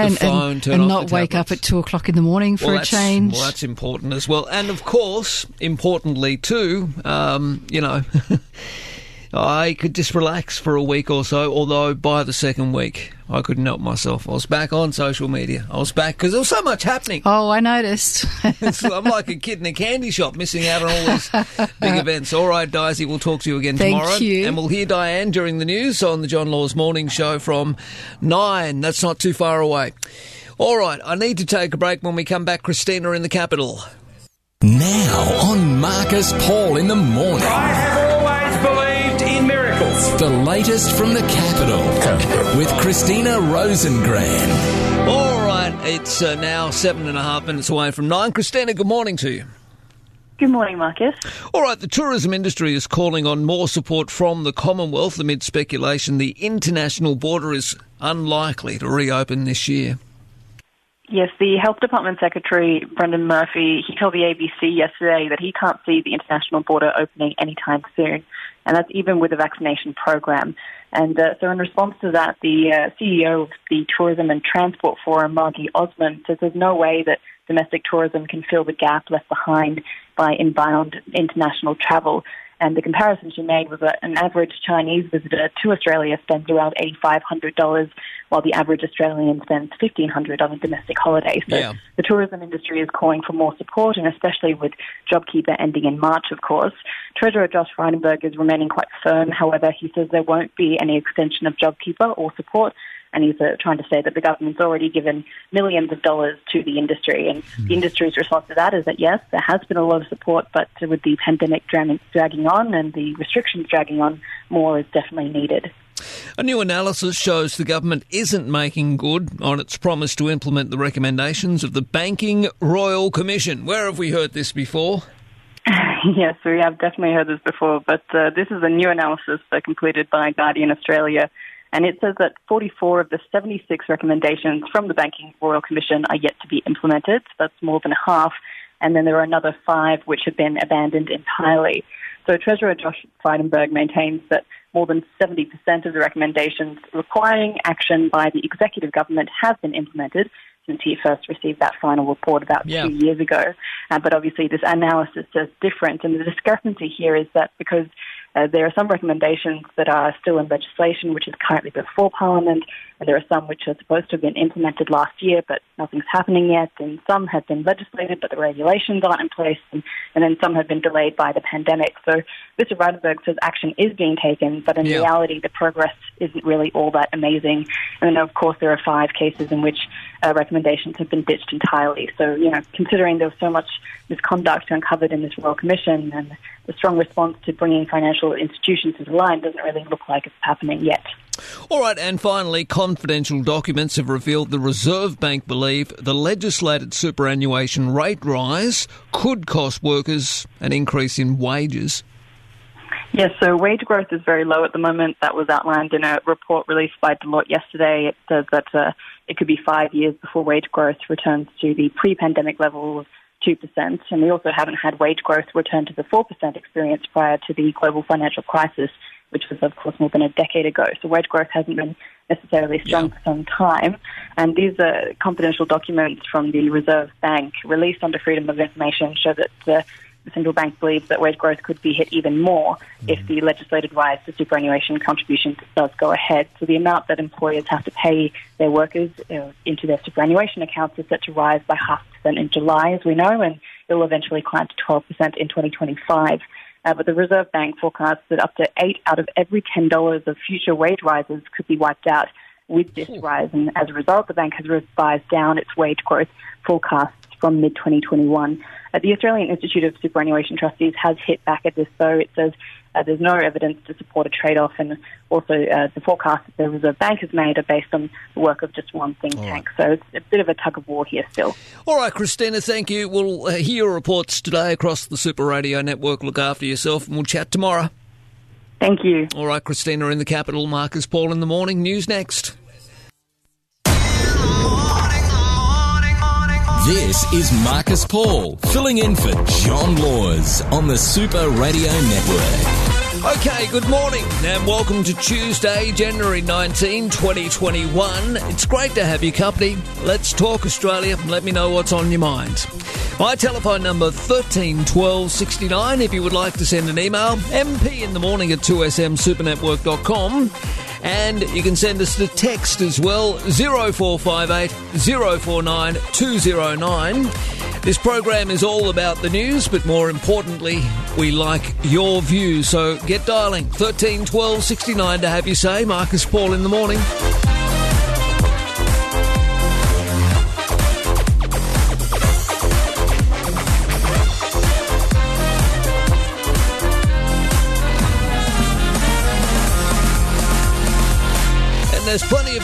And, phone, and, and not wake up at two o'clock in the morning for well, a change. Well, that's important as well. And of course, importantly too, um, you know, I could just relax for a week or so. Although by the second week, I couldn't help myself. I was back on social media. I was back because there was so much happening. Oh, I noticed. It's- I'm like a kid in a candy shop, missing out on all these big events. All right, Daisy, we'll talk to you again Thank tomorrow, you. and we'll hear Diane during the news on the John Laws Morning Show from nine. That's not too far away. All right, I need to take a break. When we come back, Christina in the capital. Now on Marcus Paul in the morning. In miracles. The latest from the capital with Christina Rosengren. All right, it's uh, now seven and a half minutes away from nine. Christina, good morning to you. Good morning, Marcus. All right, the tourism industry is calling on more support from the Commonwealth amid speculation the international border is unlikely to reopen this year. Yes, the Health Department Secretary, Brendan Murphy, he told the ABC yesterday that he can't see the international border opening anytime soon, and that's even with a vaccination program. And uh, so, in response to that, the uh, CEO of the Tourism and Transport Forum, Margy Osmond, says there's no way that domestic tourism can fill the gap left behind by inbound international travel. And the comparison she made was that an average Chinese visitor to Australia spends around $8,500, while the average Australian spends $1,500 on a domestic holiday. So Yeah. the tourism industry is calling for more support, and especially with JobKeeper ending in March, of course. Treasurer Josh Frydenberg is remaining quite firm. However, he says there won't be any extension of JobKeeper or support. And he's uh, trying to say that the government's already given millions of dollars to the industry. And the industry's response to that is that, yes, there has been a lot of support, but with the pandemic dragging on and the restrictions dragging on, more is definitely needed. A new analysis shows the government isn't making good on its promise to implement the recommendations of the Banking Royal Commission. Where have we heard this before? yes, we have definitely heard this before, but uh, this is a new analysis uh, completed by Guardian Australia, and it says that 44 of the 76 recommendations from the Banking Royal Commission are yet to be implemented. So that's more than half, and then there are another five which have been abandoned entirely. So Treasurer Josh Frydenberg maintains that more than 70% of the recommendations requiring action by the executive government have been implemented since he first received that final report about Yeah. two years ago. Uh, but obviously, this analysis is different, and the discrepancy here is that because uh, there are some recommendations that are still in legislation, which is currently before Parliament, and there are some which are supposed to have been implemented last year, but nothing's happening yet, and some have been legislated, but the regulations aren't in place, and, and then some have been delayed by the pandemic. So Mr. Frydenberg says action is being taken, but in Yeah. reality, the progress isn't really all that amazing. And then, of course, there are five cases in which uh, recommendations have been ditched entirely. So, you know, considering there was so much misconduct uncovered in this Royal Commission and the strong response to bringing financial institutions into line doesn't really look like it's happening yet. All right, and finally, confidential documents have revealed the Reserve Bank believe the legislated superannuation rate rise could cost workers an increase in wages. Yes, so wage growth is very low at the moment. That was outlined in a report released by Deloitte yesterday. It says that uh, it could be five years before wage growth returns to the pre-pandemic level of 2%. And we also haven't had wage growth return to the 4% experience prior to the global financial crisis, which was, of course, more than a decade ago. So wage growth hasn't been necessarily strong for some time. And these are confidential documents from the Reserve Bank released under Freedom of Information show that uh, the central bank believes that wage growth could be hit even more if the legislated rise to superannuation contributions does go ahead. So the amount that employers have to pay their workers uh, into their superannuation accounts is set to rise by half percent in July, as we know, and it will eventually climb to 12% in 2025. Uh, but the Reserve Bank forecasts that up to eight out of every $10 of future wage rises could be wiped out with this rise. And as a result, the bank has revised down its wage growth forecasts from mid 2021. Uh, the Australian Institute of Superannuation Trustees has hit back at this, though. It says uh, there's no evidence to support a trade off, and also uh, the forecasts that the Reserve Bank has made are based on the work of just one think tank. So it's a bit of a tug of war here still. All right, Christina, thank you. We'll uh, hear your reports today across the Super Radio Network. Look after yourself, and we'll chat tomorrow. Thank you. All right, Christina in the capital. Marcus Paul in the morning. News next. This is Marcus Paul, filling in for John Laws on the Super Radio Network. Okay, good morning and welcome to Tuesday, January 19, 2021. It's great to have your company. Let's talk Australia and let me know what's on your mind. My telephone number 13 12 69 if you would like to send an email, mp in the morning at 2smsupernetwork.com. And you can send us the text as well, 0458 049 209. This program is all about the news, but more importantly, we like your views. So get dialing 13 12 69 to have you say. Marcus Paul in the morning.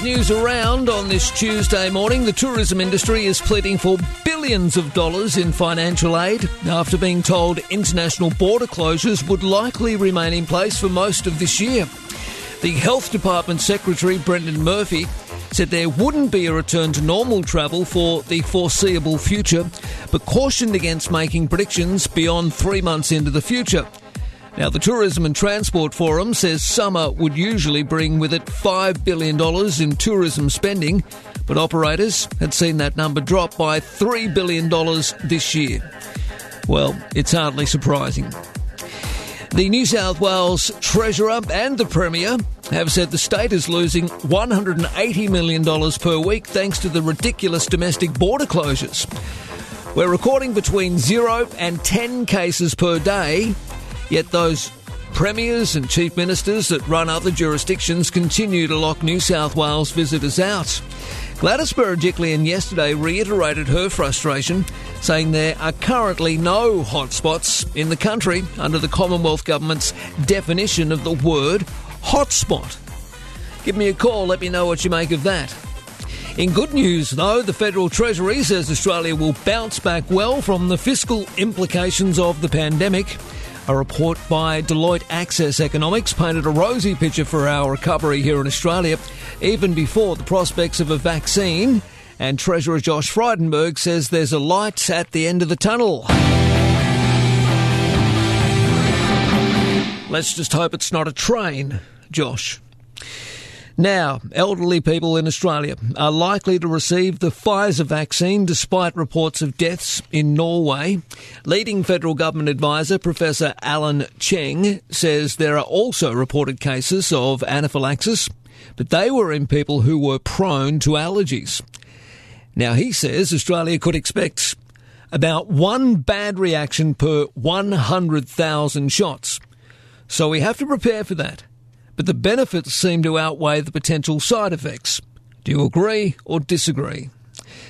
News around on this Tuesday morning. The tourism industry is pleading for billions of dollars in financial aid after being told international border closures would likely remain in place for most of this year. The Health Department Secretary, Brendan Murphy, said there wouldn't be a return to normal travel for the foreseeable future, but cautioned against making predictions beyond three months into the future. Now, the Tourism and Transport Forum says summer would usually bring with it $5 billion in tourism spending, but operators had seen that number drop by $3 billion this year. Well, it's hardly surprising. The New South Wales Treasurer and the Premier have said the state is losing $180 million per week thanks to the ridiculous domestic border closures. We're recording between zero and 10 cases per day Yet those premiers and chief ministers that run other jurisdictions continue to lock New South Wales visitors out. Gladys Berejiklian yesterday reiterated her frustration, saying there are currently no hotspots in the country under the Commonwealth Government's definition of the word hotspot. Give me a call, let me know what you make of that. In good news, though, the Federal Treasury says Australia will bounce back well from the fiscal implications of the pandemic. A report by Deloitte Access Economics painted a rosy picture for our recovery here in Australia, even before the prospects of a vaccine. And Treasurer Josh Frydenberg says there's a light at the end of the tunnel. Let's just hope it's not a train, Josh. Now, elderly people in Australia are likely to receive the Pfizer vaccine despite reports of deaths in Norway. Leading federal government advisor Professor Alan Cheng says there are also reported cases of anaphylaxis, but they were in people who were prone to allergies. Now, he says Australia could expect about one bad reaction per 100,000 shots. So we have to prepare for that but the benefits seem to outweigh the potential side effects. Do you agree or disagree?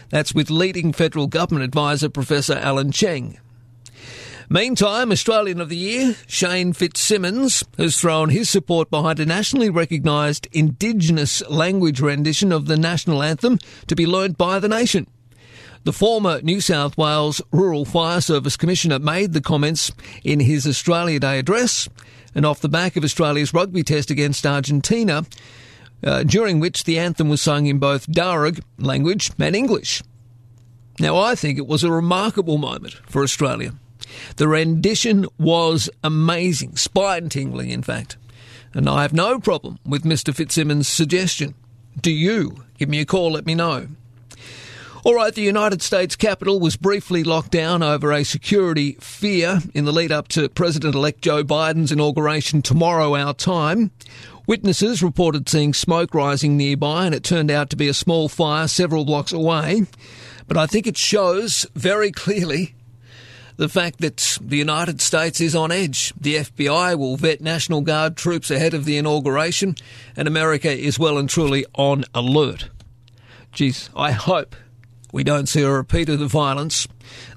That's with leading federal government advisor Professor Alan Cheng. Meantime, Australian of the Year, Shane Fitzsimmons, has thrown his support behind a nationally recognised Indigenous language rendition of the national anthem to be learnt by the nation. The former New South Wales Rural Fire Service Commissioner made the comments in his Australia Day address and off the back of Australia's rugby test against Argentina, uh, during which the anthem was sung in both Darug language and English. Now, I think it was a remarkable moment for Australia. The rendition was amazing, spine tingling, in fact. And I have no problem with Mr. Fitzsimmons' suggestion. Do you? Give me a call, let me know. All right, the United States Capitol was briefly locked down over a security fear in the lead up to President elect Joe Biden's inauguration tomorrow, our time. Witnesses reported seeing smoke rising nearby, and it turned out to be a small fire several blocks away. But I think it shows very clearly the fact that the United States is on edge. The FBI will vet National Guard troops ahead of the inauguration, and America is well and truly on alert. Geez, I hope we don't see a repeat of the violence,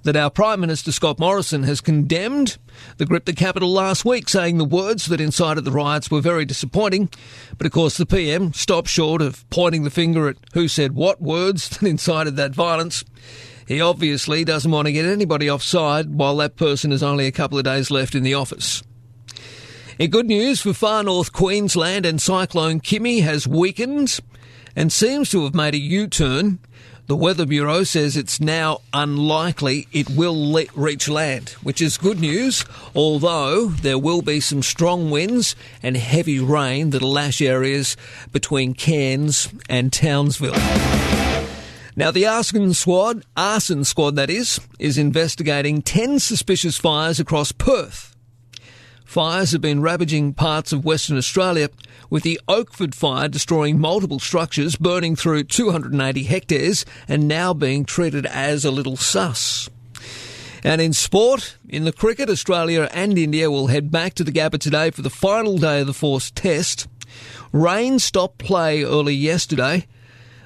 that our Prime Minister Scott Morrison has condemned the gripped the capital last week, saying the words that incited the riots were very disappointing. But of course, the PM stopped short of pointing the finger at who said what words that incited that violence. He obviously doesn't want to get anybody offside while that person has only a couple of days left in the office. In good news for far north Queensland and Cyclone Kimi has weakened and seems to have made a U turn the Weather Bureau says it's now unlikely it will reach land, which is good news, although there will be some strong winds and heavy rain that'll lash areas between Cairns and Townsville. Now, the arson squad, arson squad that is, is investigating 10 suspicious fires across Perth. Fires have been ravaging parts of Western Australia, with the Oakford fire destroying multiple structures, burning through 280 hectares, and now being treated as a little sus. And in sport, in the cricket, Australia and India will head back to the Gabba today for the final day of the Fourth Test. Rain stopped play early yesterday.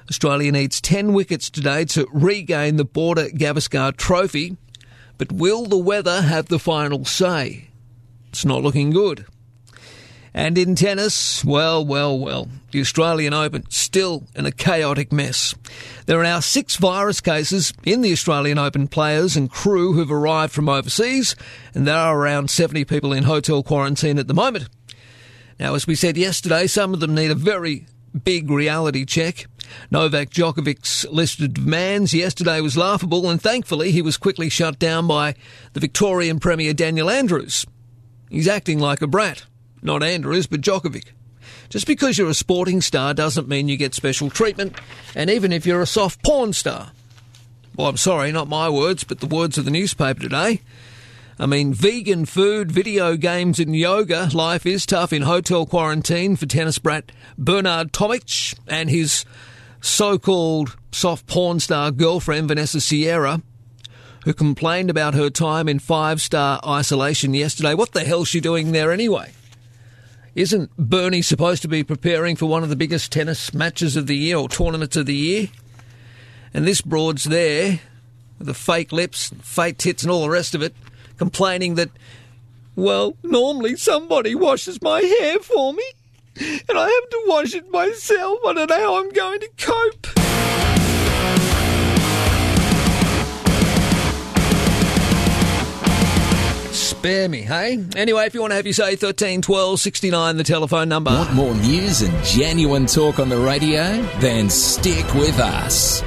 Australia needs 10 wickets today to regain the Border Gavaskar Trophy. But will the weather have the final say? It's not looking good. And in tennis, well, well, well, the Australian Open still in a chaotic mess. There are now six virus cases in the Australian Open players and crew who've arrived from overseas, and there are around 70 people in hotel quarantine at the moment. Now, as we said yesterday, some of them need a very big reality check. Novak Djokovic's list of demands yesterday was laughable, and thankfully he was quickly shut down by the Victorian Premier Daniel Andrews. He's acting like a brat. Not Andrews, but Djokovic. Just because you're a sporting star doesn't mean you get special treatment, and even if you're a soft porn star. Well, I'm sorry, not my words, but the words of the newspaper today. I mean, vegan food, video games, and yoga. Life is tough in hotel quarantine for tennis brat Bernard Tomic and his so called soft porn star girlfriend, Vanessa Sierra, who complained about her time in five star isolation yesterday. What the hell's she doing there anyway? Isn't Bernie supposed to be preparing for one of the biggest tennis matches of the year or tournaments of the year? And this broad's there with the fake lips, fake tits, and all the rest of it, complaining that, well, normally somebody washes my hair for me, and I have to wash it myself. I don't know how I'm going to cope. Spare me, hey? Anyway, if you want to have your say, 13 12 69, the telephone number. Want more news and genuine talk on the radio? Then stick with us.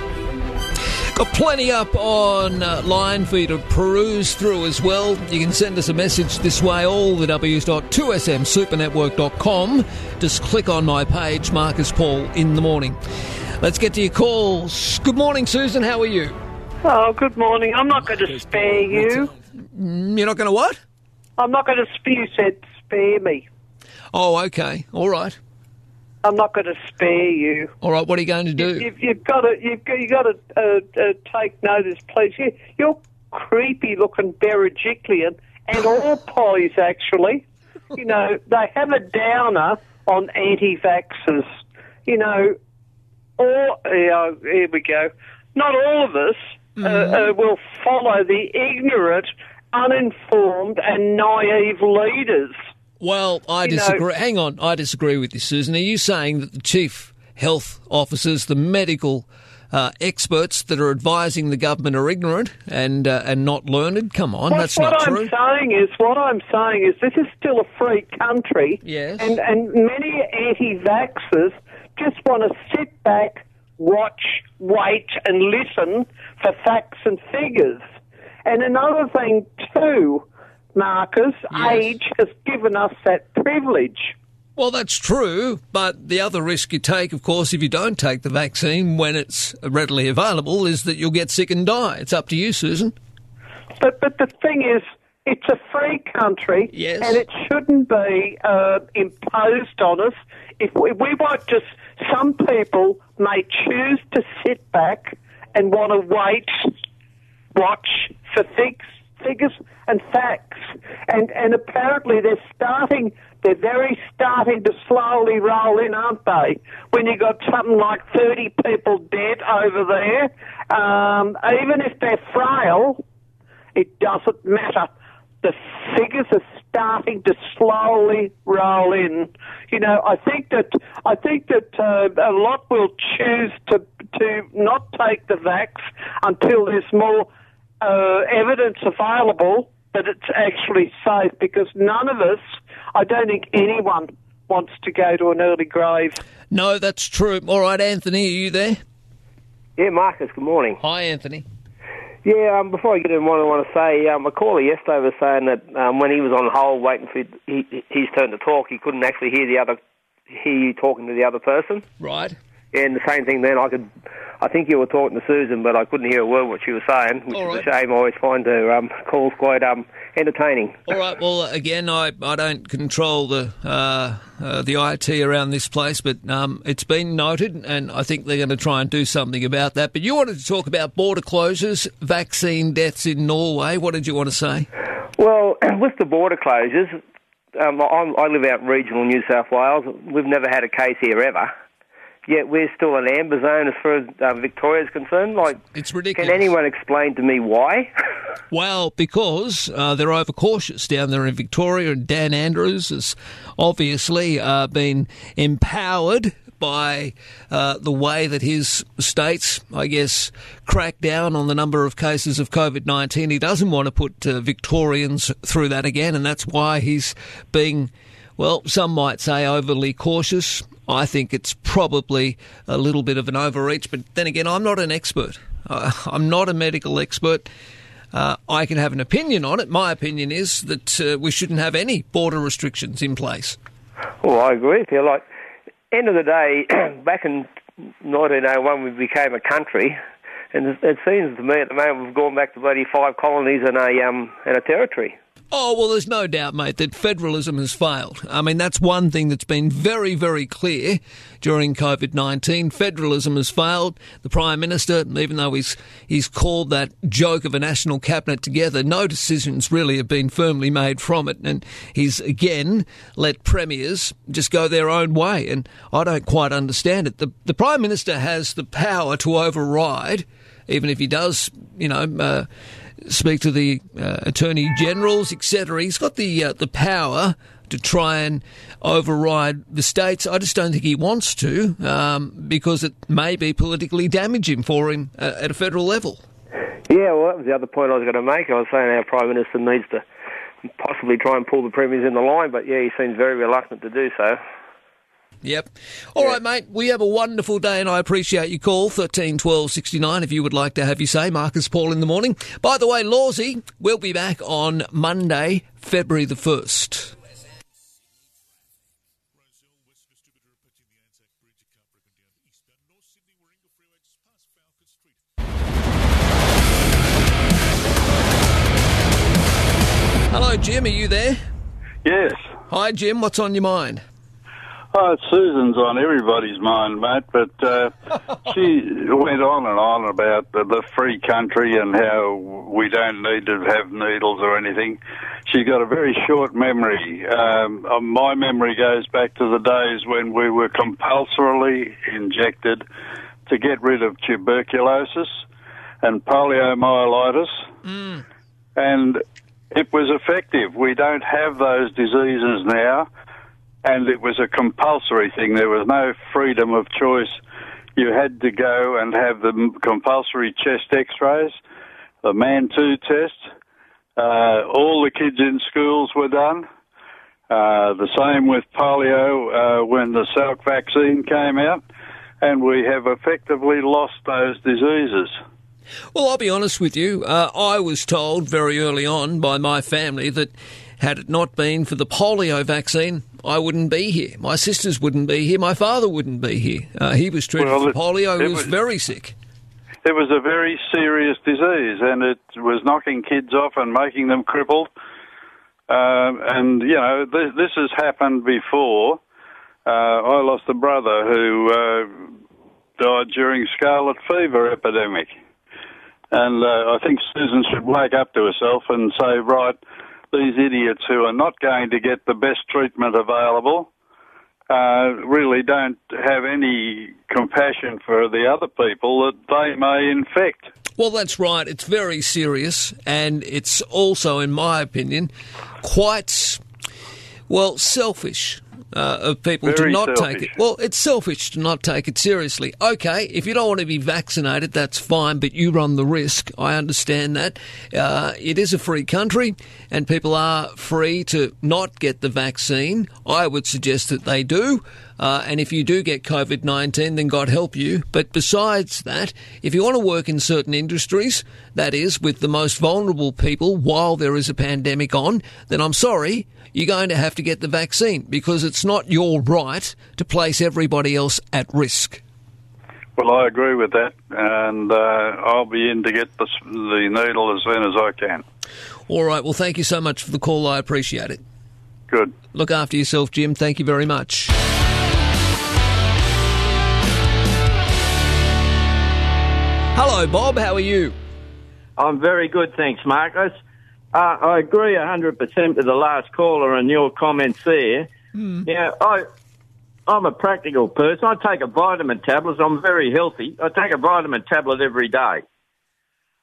Got plenty up on uh, line for you to peruse through as well. You can send us a message this way, all the W's.2smsupernetwork.com. Just click on my page, Marcus Paul, in the morning. Let's get to your calls. Good morning, Susan. How are you? Oh, good morning. I'm not going to spare you. You're not going to what? I'm not going to spare you. Said spare me. Oh, okay. All right. I'm not going to spare you. All right. What are you going to do? You've, you've got to. You've got, you've got to uh, uh, take notice, please. You, you're creepy-looking Berejiklian and all pollies, actually. You know, they have a downer on anti-vaxxers. You know, or here we go. Not all of us uh, uh, will follow the ignorant, uninformed, and naive leaders. Well, I You know- disagree. Hang on, I disagree with you, Susan. Are you saying that the chief health officers, the medical uh, experts that are advising the government are ignorant and uh, and not learned? Come on, What- that's what not I'm true. saying is, what I'm saying is, this is still a free country. Yes. And and many anti-vaxxers just want to sit back, watch, wait, and listen for facts and figures. And another thing too, Marcus, age has given us that privilege. Well, that's true, but the other risk you take, of course, if you don't take the vaccine when it's readily available, is that you'll get sick and die. It's up to you, Susan. But but the thing is, it's a free country, Yes. and it shouldn't be uh, imposed on us. If we, we might just, some people may choose to sit back and want to wait, watch for figures and facts, and and apparently they're starting. They're very starting to slowly roll in, aren't they? When you've got something like 30 people dead over there, um, even if they're frail, it doesn't matter. The figures are starting to slowly roll in. You know, I think that I think that uh, a lot will choose to to not take the vax until there's more uh, evidence available that it's actually safe. Because none of us, I don't think anyone wants to go to an early grave. No, that's true. All right, Anthony, are you there? Yeah, Marcus, good morning. Hi, Anthony. Yeah, um, before I get in, what I want to say, um, a caller yesterday was saying that um, when he was on hold waiting for he, his turn to talk, he couldn't actually hear the other, hear you talking to the other person. Right. And the same thing then, I could, I think you were talking to Susan, but I couldn't hear a word what she was saying, which All is right. a shame. I always find her um, calls quite um, entertaining. All right. Well, again, I, I don't control the uh, uh, the IT around this place, but um, it's been noted, and I think they're going to try and do something about that. But you wanted to talk about border closures, vaccine deaths in Norway. What did you want to say? Well, with the border closures, um, I'm, I live out regional New South Wales. We've never had a case here ever. Yet we're still an amber zone as far as uh, Victoria's concerned. Like, it's ridiculous. Can anyone explain to me why? Well, because uh, they're overcautious down there in Victoria, and Dan Andrews has obviously uh, been empowered by uh, the way that his states, I guess, crack down on the number of cases of COVID 19. He doesn't want to put uh, Victorians through that again, and that's why he's being, well, some might say overly cautious. I think it's probably a little bit of an overreach, but then again, I'm not an expert. Uh, I'm not a medical expert. Uh, I can have an opinion on it. My opinion is that uh, we shouldn't have any border restrictions in place. Well, I agree with you. Like, end of the day, back in 1901, we became a country, and it, seems to me at the moment we've gone back to bloody five colonies and a um and a territory. Oh, well, there's no doubt, mate, that federalism has failed. I mean, that's one thing that's been very, very clear during COVID 19. Federalism has failed. The Prime Minister, even though he's, he's called that joke of a national cabinet together, no decisions really have been firmly made from it. And he's again let premiers just go their own way. And I don't quite understand it. The, the Prime Minister has the power to override, even if he does, you know, uh, speak to the uh, attorney generals, etc. He's got the uh, the power to try and override the states. I just don't think he wants to um, because it may be politically damaging for him uh, at a federal level. Yeah, well, that was the other point I was going to make. I was saying our Prime Minister needs to possibly try and pull the premiers in the line, but yeah, he seems very reluctant to do so. Yep. All right, mate. We have a wonderful day, and I appreciate your call. Thirteen twelve sixty nine. If you would like to have your say, Marcus Paul in the morning. By the way, Lawsie, we'll be back on Monday, February the first. Hello, Jim. Are you there? Yes. Hi, Jim. What's on your mind? Oh, Susan's on everybody's mind, mate, but uh, she went on and on about the, the free country and how we don't need to have needles or anything. She's got a very short memory. Um, uh, my memory goes back to the days when we were compulsorily injected to get rid of tuberculosis and poliomyelitis, and it was effective. We don't have those diseases now and it was a compulsory thing. There was no freedom of choice. You had to go and have the compulsory chest X-rays, the Mantoux test. Uh, all the kids in schools were done. Uh, the same with polio uh, when the Salk vaccine came out, and we have effectively lost those diseases. Well, I'll be honest with you. Uh, I was told very early on by my family that had it not been for the polio vaccine, I wouldn't be here. My sisters wouldn't be here. My father wouldn't be here. Uh, he was treated Well, for polio. He was, was- very sick. It was a very serious disease, and it was knocking kids off and making them crippled. Um, and you know, this, this has happened before. Uh, I lost a brother who uh, died during scarlet fever epidemic, and uh, I think Susan should wake up to herself and say, right, these idiots who are not going to get the best treatment available uh, really don't have any compassion for the other people that they may infect. Well, that's right. It's very serious, and it's also, in my opinion, quite well selfish. Uh, of people to Very not take it. Well, it's selfish to not take it seriously. Okay, if you don't want to be vaccinated, that's fine, but you run the risk. I understand that. Uh, it is a free country, and people are free to not get the vaccine. I would suggest that they do. Uh, and if you do get COVID 19, then God help you. But besides that, if you want to work in certain industries, that is, with the most vulnerable people while there is a pandemic on, then I'm sorry, you're going to have to get the vaccine because it's not your right to place everybody else at risk. Well, I agree with that, and uh, I'll be in to get the, the needle as soon as I can. All right, well, thank you so much for the call. I appreciate it. Good. Look after yourself, Jim. Thank you very much. Hello, Bob. How are you? I'm very good, thanks, Marcus. Uh, I agree 100% with the last caller and your comments there. Hmm. Yeah, I I'm a practical person. I take a vitamin tablet. I'm very healthy. I take a vitamin tablet every day.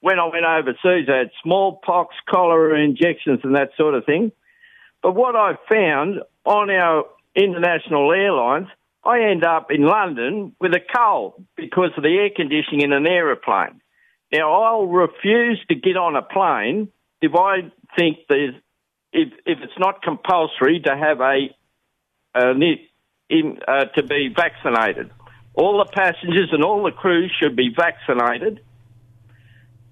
When I went overseas, I had smallpox, cholera injections, and that sort of thing. But what I found on our international airlines, I end up in London with a cold because of the air conditioning in an aeroplane. Now, I'll refuse to get on a plane if I think there's, if, if it's not compulsory to have a, in, uh, to be vaccinated. All the passengers and all the crews should be vaccinated.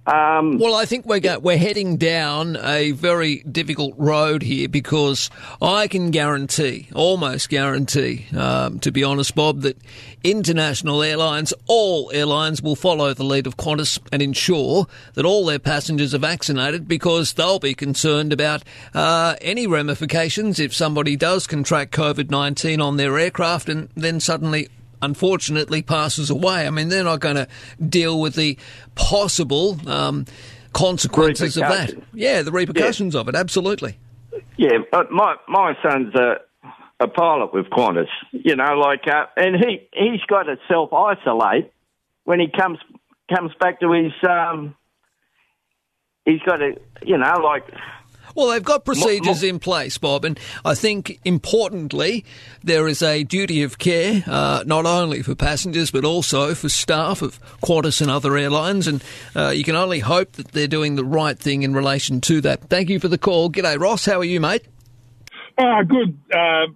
Um, well, I think we're go- we're heading down a very difficult road here because I can guarantee, almost guarantee, um, to be honest, Bob, that international airlines, all airlines, will follow the lead of Qantas and ensure that all their passengers are vaccinated because they'll be concerned about uh, any ramifications if somebody does contract COVID nineteen on their aircraft and then suddenly unfortunately passes away. I mean, they're not going to deal with the possible um, consequences of that. Yeah, the repercussions of it. Absolutely. Yeah, but my my son's a, a pilot with Qantas. You know, like, uh, and he he's got to self isolate when he comes comes back to his. Um, he's got to, you know, like well, they've got procedures in place, Bob, and I think importantly, there is a duty of care uh, not only for passengers but also for staff of Qantas and other airlines, and uh, you can only hope that they're doing the right thing in relation to that. Thank you for the call. G'day, Ross. How are you, mate? Ah, good. Uh,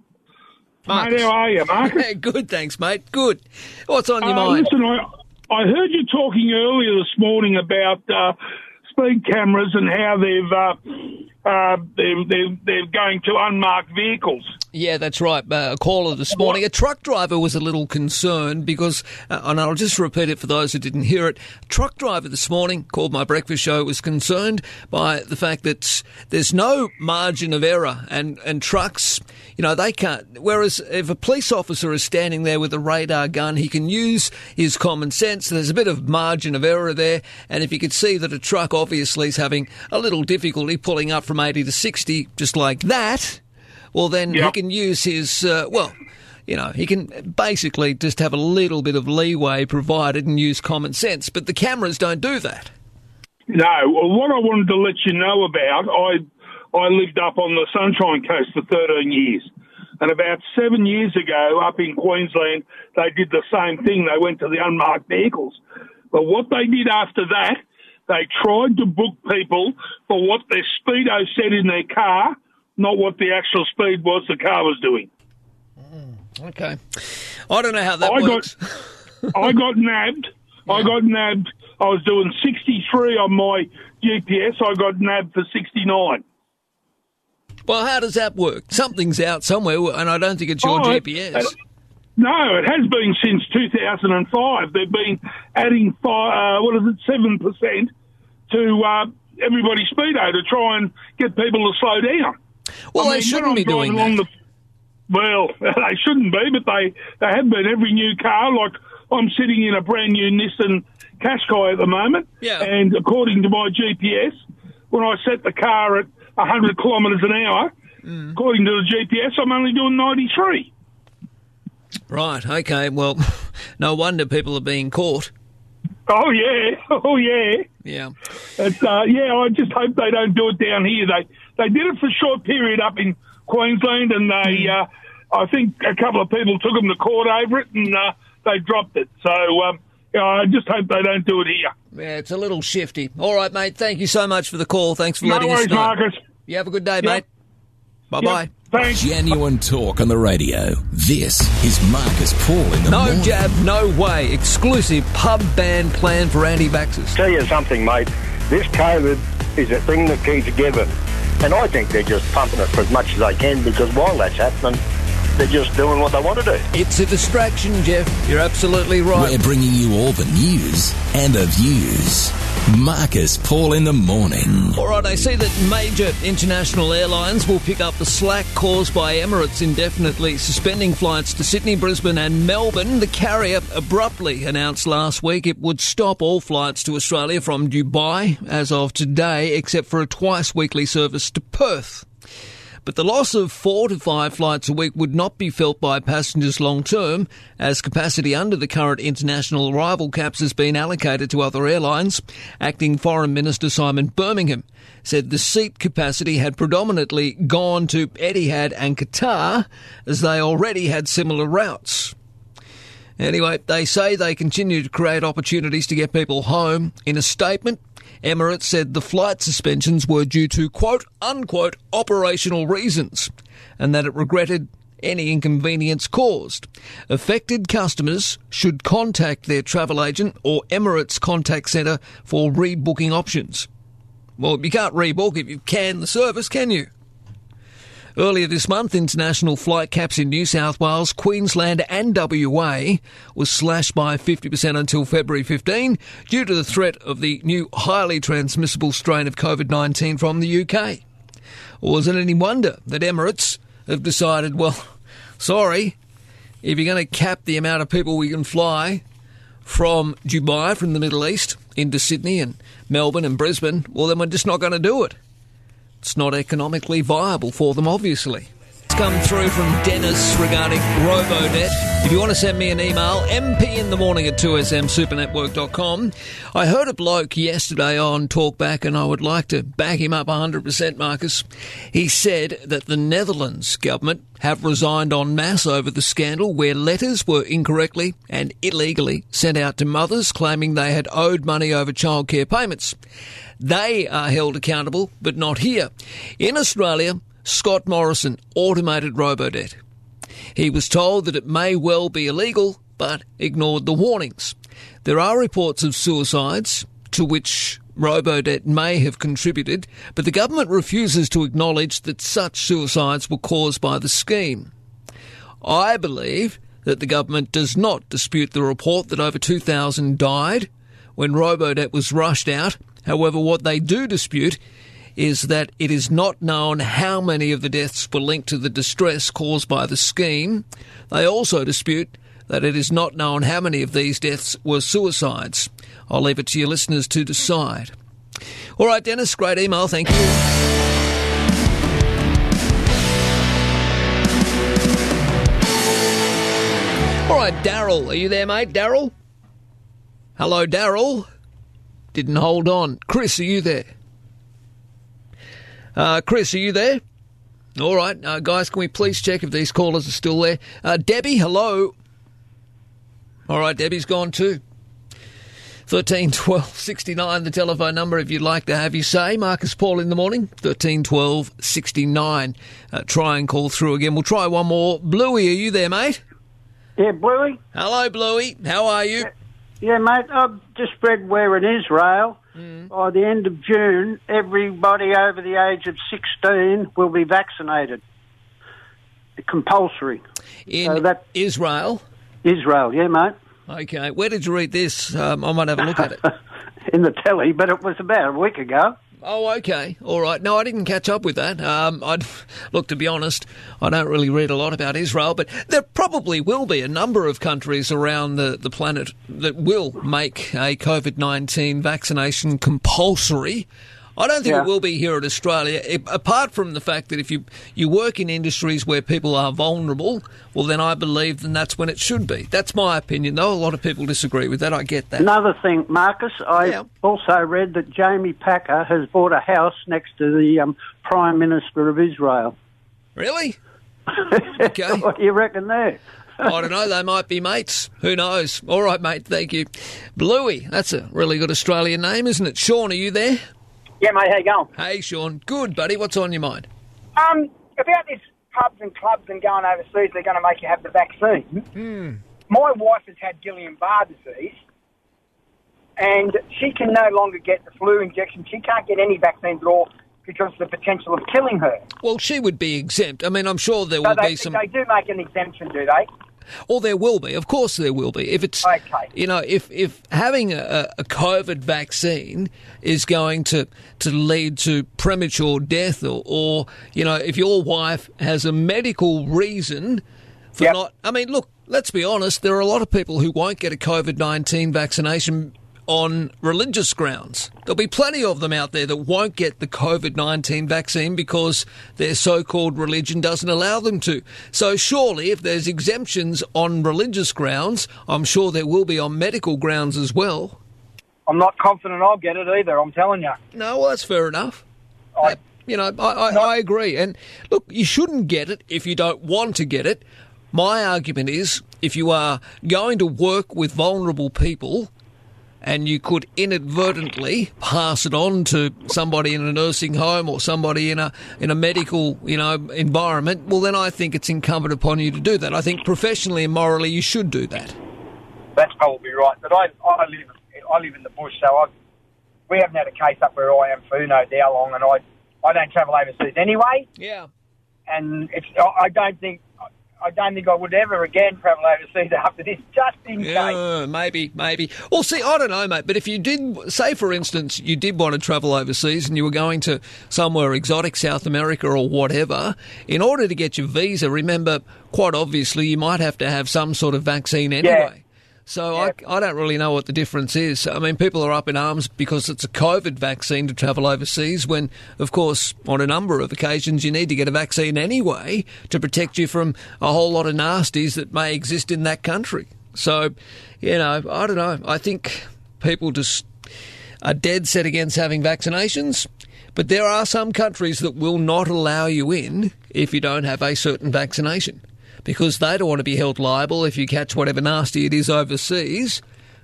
mate, how are you, Mark? good, thanks, mate. Good. What's on your Uh, mind? Listen, I, I heard you talking earlier this morning about uh, speed cameras and how they've uh, uh, they're, they're, they're going to unmarked vehicles. Yeah, that's right. Uh, a caller this morning. A truck driver was a little concerned because, uh, and I'll just repeat it for those who didn't hear it. A Truck driver this morning called my breakfast show was concerned by the fact that there's no margin of error and, and trucks, you know, they can't. Whereas if a police officer is standing there with a radar gun, he can use his common sense. There's a bit of margin of error there. And if you could see that a truck obviously is having a little difficulty pulling up from 80 to 60, just like that, well, then he can use his, uh, well, you know, he can basically just have a little bit of leeway provided and use common sense. But the cameras don't do that. No, well, what I wanted to let you know about, I I lived up on the Sunshine Coast for 13 years. And about seven years ago, up in Queensland, they did the same thing. They went to the unmarked vehicles. But what they did after that, they tried to book people for what their speedo said in their car, not what the actual speed was the car was doing. Mm, okay. I don't know how that I works. got, I got nabbed. I got nabbed. I was doing 63 on my GPS. I got nabbed for 69. Well, how does that work? Something's out somewhere, and I don't think it's your Oh, GPS. No, it has been since 2005. They've been adding five, uh, what is it, seven percent to uh, everybody's speedo to try and get people to slow down. Well, I they shouldn't be doing along that. The, well, they shouldn't be, but they they have been. Every new car, like I'm sitting in a brand new Nissan Qashqai at the moment, Yeah. and according to my GPS, when I set the car at 100 kilometres an hour, Mm. according to the GPS, I'm only doing 93. Right, okay. Well, no wonder people are being caught. Oh yeah, oh yeah. Yeah. It's, uh, yeah, I just hope they don't do it down here. They they did it for a short period up in Queensland, and they uh, I think a couple of people took them to court over it, and uh, they dropped it. So um, yeah, I just hope they don't do it here. Yeah, it's a little shifty. All right, mate. Thank you so much for the call. Thanks for No letting us worries, know. Marcus. You have a good day, mate. Bye bye. Genuine talk on the radio. This is Marcus Paul in the No morning. jab, no way. Exclusive pub ban plan for anti-vaxxers. Tell you something, mate. This COVID is a thing that keeps giving. And I think they're just pumping it for as much as they can because while that's happening, they're just doing what they want to do. It's a distraction, Jeff. You're absolutely right. We're bringing you all the news and the views. Marcus Paul in the morning. All right, I see that major international airlines will pick up the slack caused by Emirates indefinitely suspending flights to Sydney, Brisbane, and Melbourne. The carrier abruptly announced last week it would stop all flights to Australia from Dubai as of today, except for a twice weekly service to Perth. But the loss of four to five flights a week would not be felt by passengers long term, as capacity under the current international arrival caps has been allocated to other airlines. Acting Foreign Minister Simon Birmingham said the seat capacity had predominantly gone to Etihad and Qatar, as they already had similar routes. Anyway, they say they continue to create opportunities to get people home. In a statement, Emirates said the flight suspensions were due to quote unquote operational reasons and that it regretted any inconvenience caused. Affected customers should contact their travel agent or Emirates contact centre for rebooking options. Well, you can't rebook if you can the service, can you? Earlier this month, international flight caps in New South Wales, Queensland, and WA was slashed by 50% until February 15 due to the threat of the new highly transmissible strain of COVID 19 from the UK. Was it any wonder that Emirates have decided, well, sorry, if you're going to cap the amount of people we can fly from Dubai, from the Middle East, into Sydney and Melbourne and Brisbane, well, then we're just not going to do it. It's not economically viable for them, obviously. It's come through from Dennis regarding RoboDebt. If you want to send me an email, mp in the morning at 2smsupernetwork.com. I heard a bloke yesterday on Talkback and I would like to back him up 100%, Marcus. He said that the Netherlands government have resigned en masse over the scandal where letters were incorrectly and illegally sent out to mothers claiming they had owed money over childcare payments. They are held accountable, but not here. In Australia, Scott Morrison automated RoboDebt. He was told that it may well be illegal, but ignored the warnings. There are reports of suicides to which RoboDebt may have contributed, but the government refuses to acknowledge that such suicides were caused by the scheme. I believe that the government does not dispute the report that over 2,000 died when RoboDebt was rushed out However, what they do dispute is that it is not known how many of the deaths were linked to the distress caused by the scheme. They also dispute that it is not known how many of these deaths were suicides. I'll leave it to your listeners to decide. All right, Dennis, great email. Thank you. All right, Daryl, are you there, mate? Daryl? Hello, Daryl didn't hold on. Chris, are you there? Uh, Chris, are you there? All right, uh, guys, can we please check if these callers are still there? Uh, Debbie, hello. All right, Debbie's gone too. 13 12 69, the telephone number if you'd like to have your say. Marcus Paul in the morning, 13 12 69. Uh, try and call through again. We'll try one more. Bluey, are you there, mate? Yeah, Bluey. Hello, Bluey. How are you? Yeah, mate, I've just read where in Israel, by the end of June, everybody over the age of 16 will be vaccinated. Compulsory. In So that- Israel? Israel, yeah, mate. Okay, where did you read this? Um, I might have a look at it. In the telly, but it was about a week ago. Oh, okay, all right. No, I didn't catch up with that. Um, I'd look to be honest, I don't really read a lot about Israel, but there probably will be a number of countries around the, the planet that will make a COVID nineteen vaccination compulsory. I don't think Yeah. it will be here in Australia. I- apart from the fact that if you you work in industries where people are vulnerable, well, then I believe then that's when it should be. That's my opinion, though. A lot of people disagree with that. I get that. Another thing, Marcus, I also read that Jamie Packer has bought a house next to the um, Prime Minister of Israel. Really? Okay. what do you reckon there? I don't know. They might be mates. Who knows? All right, mate. Thank you. Bluey. That's a really good Australian name, isn't it? Sean, are you there? Yeah, mate, how you going? Hey, Sean. Good, buddy. What's on your mind? Um, about this pubs and clubs and going overseas, they're going to make you have the vaccine. Hmm. My wife has had Guillain-Barre disease, and she can no longer get the flu injection. She can't get any vaccines at all because of the potential of killing her. Well, she would be exempt. I mean, I'm sure there So will they, be some. they do make an exemption, do they? Or there will be. Of course, there will be. If it's, you know, if if having a, a COVID vaccine is going to to lead to premature death, or, or you know, if your wife has a medical reason for not, I mean, look, let's be honest. There are a lot of people who won't get a COVID nineteen vaccination on religious grounds. There'll be plenty of them out there that won't get the COVID 19 vaccine because their so called religion doesn't allow them to. So, surely, if there's exemptions on religious grounds, I'm sure there will be on medical grounds as well. I'm not confident I'll get it either. I'm telling you. No, well, that's fair enough. I, you know, I, I, I agree. And look, you shouldn't get it if you don't want to get it. My argument is if you are going to work with vulnerable people and you could inadvertently pass it on to somebody in a nursing home or somebody in a in a medical you know environment, well then I think it's incumbent upon you to do that. I think professionally and morally you should do that. That's probably right. But I, I live I live in the bush, so I we haven't had a case up where I am for who knows how long, and I I don't travel overseas anyway. Yeah. And it's I I don't think I don't think I would ever again travel overseas after this, just in case. Maybe, maybe. Well, see, I don't know, mate. But if you did, say, for instance, you did want to travel overseas and you were going to somewhere exotic, South America or whatever, in order to get your visa, remember, quite obviously, you might have to have some sort of vaccine anyway. So I, I don't really know what the difference is. I mean, people are up in arms because it's a COVID vaccine to travel overseas when, of course, on a number of occasions you need to get a vaccine anyway to protect you from a whole lot of nasties that may exist in that country. So, you know, I don't know. I think people just are dead set against having vaccinations. But there are some countries that will not allow you in if you don't have a certain vaccination because they don't want to be held liable if you catch whatever nasty it is overseas.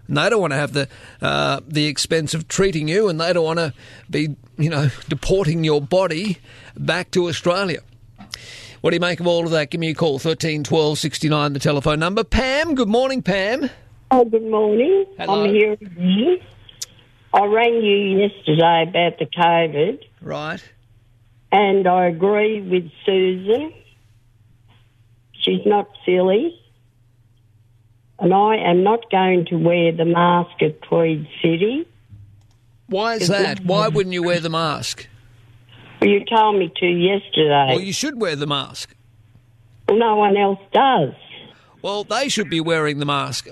And they don't want to have the uh, the expense of treating you, and they don't want to be, you know, deporting your body back to Australia. What do you make of all of that? Give me a call, 13 12 69, the telephone number. Pam, good morning, Pam. Oh, good morning. Hello. I'm here again. I rang you yesterday about the COVID, Right. and I agree with Susan. She's not silly. And I am not going to wear the mask at Tweed City. Why is that? Why wouldn't you wear the mask? Well, you told me to yesterday. Well, you should wear the mask. Well, no one else does. Well, they should be wearing the mask.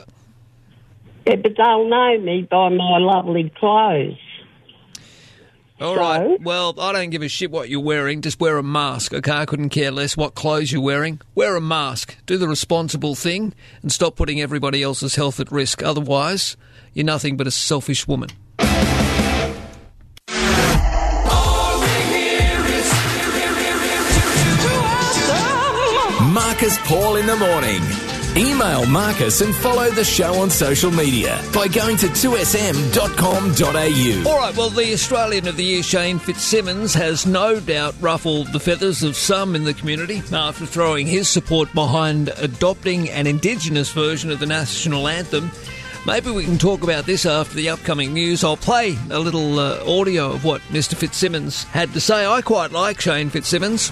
Yeah, but they'll know me by my lovely clothes. All right. Well, I don't give a shit what you're wearing. Just wear a mask, okay? I couldn't care less what clothes you're wearing. Wear a mask. Do the responsible thing and stop putting everybody else's health at risk. Otherwise, you're nothing but a selfish woman. Marcus Paul in the morning. Email Marcus and follow the show on social media by going to 2sm.com.au. All right, well, the Australian of the Year, Shane Fitzsimmons, has no doubt ruffled the feathers of some in the community after throwing his support behind adopting an Indigenous version of the national anthem. Maybe we can talk about this after the upcoming news. I'll play a little uh, audio of what Mr. Fitzsimmons had to say. I quite like Shane Fitzsimmons.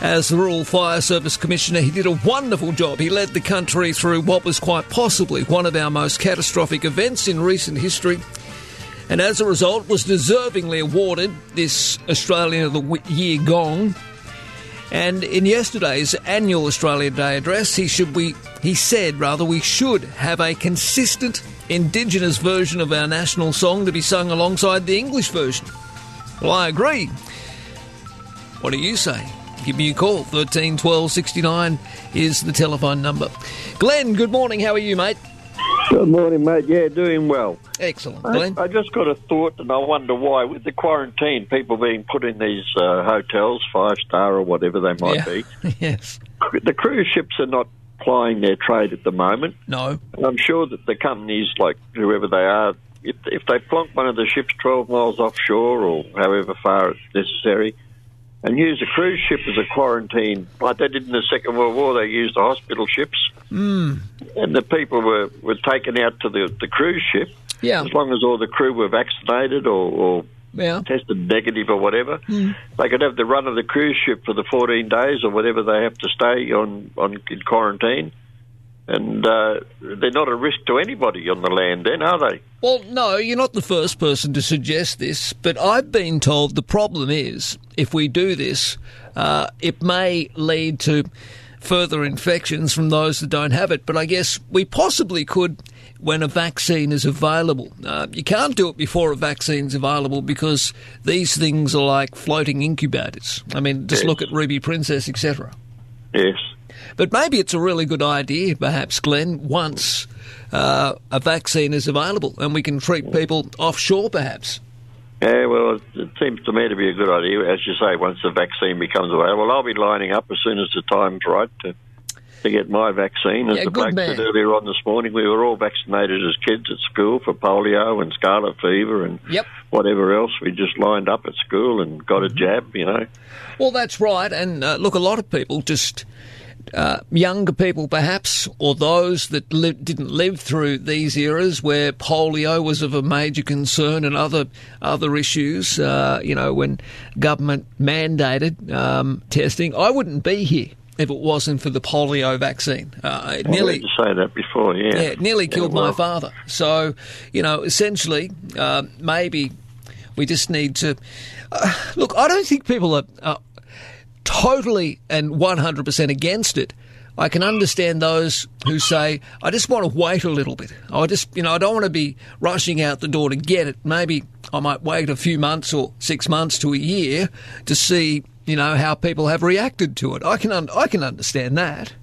As the Rural Fire Service Commissioner, he did a wonderful job. He led the country through what was quite possibly one of our most catastrophic events in recent history. And as a result, was deservingly awarded this Australian of the Year gong. And in yesterday's annual Australia Day address, he should we he said rather we should have a consistent Indigenous version of our national song to be sung alongside the English version. Well, I agree. What do you say? Give me a call. 13 12 69 is the telephone number. Glenn, good morning. How are you, mate? Good morning, mate. Yeah, doing well. Excellent, I, Glenn. I just got a thought, and I wonder why, with the quarantine, people being put in these uh, hotels, five star or whatever they might Yeah. be. yes. The cruise ships are not plying their trade at the moment. No. And I'm sure that the companies, like whoever they are, if, if they plonk one of the ships 12 miles offshore or however far it's necessary, and use a cruise ship as a quarantine, like they did in the Second World War, they used the hospital ships Mm. and the people were, were taken out to the, the cruise ship. Yeah. As long as all the crew were vaccinated or, or Yeah. tested negative or whatever, Mm. they could have the run of the cruise ship for the 14 days or whatever they have to stay on, on in quarantine. And uh, they're not a risk to anybody on the land, then, are they? Well, no, you're not the first person to suggest this, but I've been told the problem is if we do this, uh, it may lead to further infections from those that don't have it. But I guess we possibly could when a vaccine is available. Uh, you can't do it before a vaccine's available because these things are like floating incubators. I mean, just Yes. look at Ruby Princess, etc. Yes. But maybe it's a really good idea, perhaps, Glenn, once uh, a vaccine is available and we can treat people offshore, perhaps. Yeah, well, it, it seems to me to be a good idea. As you say, once the vaccine becomes available, I'll be lining up as soon as the time's right to, to get my vaccine. As Yeah, the good bloke man. said earlier on this morning, we were all vaccinated as kids at school for polio and scarlet fever and Yep. whatever else. We just lined up at school and got a jab, you know. Well, that's right. And uh, look, a lot of people just. Uh, younger people, perhaps, or those that li- didn't live through these eras where polio was of a major concern and other other issues. Uh, you know, when government mandated um, testing, I wouldn't be here if it wasn't for the polio vaccine. Uh, it I nearly say that before, yeah. yeah, it nearly killed well, my father. So, you know, essentially, uh, maybe we just need to uh, look. I don't think people are, are totally and 100% against it. I can understand those who say, I just want to wait a little bit. I just, you know, I don't want to be rushing out the door to get it. Maybe I might wait a few months or six months to a year to see, you know, how people have reacted to it. I can, un- I can understand that.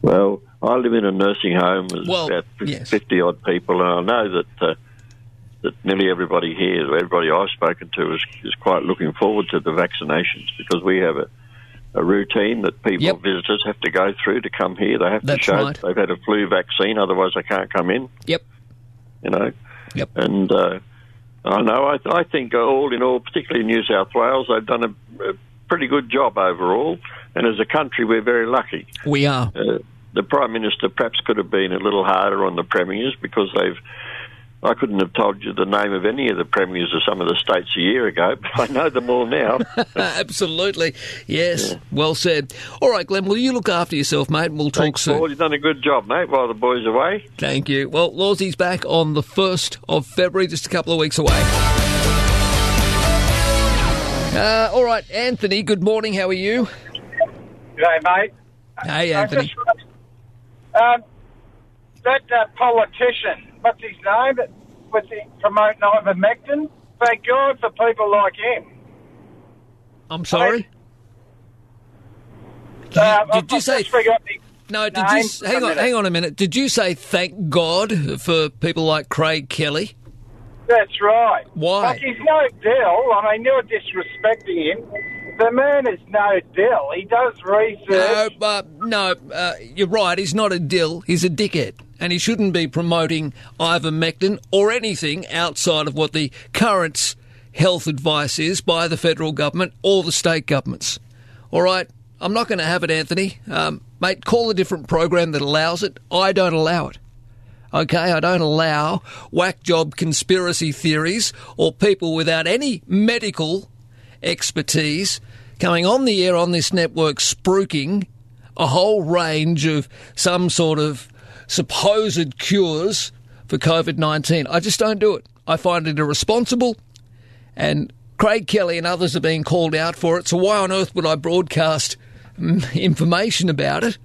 Well, I live in a nursing home with Well, about yes. fifty odd people, and I know that uh, that nearly everybody here, everybody I've spoken to, is, is quite looking forward to the vaccinations because we have a, a routine that people visitors have to go through to come here. They have That's to show right. they've had a flu vaccine, otherwise they can't come in. Yep. You know. Yep. And uh, I know. I, I think all in all, particularly in New South Wales, they've done a, a pretty good job overall. And as a country, we're very lucky. We are. Uh, the Prime Minister perhaps could have been a little harder on the premiers because they've. I couldn't have told you the name of any of the premiers of some of the states a year ago, but I know them all now. Absolutely. Yes. Well said. All right, Glenn, will you look after yourself, mate, and we'll talk Thanks, soon. Paul. You've done a good job, mate, while the boys are away. Thank you. Well, Lawsie's back on the 1st of February, just a couple of weeks away. Uh, all right, Anthony, good morning. How are you? G'day, mate. Hey, Anthony. just- Um, that uh, politician, what's his name? that Was he promoting ivermectin? Thank God for people like him. I'm sorry? Uh, did you say- the No, did you name s- for a hang on? Hang on a minute. Did you say thank God for people like Craig Kelly? That's right. Why? Like, he's no dill. I mean, you're disrespecting him. The man is no dill. He does research. No, but no, uh, you're right. He's not a dill. He's a dickhead, and he shouldn't be promoting ivermectin or anything outside of what the current health advice is by the federal government or the state governments. All right, I'm not going to have it, Anthony. Um, mate, call a different program that allows it. I don't allow it. Okay, I don't allow whack job conspiracy theories or people without any medical expertise coming on the air on this network spruiking a whole range of some sort of supposed cures for COVID 19. I just don't do it. I find it irresponsible, and Craig Kelly and others are being called out for it, so why on earth would I broadcast mm, information about it?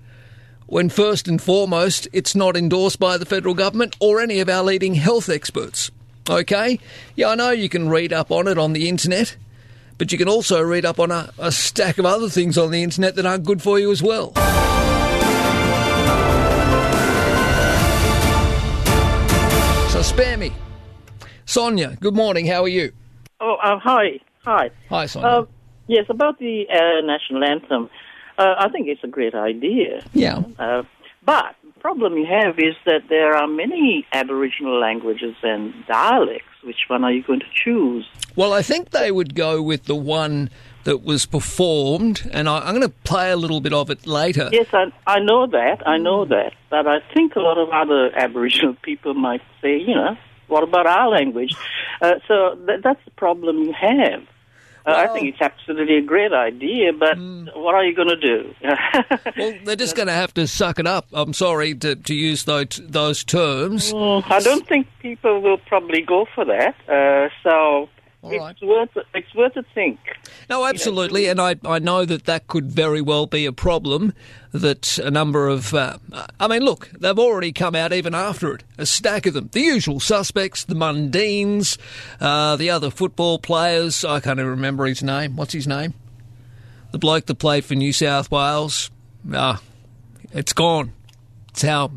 when first and foremost it's not endorsed by the federal government or any of our leading health experts. Okay? Yeah, I know you can read up on it on the internet, but you can also read up on a, a stack of other things on the internet that aren't good for you as well. Spare me. Sonia, good morning. How are you? Oh, uh, hi. Hi. Hi, Sonia. Uh, yes, about the uh, national anthem. Uh, I think it's a great idea. Yeah. Uh, but the problem you have is that there are many Aboriginal languages and dialects. Which one are you going to choose? Well, I think they would go with the one that was performed, and I, I'm going to play a little bit of it later. Yes, I, I know that. I know that. But I think a lot of other Aboriginal people might say, you know, what about our language? Uh, so th- that's the problem you have. Uh, I think it's absolutely a great idea, but what are you going to do? well, they're just going to have to suck it up. I'm sorry to, to use those, those terms. Mm, I don't think people will probably go for that. Uh, so it's worth it's worth a think. No, absolutely, and I, I know that that could very well be a problem. That a number of, uh, I mean, look, they've already come out even after it. A stack of them, the usual suspects, the Mundines, uh, the other football players. I can't even remember his name. What's his name? The bloke that played for New South Wales. Ah, it's gone. It's how,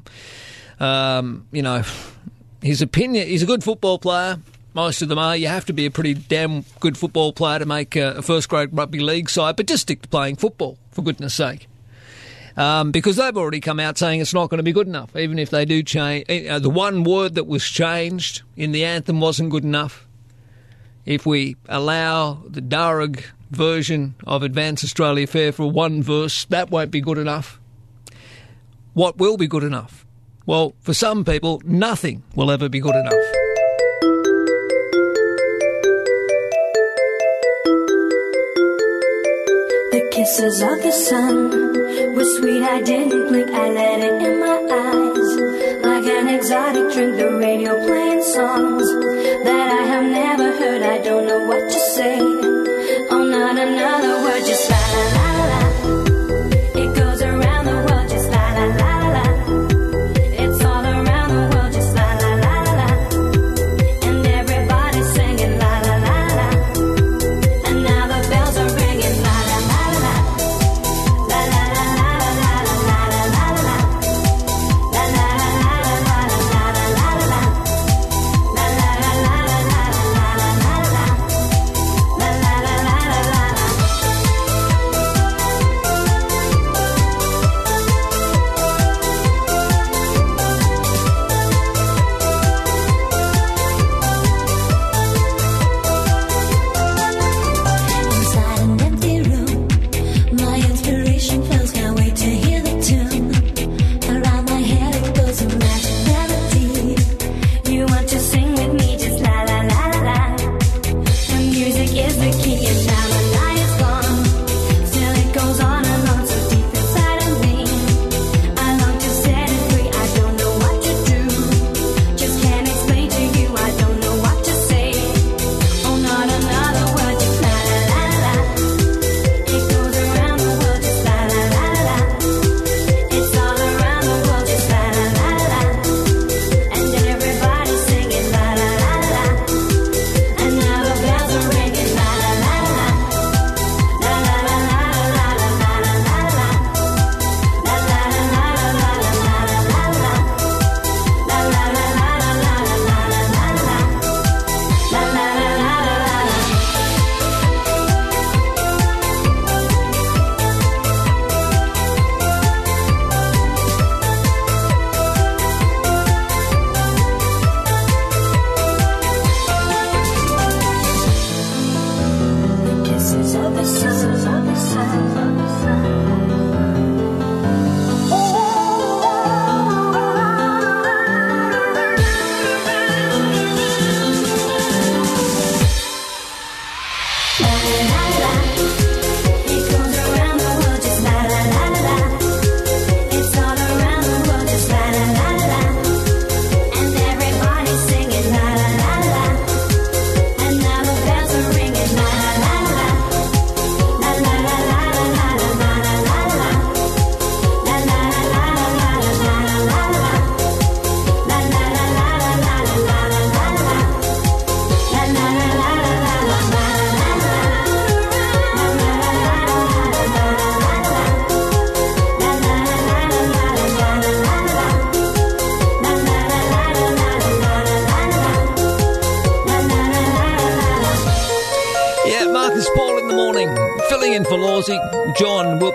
um, you know, his opinion. He's a good football player. Most of them are. You have to be a pretty damn good football player to make a, first grade rugby league side, but just stick to playing football, for goodness sake. Um, because they've already come out saying it's not going to be good enough, even if they do change. Uh, the one word that was changed in the anthem wasn't good enough. If we allow the Darug version of Advance Australia Fair for one verse, that won't be good enough. What will be good enough? Well, for some people, nothing will ever be good enough. Kisses of the sun were sweet. I didn't blink. I let it in my eyes. Like an exotic drink, the radio playing songs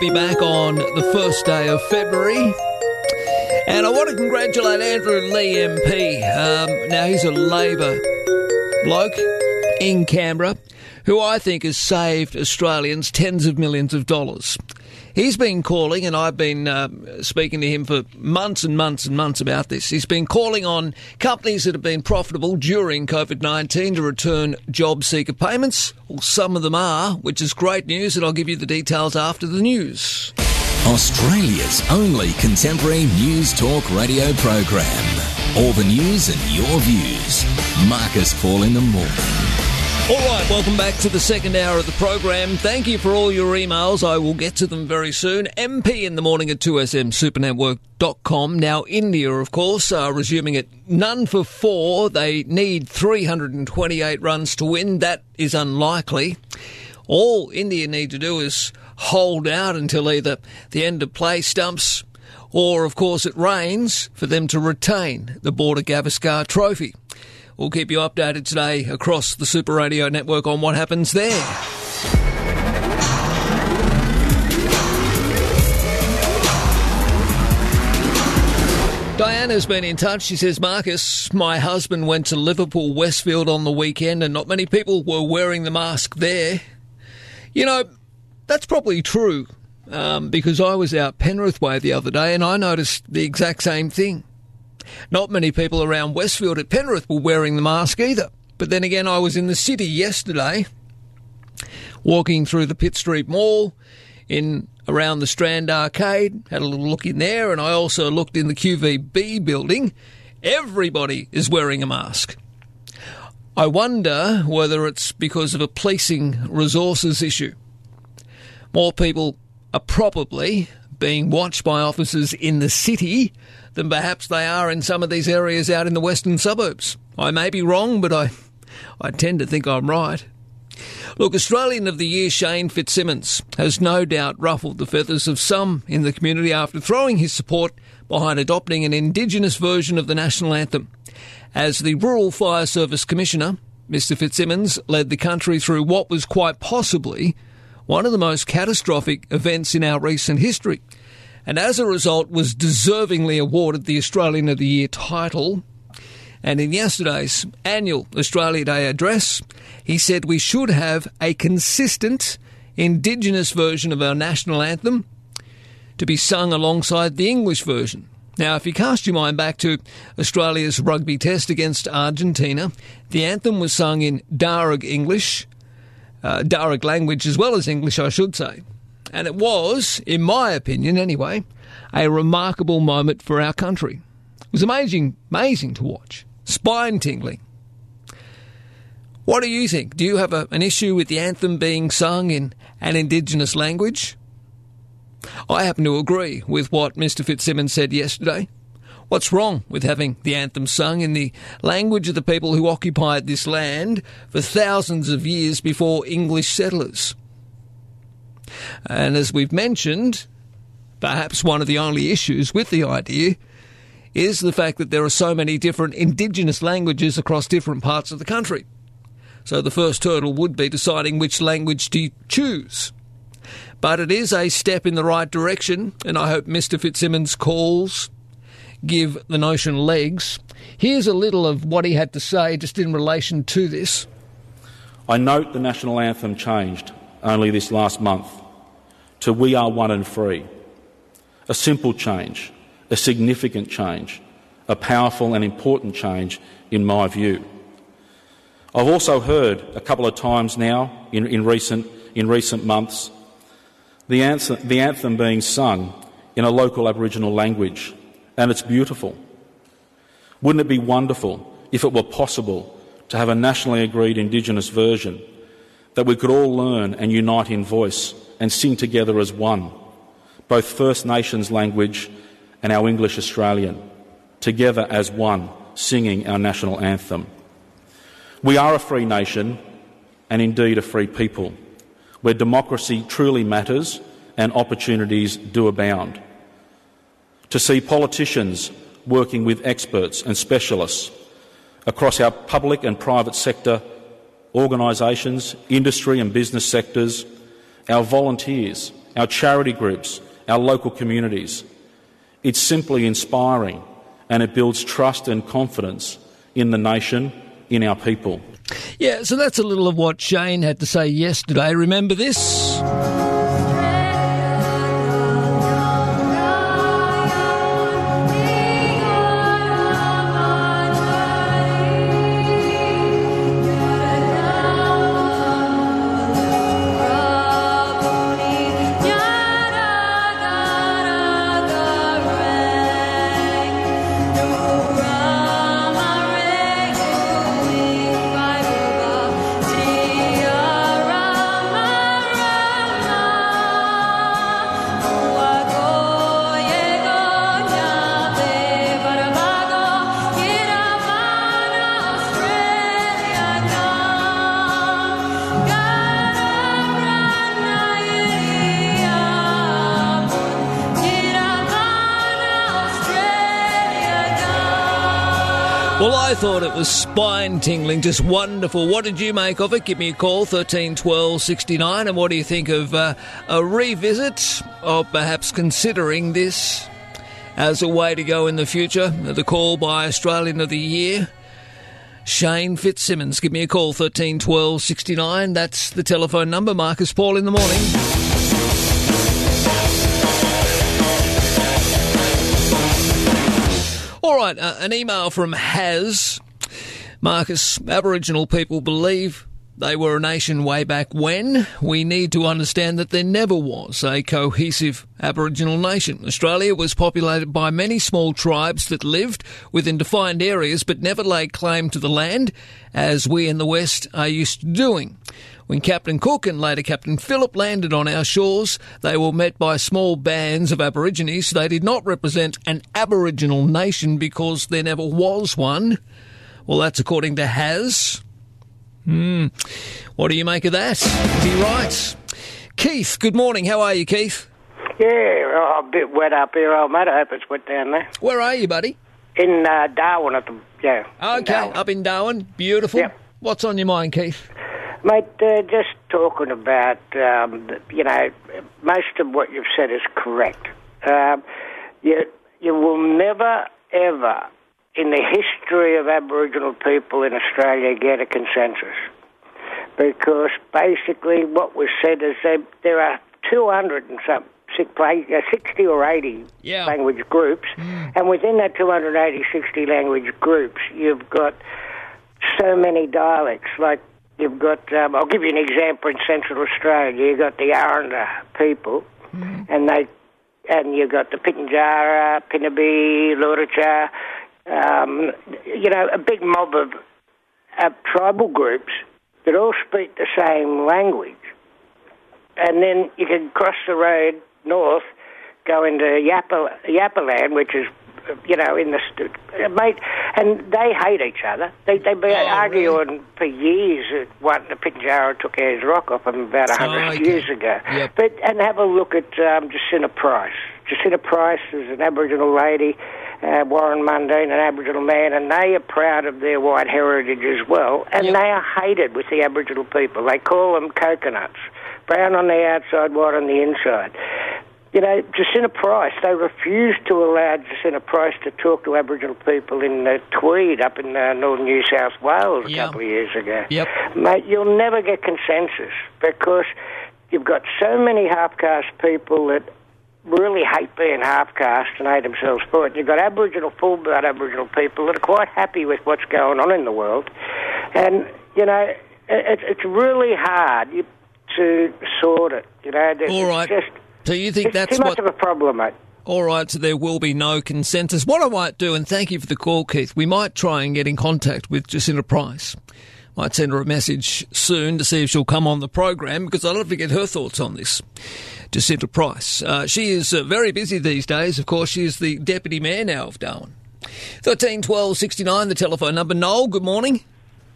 be back on the first day of February. And I want to congratulate Andrew Leigh MP. Um, now, he's a Labor bloke in Canberra who I think has saved Australians tens of millions of dollars. He's been calling, and I've been uh, speaking to him for months and months and months about this. He's been calling on companies that have been profitable during COVID 19 to return job seeker payments. Well, some of them are, which is great news, and I'll give you the details after the news. Australia's only contemporary news talk radio program. All the news and your views. Marcus Paul in the morning. All right, welcome back to the second hour of the program. Thank you for all your emails. I will get to them very soon. MP in the morning at 2smsupernetwork.com. Now, India, of course, are resuming at none for four. They need 328 runs to win. That is unlikely. All India need to do is hold out until either the end of play stumps or, of course, it rains for them to retain the Border Gavaskar Trophy. We'll keep you updated today across the Super Radio network on what happens there. Diana's been in touch. She says, Marcus, my husband went to Liverpool Westfield on the weekend and not many people were wearing the mask there. You know, that's probably true um, because I was out Penrith Way the other day and I noticed the exact same thing. Not many people around Westfield at Penrith were wearing the mask either. But then again, I was in the city yesterday, walking through the Pitt Street Mall, in around the Strand Arcade, had a little look in there, and I also looked in the QVB building. Everybody is wearing a mask. I wonder whether it's because of a policing resources issue. More people are probably being watched by officers in the city than perhaps they are in some of these areas out in the western suburbs. I may be wrong, but I, I tend to think I'm right. Look, Australian of the Year Shane Fitzsimmons has no doubt ruffled the feathers of some in the community after throwing his support behind adopting an Indigenous version of the national anthem. As the Rural Fire Service Commissioner, Mr Fitzsimmons led the country through what was quite possibly one of the most catastrophic events in our recent history, and as a result was deservingly awarded the Australian of the Year title. And in yesterday's annual Australia Day address, he said we should have a consistent Indigenous version of our national anthem to be sung alongside the English version. Now, if you cast your mind back to Australia's rugby test against Argentina, the anthem was sung in Darug English, uh, Darug language as well as English, I should say. And it was, in my opinion anyway, a remarkable moment for our country. It was amazing, amazing to watch, spine tingling. What do you think? Do you have a, an issue with the anthem being sung in an Indigenous language? I happen to agree with what Mr. Fitzsimmons said yesterday. What's wrong with having the anthem sung in the language of the people who occupied this land for thousands of years before English settlers? And as we've mentioned, perhaps one of the only issues with the idea is the fact that there are so many different Indigenous languages across different parts of the country. So the first hurdle would be deciding which language to choose. But it is a step in the right direction, and I hope Mr. Fitzsimmons' calls give the notion legs. Here's a little of what he had to say just in relation to this. I note the national anthem changed only this last month to We Are One and Free. A simple change, a significant change, a powerful and important change in my view. I've also heard a couple of times now in, in, recent, in recent months the anthem, the anthem being sung in a local Aboriginal language, and it's beautiful. Wouldn't it be wonderful if it were possible to have a nationally agreed Indigenous version that we could all learn and unite in voice and sing together as one, both First Nations language and our English Australian, together as one, singing our national anthem? We are a free nation and indeed a free people where democracy truly matters and opportunities do abound. To see politicians working with experts and specialists across our public and private sector organisations, industry and business sectors, our volunteers, our charity groups, our local communities. It's simply inspiring and it builds trust and confidence in the nation, in our people. Yeah, so that's a little of what Shane had to say yesterday. Remember this? Spine tingling, just wonderful. What did you make of it? Give me a call, 13 12 69. And what do you think of uh, a revisit, or perhaps considering this as a way to go in the future? The call by Australian of the Year. Shane Fitzsimmons. Give me a call, 13 12 69. That's the telephone number. Marcus Paul in the morning. All right, uh, an email from Has. Marcus, Aboriginal people believe they were a nation way back when. We need to understand that there never was a cohesive Aboriginal nation. Australia was populated by many small tribes that lived within defined areas but never laid claim to the land, as we in the West are used to doing. When Captain Cook and later Captain Phillip landed on our shores, they were met by small bands of Aborigines. They did not represent an Aboriginal nation because there never was one. Well, that's according to Has. Hmm. What do you make of that? Is he right? Keith, good morning. How are you, Keith? Yeah, oh, a bit wet up here, old mate. I hope it's wet down there. Where are you, buddy? In uh, Darwin at the yeah. Okay, up in Darwin. Beautiful. What's on your mind, Keith? Mate, uh, just talking about, um, you know, most of what you've said is correct. Um, you, you will never, ever, in the history of Aboriginal people in Australia, get a consensus. Because basically what was said is that there are 200 and some, uh, 60 or 80 language groups, and within that 280, 60 language groups, you've got so many dialects. Like you've got, um, I'll give you an example in Central Australia. You've got the Aranda people, and they, and you've got the Pitjantjatjara, Pinnaby, Luritja, um, you know, a big mob of uh, tribal groups that all speak the same language. And then you can cross the road north, go into Yappa, Yappaland, which is, you know, in the uh, mate, and they hate each other. They they've been arguing for years. uh, What the Pinjarra took Ayers Rock off them about a hundred Oh, okay. years ago. But and have a look at um, Jacinta Price. Jacinta Price is an Aboriginal lady. Uh, Warren Mundine, an Aboriginal man, and they are proud of their white heritage as well. And they are hated with the Aboriginal people. They call them coconuts, brown on the outside, white on the inside. You know, Jacinta Price, they refused to allow Jacinta Price to talk to Aboriginal people in uh, Tweed up in uh, northern New South Wales a couple of years ago. Yep. Mate, you'll never get consensus because you've got so many half caste people that really hate being half caste and hate themselves for it. You've got Aboriginal, full blood Aboriginal people that are quite happy with what's going on in the world. And, you know, it, it's really hard to sort it. You know, It's All right. just So you think that's too much what? of a problem, mate. All right, so there will be no consensus. What I might do, and thank you for the call, Keith, we might try and get in contact with Jacinta Price. Might send her a message soon to see if she'll come on the program because I'd love to get her thoughts on this. Jacinta Price. Uh, she is uh, very busy these days. Of course, she is the deputy mayor now of Darwin. 13 12 69, the telephone number. Noel, good morning.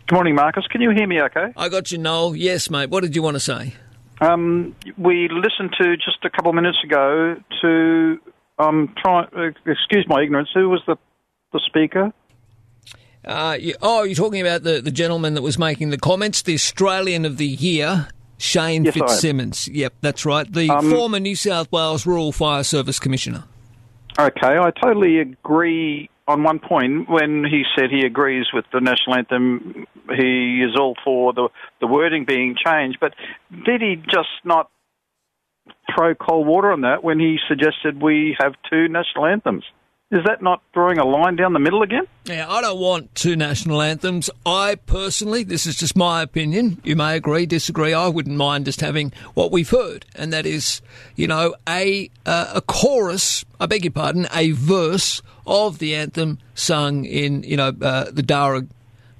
Good morning, Marcus. Can you hear me okay? I got you, Noel. Yes, mate. What did you want to say? Um, we listened to just a couple of minutes ago to um, try. Uh, excuse my ignorance. Who was the the speaker? Uh, you, oh, you're talking about the, the gentleman that was making the comments, the Australian of the Year, Shane Yes, Fitzsimmons. Yep, that's right. The Um, former New South Wales Rural Fire Service Commissioner. Okay, I totally agree on one point when he said he agrees with the national anthem. He is all for the the wording being changed, but did he just not throw cold water on that when he suggested we have two national anthems? Is that not drawing a line down the middle again? Yeah, I don't want two national anthems. I personally, this is just my opinion. You may agree, disagree. I wouldn't mind just having what we've heard, and that is, you know, a uh, a chorus. I beg your pardon, a verse of the anthem sung in, you know, uh, the Darug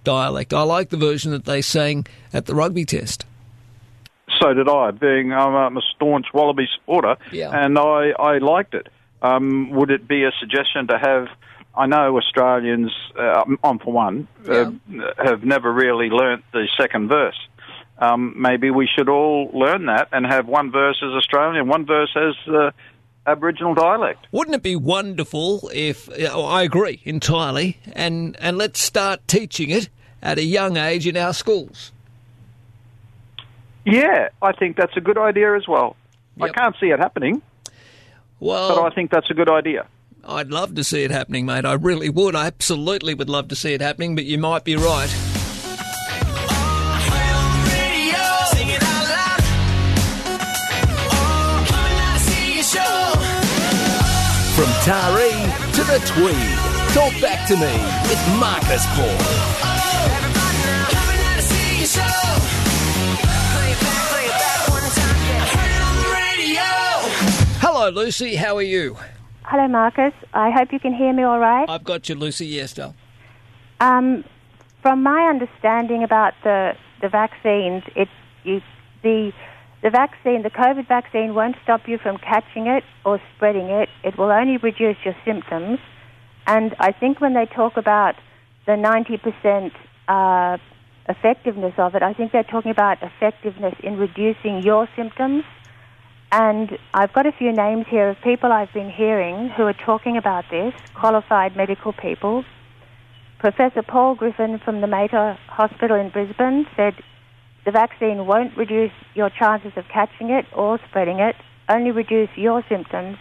dialect. I like the version that they sang at the rugby test. So did I, being um, I'm a staunch Wallaby supporter, Yeah. and I, I liked it. Um, would it be a suggestion to have? I know Australians, uh, I'm for one, uh, have never really learnt the second verse. Um, maybe we should all learn that and have one verse as Australian, one verse as uh, Aboriginal dialect. Wouldn't it be wonderful if uh, I agree entirely, and and let's start teaching it at a young age in our schools. Yeah, I think that's a good idea as well. I can't see it happening, Well, but I think that's a good idea. I'd love to see it happening, mate. I really would. I absolutely would love to see it happening, but you might be right. From Taree to the Tweed, talk back to me with Marcus Paul. Hello, Lucy. How are you? Hello, Marcus. I hope you can hear me all right. I've got you, Lucy. Yes, Dale. Um, from my understanding about the the vaccines, it you, the the vaccine, the COVID vaccine, won't stop you from catching it or spreading it. It will only reduce your symptoms. And I think when they talk about the ninety percent uh, effectiveness of it, I think they're talking about effectiveness in reducing your symptoms. And I've got a few names here of people I've been hearing who are talking about this, qualified medical people. Professor Paul Griffin from the Mater Hospital in Brisbane said the vaccine won't reduce your chances of catching it or spreading it, only reduce your symptoms.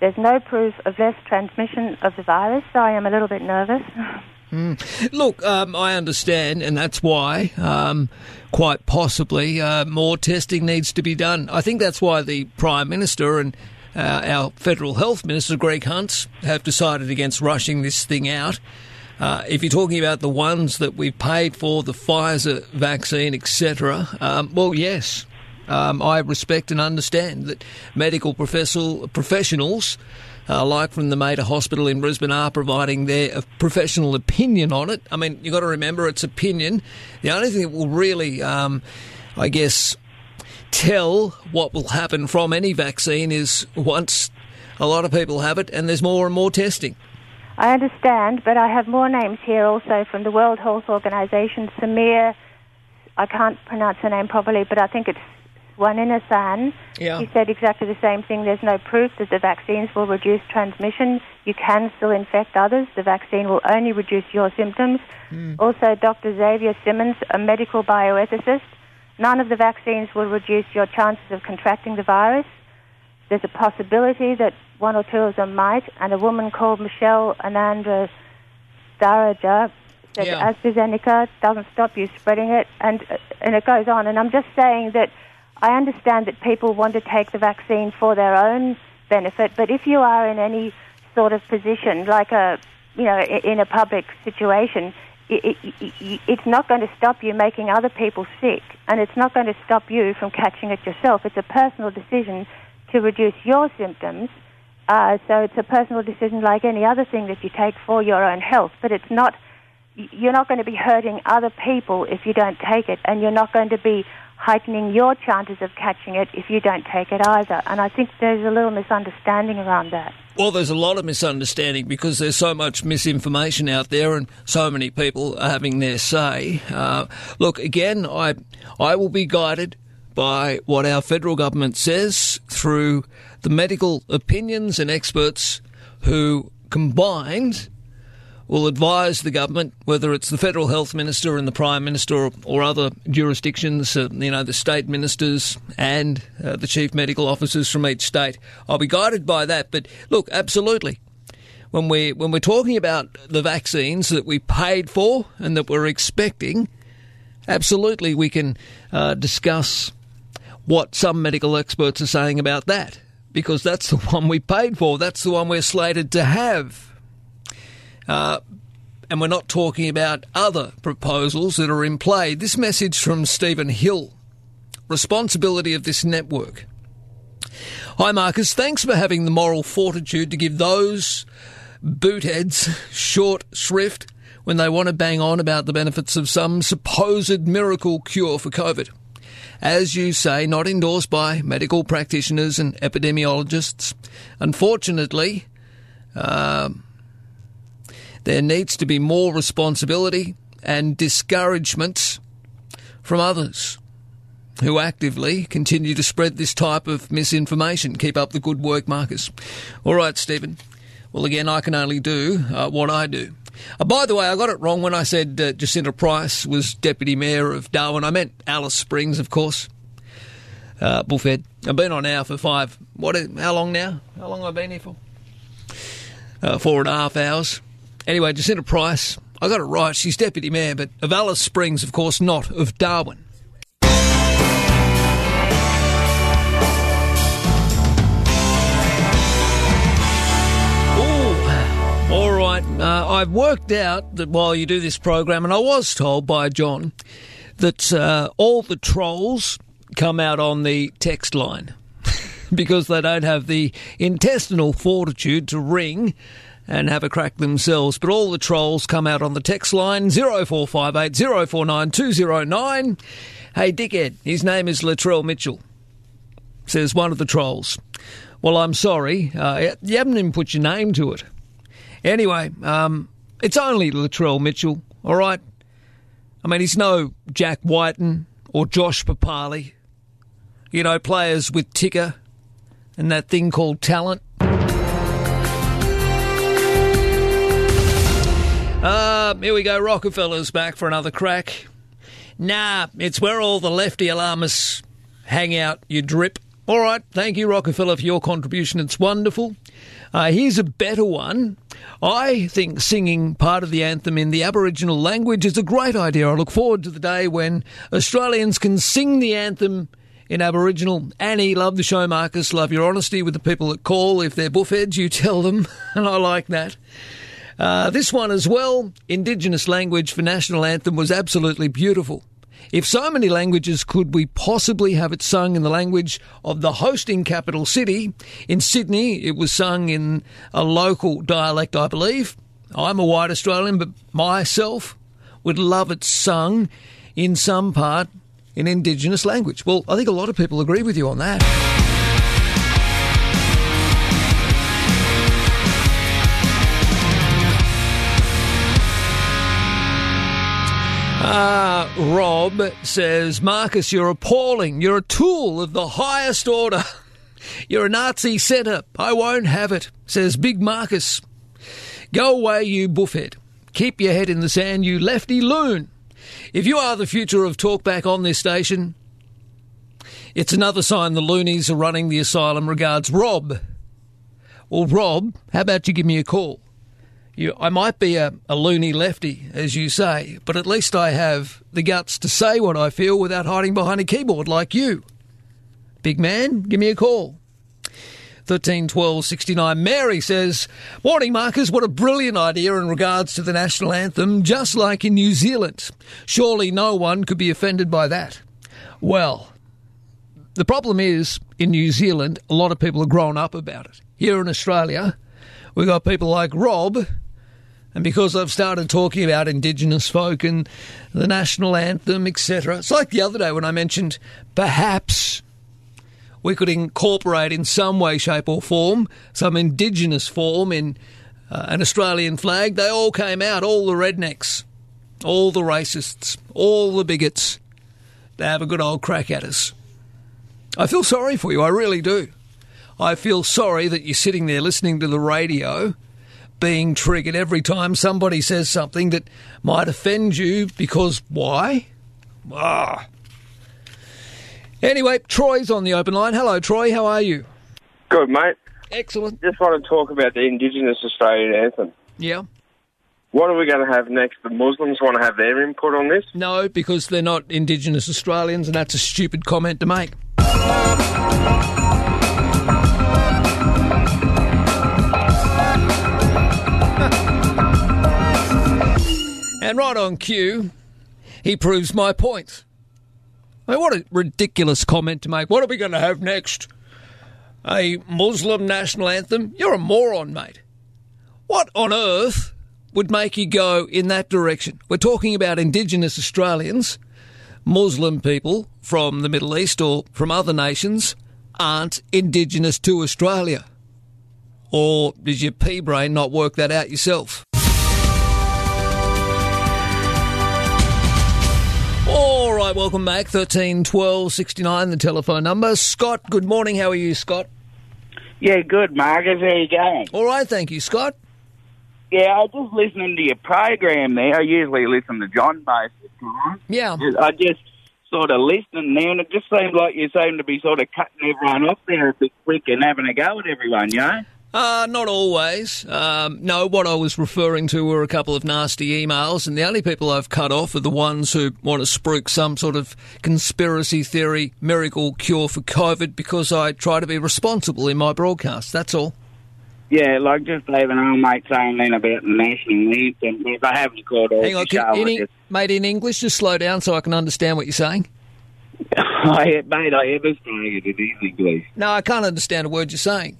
There's no proof of less transmission of the virus, so I am a little bit nervous. Mm. Look, um, I understand, and that's why, um, quite possibly, uh, more testing needs to be done. I think that's why the Prime Minister and uh, our Federal Health Minister, Greg Hunt, have decided against rushing this thing out. Uh, if you're talking about the ones that we've paid for, the Pfizer vaccine, etc., um, well, yes, um, I respect and understand that medical professor, professionals, uh, like from the Mater Hospital in Brisbane, are providing their uh, professional opinion on it. I mean, you've got to remember it's opinion. The only thing that will really, um, I guess, tell what will happen from any vaccine is once a lot of people have it and there's more and more testing. I understand, but I have more names here also from the World Health Organization. Samir, I can't pronounce her name properly, but I think it's Swaminathan. Yeah. He said exactly the same thing. There's no proof that the vaccines will reduce transmission. You can still infect others. The vaccine will only reduce your symptoms. Also, Dr. Xavier Symons, a medical bioethicist, none of the vaccines will reduce your chances of contracting the virus. There's a possibility that one or two of them might, and a woman called Michelle Anandra Daraja said Yeah. AstraZeneca doesn't stop you spreading it, and uh, and it goes on. And I'm just saying that I understand that people want to take the vaccine for their own benefit, but if you are in any sort of position, like a you know, in a public situation, it, it, it, it's not going to stop you making other people sick, and it's not going to stop you from catching it yourself. It's a personal decision to reduce your symptoms. Uh, so it's a personal decision like any other thing that you take for your own health, but it's not you're not going to be hurting other people if you don't take it, and you're not going to be heightening your chances of catching it if you don't take it either. And I think there's a little misunderstanding around that. Well, there's a lot of misunderstanding because there's so much misinformation out there, and so many people are having their say. Uh, look, again, I I will be guided by what our federal government says through the medical opinions and experts who combined will advise the government, whether it's the federal health minister and the prime minister or, other jurisdictions, uh, you know, the state ministers and uh, the chief medical officers from each state. I'll be guided by that. But look, absolutely, when we when we're talking about the vaccines that we paid for and that we're expecting, absolutely we can uh, discuss what some medical experts are saying about that because that's the one we paid for. That's the one we're slated to have. Uh, and we're not talking about other proposals that are in play. This message from Stephen Hill, responsibility of this network. Hi, Marcus. Thanks for having the moral fortitude to give those bootheads short shrift when they want to bang on about the benefits of some supposed miracle cure for COVID. As you say, not endorsed by medical practitioners and epidemiologists. Unfortunately, um, there needs to be more responsibility and discouragement from others. who actively continue to spread this type of misinformation. Keep up the good work, Marcus. All right, Stephen. Well, again, I can only do uh, what I do. Uh, by the way, I got it wrong when I said uh, Jacinta Price was Deputy Mayor of Darwin. I meant Alice Springs, of course. Uh, Bullfed. I've been on now for five. What? How long now? How long have I been here for? Uh, four and a half hours. Anyway, Jacinta Price. I got it right. She's Deputy Mayor, but of Alice Springs, of course, not of Darwin. All right. Uh, I've worked out that while you do this program, and I was told by John that uh, all the trolls come out on the text line because they don't have the intestinal fortitude to ring and have a crack themselves. But all the trolls come out on the text line 0458 049 209. Hey, dickhead, his name is Latrell Mitchell, says one of the trolls. Well, I'm sorry, uh, you haven't even put your name to it. Anyway, um, it's only Latrell Mitchell, all right? I mean, he's no Jack Wighton or Josh Papalii. You know, players with ticker and that thing called talent. Uh, here we go. Rockefeller's back for another crack. Nah, it's where all the lefty alarmists hang out, you drip. All right, thank you, Rockefeller, for your contribution. It's wonderful. Uh, here's a better one. I think singing part of the anthem in the Aboriginal language is a great idea. I look forward to the day when Australians can sing the anthem in Aboriginal. Annie, love the show, Marcus. Love your honesty with the people that call. If they're buffheads, you tell them, and I like that. Uh, this one as well, Indigenous language for national anthem was absolutely beautiful. If so many languages could we possibly have it sung in the language of the hosting capital city? In Sydney, it was sung in a local dialect, I believe. I'm a white Australian, but myself would love it sung in some part in Indigenous language. Well, I think a lot of people agree with you on that. Ah, Rob says, Marcus, you're appalling. You're a tool of the highest order. You're a Nazi setup. I won't have it, says Big Marcus. Go away, you buffhead. Keep your head in the sand, you lefty loon. If you are the future of talkback on this station, it's another sign the loonies are running the asylum. Regards, Rob. Well, Rob, how about you give me a call? You, I might be a, a loony lefty, as you say, but at least I have the guts to say what I feel without hiding behind a keyboard like you. Big man, give me a call. 13 12 69. Mary says, Morning, Marcus. What a brilliant idea in regards to the national anthem, just like in New Zealand. Surely no one could be offended by that. Well, the problem is, in New Zealand, a lot of people have grown up about it. Here in Australia, we've got people like Rob, and because I've started talking about Indigenous folk and the national anthem, etc., it's like the other day when I mentioned perhaps we could incorporate in some way, shape, or form some Indigenous form in uh, an Australian flag. They all came out, all the rednecks, all the racists, all the bigots. They have a good old crack at us. I feel sorry for you, I really do. I feel sorry that you're sitting there listening to the radio being triggered every time somebody says something that might offend you because why? Ah. Anyway, Troy's on the open line. Hello, Troy. How are you? Good, mate. Excellent. Just want to talk about the Indigenous Australian anthem. Yeah. What are we going to have next? The Muslims want to have their input on this? No, because they're not Indigenous Australians, and that's a stupid comment to make. And right on cue, he proves my point. I mean, what a ridiculous comment to make. What are we going to have next? A Muslim national anthem? You're a moron, mate. What on earth would make you go in that direction? We're talking about Indigenous Australians, Muslim people from the Middle East or from other nations aren't Indigenous to Australia. Or does your pea brain not work that out yourself? Right, welcome back. 13 12 69, the telephone number. Scott, good morning. How are you, Scott? Yeah, good, Marcus. How are you going? All right, thank you, Scott. Yeah, I was just listening to your program there. I usually listen to John most of the time. Yeah. I just sort of listened there, and it just seemed like you seemed to be sort of cutting everyone off there a bit quick and having a go at everyone, you know? Uh, not always. Um, no, what I was referring to were a couple of nasty emails, and the only people I've cut off are the ones who want to spruik some sort of conspiracy theory miracle cure for COVID because I try to be responsible in my broadcast. That's all. Yeah, like just even old mate saying then about the national anthem. If I haven't called all Hang on, can, I any, just- mate, in English, just slow down so I can understand what you're saying. I, mate, I ever saying it in English. No, I can't understand a word you're saying.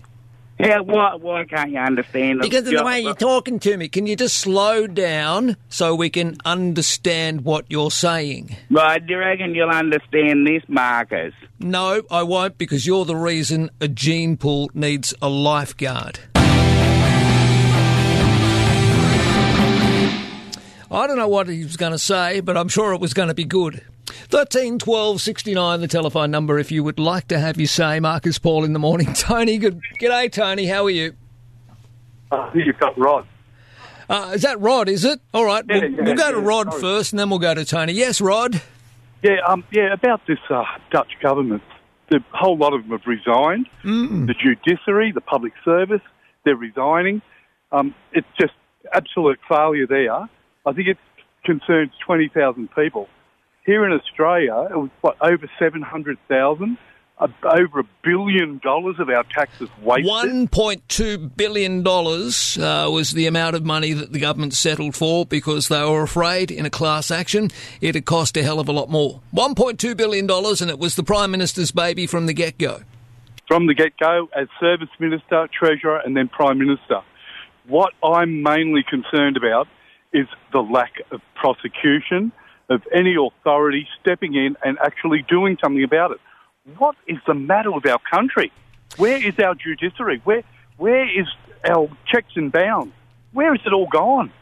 Yeah, why, why can't you understand? Because of the way you're talking to me. Can you just slow down so we can understand what you're saying? Right, do you reckon you'll understand this, Marcus? No, I won't because you're the reason a gene pool needs a lifeguard. I don't know what he was going to say, but I'm sure it was going to be good. 13 12 69, the telephone number if you would like to have your say. Marcus Paul in the morning. Tony, good. G'day, Tony. How are you? I think you've got Rod. Uh, is that Rod, is it? All right. Yeah, we'll, yeah, we'll go to Rod sorry. first and then we'll go to Tony. Yes, Rod. Yeah, um, yeah. About this uh, Dutch government, the whole lot of them have resigned. Mm. The judiciary, the public service, they're resigning. Um, it's just absolute failure there. I think it concerns twenty thousand people. Here in Australia, it was what over seven hundred thousand. Uh, over a billion dollars of our taxes wasted. $1.2 billion uh, was the amount of money that the government settled for because they were afraid in a class action it'd cost a hell of a lot more. $1.2 billion, and it was the Prime Minister's baby from the get go. from the get go as service minister, treasurer, and then prime minister. What I'm mainly concerned about is the lack of prosecution of any authority stepping in and actually doing something about it. What is the matter with our country? Where is our judiciary? Where where is our checks and bounds? Where is it all gone?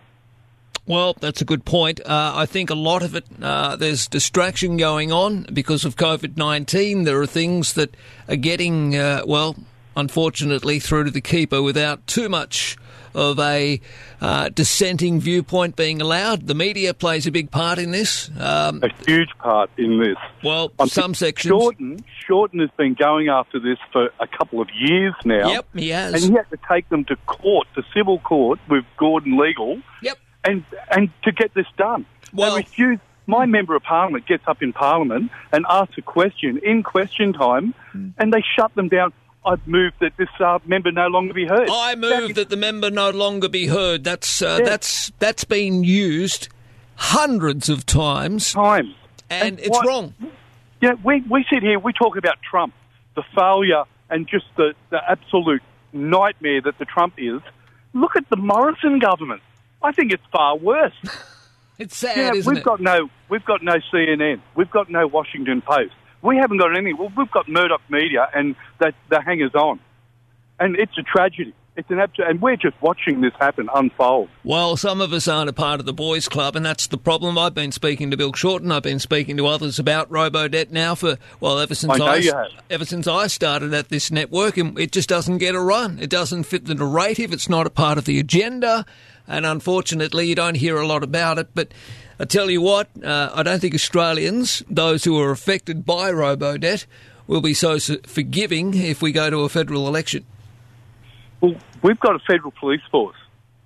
Well, that's a good point. Uh, I think a lot of it, uh, there's distraction going on because of COVID 19. There are things that are getting, uh, well, unfortunately, through to the keeper without too much of a uh, dissenting viewpoint being allowed. The media plays a big part in this. Um, A huge part in this. well, Um, some sections. Shorten, Shorten has been going after this for a couple of years now. Yep, he has. And he had to take them to court, to civil court with Gordon Legal. Yep. And and to get this done. Well, they refuse. My member of parliament gets up in parliament and asks a question in question time, Hmm. and they shut them down. I've moved that this uh, member no longer be heard. I move that the member no longer be heard. That's uh, Yeah. that's that's been used hundreds of times. Times. And, it's what- wrong. Yeah, we, we sit here, we talk about Trump, the failure and just the, the absolute nightmare that the Trump is. Look at the Morrison government. I think it's far worse. It's sad, yeah, isn't we've it? got no we've got no CNN. We've got no Washington Post. We haven't got anything. Well, we've got Murdoch Media and the, the hangers on. And it's a tragedy. It's an absolute, and we're just watching this happen unfold. Well, some of us aren't a part of the boys' club, and that's the problem. I've been speaking to Bill Shorten. I've been speaking to others about Robodebt now for well ever since I have. ever since I started at this network, and it just doesn't get a run. It doesn't fit the narrative. It's not a part of the agenda, and unfortunately, you don't hear a lot about it. But I tell you what, uh, I don't think Australians, those who are affected by Robodebt, will be so forgiving if we go to a federal election. Well, we've got a federal police force.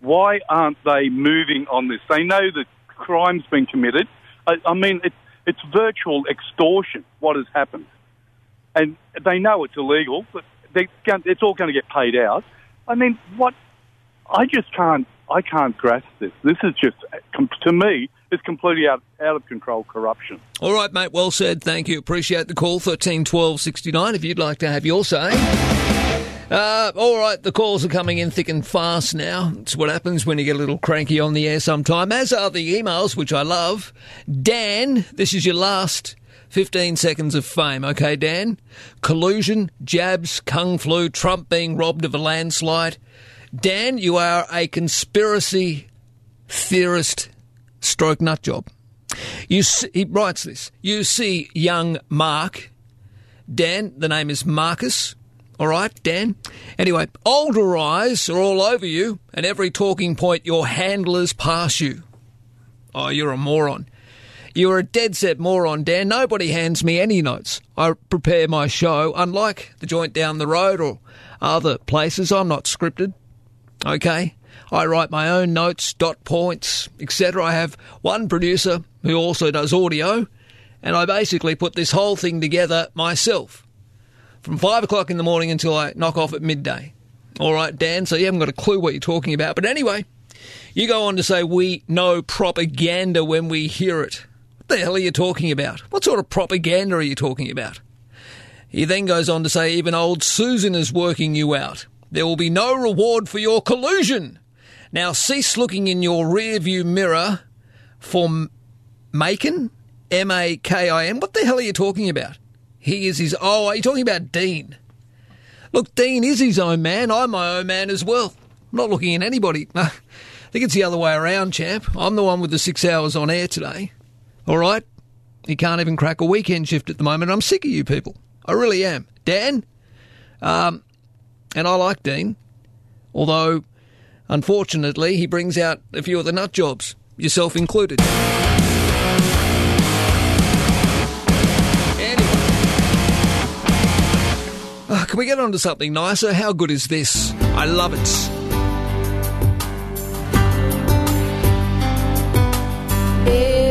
Why aren't they moving on this? They know that crime's been committed. I, I mean, it, it's virtual extortion, what has happened. And they know it's illegal, but they, it's all going to get paid out. I mean, what? I just can't. I can't grasp this. This is just, to me, it's completely out, out of control corruption. All right, mate. Well said. Thank you. Appreciate the call. Thirteen twelve sixty nine. If you'd like to have your say. Uh, all right, the calls are coming in thick and fast now. It's what happens when you get a little cranky on the air sometime, as are the emails, which I love. Dan, this is your last 15 seconds of fame, okay, Dan? Collusion, jabs, kung flu, Trump being robbed of a landslide. Dan, you are a conspiracy theorist stroke nut job. You see, he writes this. You see young Mark, Dan, the name is Marcus. All right, Dan. Anyway, older eyes are all over you, and every talking point your handlers pass you. Oh, you're a moron. You're a dead set moron, Dan. Nobody hands me any notes. I prepare my show, unlike the joint down the road or other places. I'm not scripted. Okay? I write my own notes, dot points, etc. I have one producer who also does audio, and I basically put this whole thing together myself from five o'clock in the morning until I knock off at midday. All right, Dan, so you haven't got a clue what you're talking about. But anyway, you go on to say we know propaganda when we hear it. What the hell are you talking about? What sort of propaganda are you talking about? He then goes on to say even old Susan is working you out. There will be no reward for your collusion. Now cease looking in your rearview mirror for Macon? M A K I N. What the hell are you talking about? He is his. Oh, are you talking about Dean? Look, Dean is his own man. I'm my own man as well. I'm not looking at anybody. I think it's the other way around, champ. I'm the one with the six hours on air today. All right? You can't even crack a weekend shift at the moment. I'm sick of you people. I really am. Dan? Um, and I like Dean. Although, unfortunately, he brings out a few of the nut jobs, yourself included. Ah, can we get on to something nicer? How good is this? I love it. All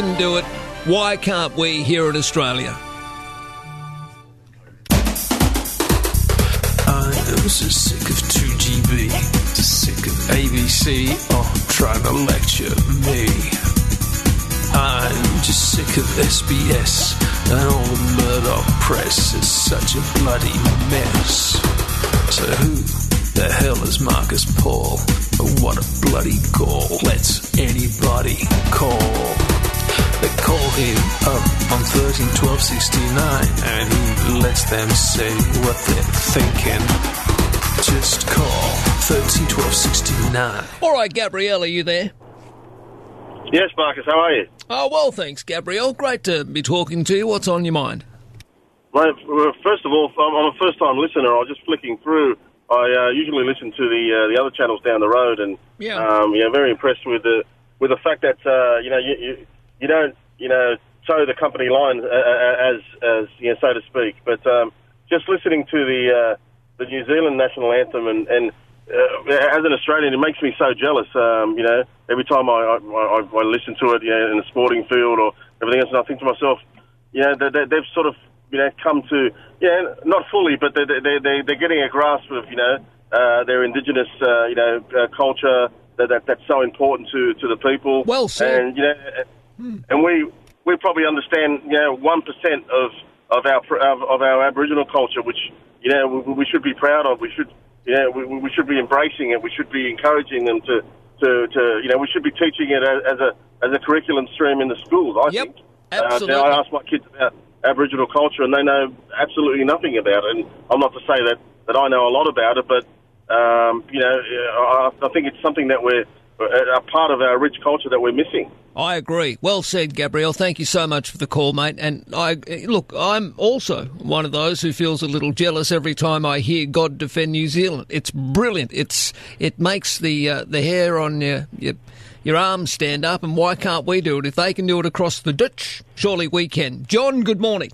can do it, why can't we here in Australia? I am so sick of 2GB, sick of ABC, oh, trying to lecture me. I'm just sick of SBS and all the Murdoch press is such a bloody mess. So who the hell is Marcus Paul? What a bloody gall. Let's anybody call. They call him up on 13 12 69 and he lets them say what they're thinking. Just call 13 12 69. All right, Gabrielle, are you there? Yes, Marcus, how are you? Oh, well, thanks, Gabrielle. Great to be talking to you. What's on your mind? Well, well, first of all, I'm I'm a first-time listener. I was just flicking through. I uh, usually listen to the uh, the other channels down the road, and Yeah. um, yeah, very impressed with the with the fact that uh, you know you, you you don't you know toe the company line uh, uh, as as you know so to speak. But um, just listening to the uh, the New Zealand national anthem and and uh, as an Australian, it makes me so jealous. Um, you know, every time I I, I, I listen to it, you know, in a sporting field or everything else, and I think to myself, you know, they, they, they've sort of you know come to yeah, not fully, but they they they they're getting a grasp of you know uh, their indigenous uh, you know uh, culture that, that that's so important to to the people. Well said. And you know, and we we probably understand, you know, one percent of of our of, of our Aboriginal culture, which you know we, we should be proud of. We should, you know, we, we should be embracing it. We should be encouraging them to, to, to you know, we should be teaching it as, as a as a curriculum stream in the schools. I think. absolutely. Uh, now I ask my kids about Aboriginal culture, and they know absolutely nothing about it. And I'm not to say that that I know a lot about it, but um, you know, I, I think it's something that we're a part of our rich culture that we're missing. I agree. Well said, Gabrielle. Thank you so much for the call, mate. And I look, I'm also one of those who feels a little jealous every time I hear "God defend New Zealand." It's brilliant. It's it makes the uh, the hair on your, your your arms stand up. And why can't we do it? If they can do it across the ditch, surely we can. John, good morning.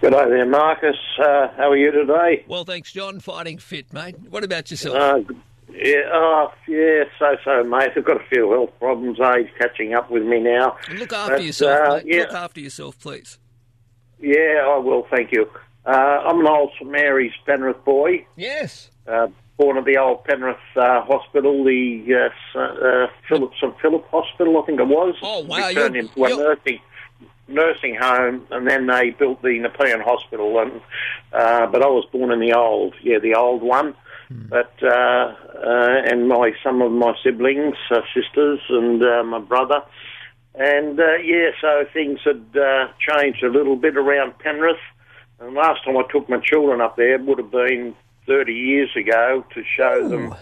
Good day there, Marcus. Uh, how are you today? Well, thanks, John. Fighting fit, mate. What about yourself? Uh, yeah, oh, yeah, so so, mate. I've got a few health problems. Age catching up with me now. Look after But, yourself, uh, mate. yeah. Look after yourself, please. Yeah, I will. Thank you. Uh, I'm an old St Mary's Penrith boy. Yes. Uh, born at the old Penrith uh, Hospital, the uh, uh, Philip St Philip Hospital, I think it was. Oh, wow, We turned into a nursing nursing home, and then they built the Nepean Hospital. And uh, but I was born in the old, yeah, the old one. Hmm. But uh, and my some of my siblings, uh, sisters, and uh, my brother. And uh, yeah, so things had uh, changed a little bit around Penrith. And last time I took my children up there would have been 30 years ago to show them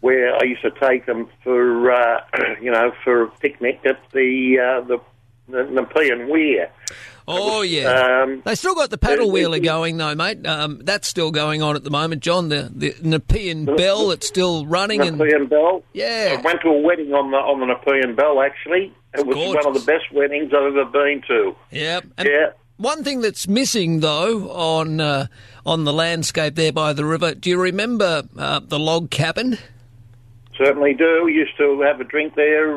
where I used to take them for, uh, you know, for a picnic at the uh, the, the Nepean Weir. Oh yeah, Um, they still got the paddle wheeler going though, mate. Um, that's still going on at the moment, John. The the Nepean Belle, it's still running and Nepean Belle. Yeah. I went to a wedding on the on the Nepean Belle. Actually, it was one of the best weddings I've ever been to. yeah. yeah. One thing that's missing though on uh, on the landscape there by the river. Do you remember uh, the log cabin? Certainly do. Used to have a drink there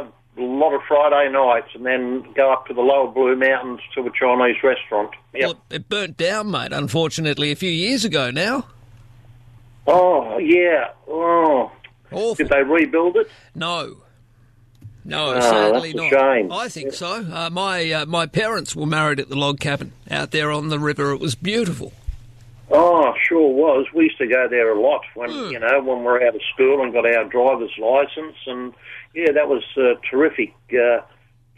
uh, a lot of Friday nights, and then go up to the lower Blue Mountains to a Chinese restaurant. Yep. Well, it burnt down, mate. Unfortunately, a few years ago now. Oh yeah. Oh. Did they rebuild it? No. No, Oh, sadly that's not. a shame. I think so. Uh, my uh, my parents were married at the log cabin out there on the river. It was beautiful. Oh, sure was. We used to go there a lot when Hmm. you know when we were out of school and got our driver's license, and yeah, that was a terrific, uh,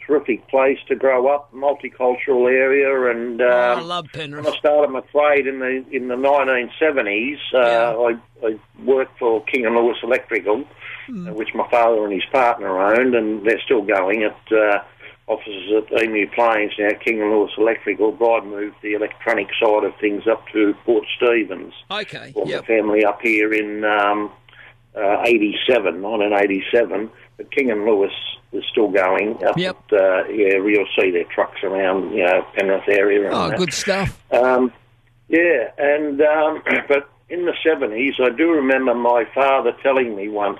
terrific place to grow up. Multicultural area, and um, Oh, I love Penrith. when I started my trade in the in the 1970s, uh, I, I worked for King and Lewis Electrical, uh, which my father and his partner owned, and they're still going at. Uh, Offices at Emu Plains now, King and Lewis Electrical. Bride moved the electronic side of things up to Port Stephens. Okay. Brought Yep. my family up here in um, uh, 87, 1987. King and Lewis is still going. Up Yep. At, uh, yeah, you'll see their trucks around, you know, Penrith area. And Oh, that. good stuff. Um, yeah, and um, but in the seventies, I do remember my father telling me once.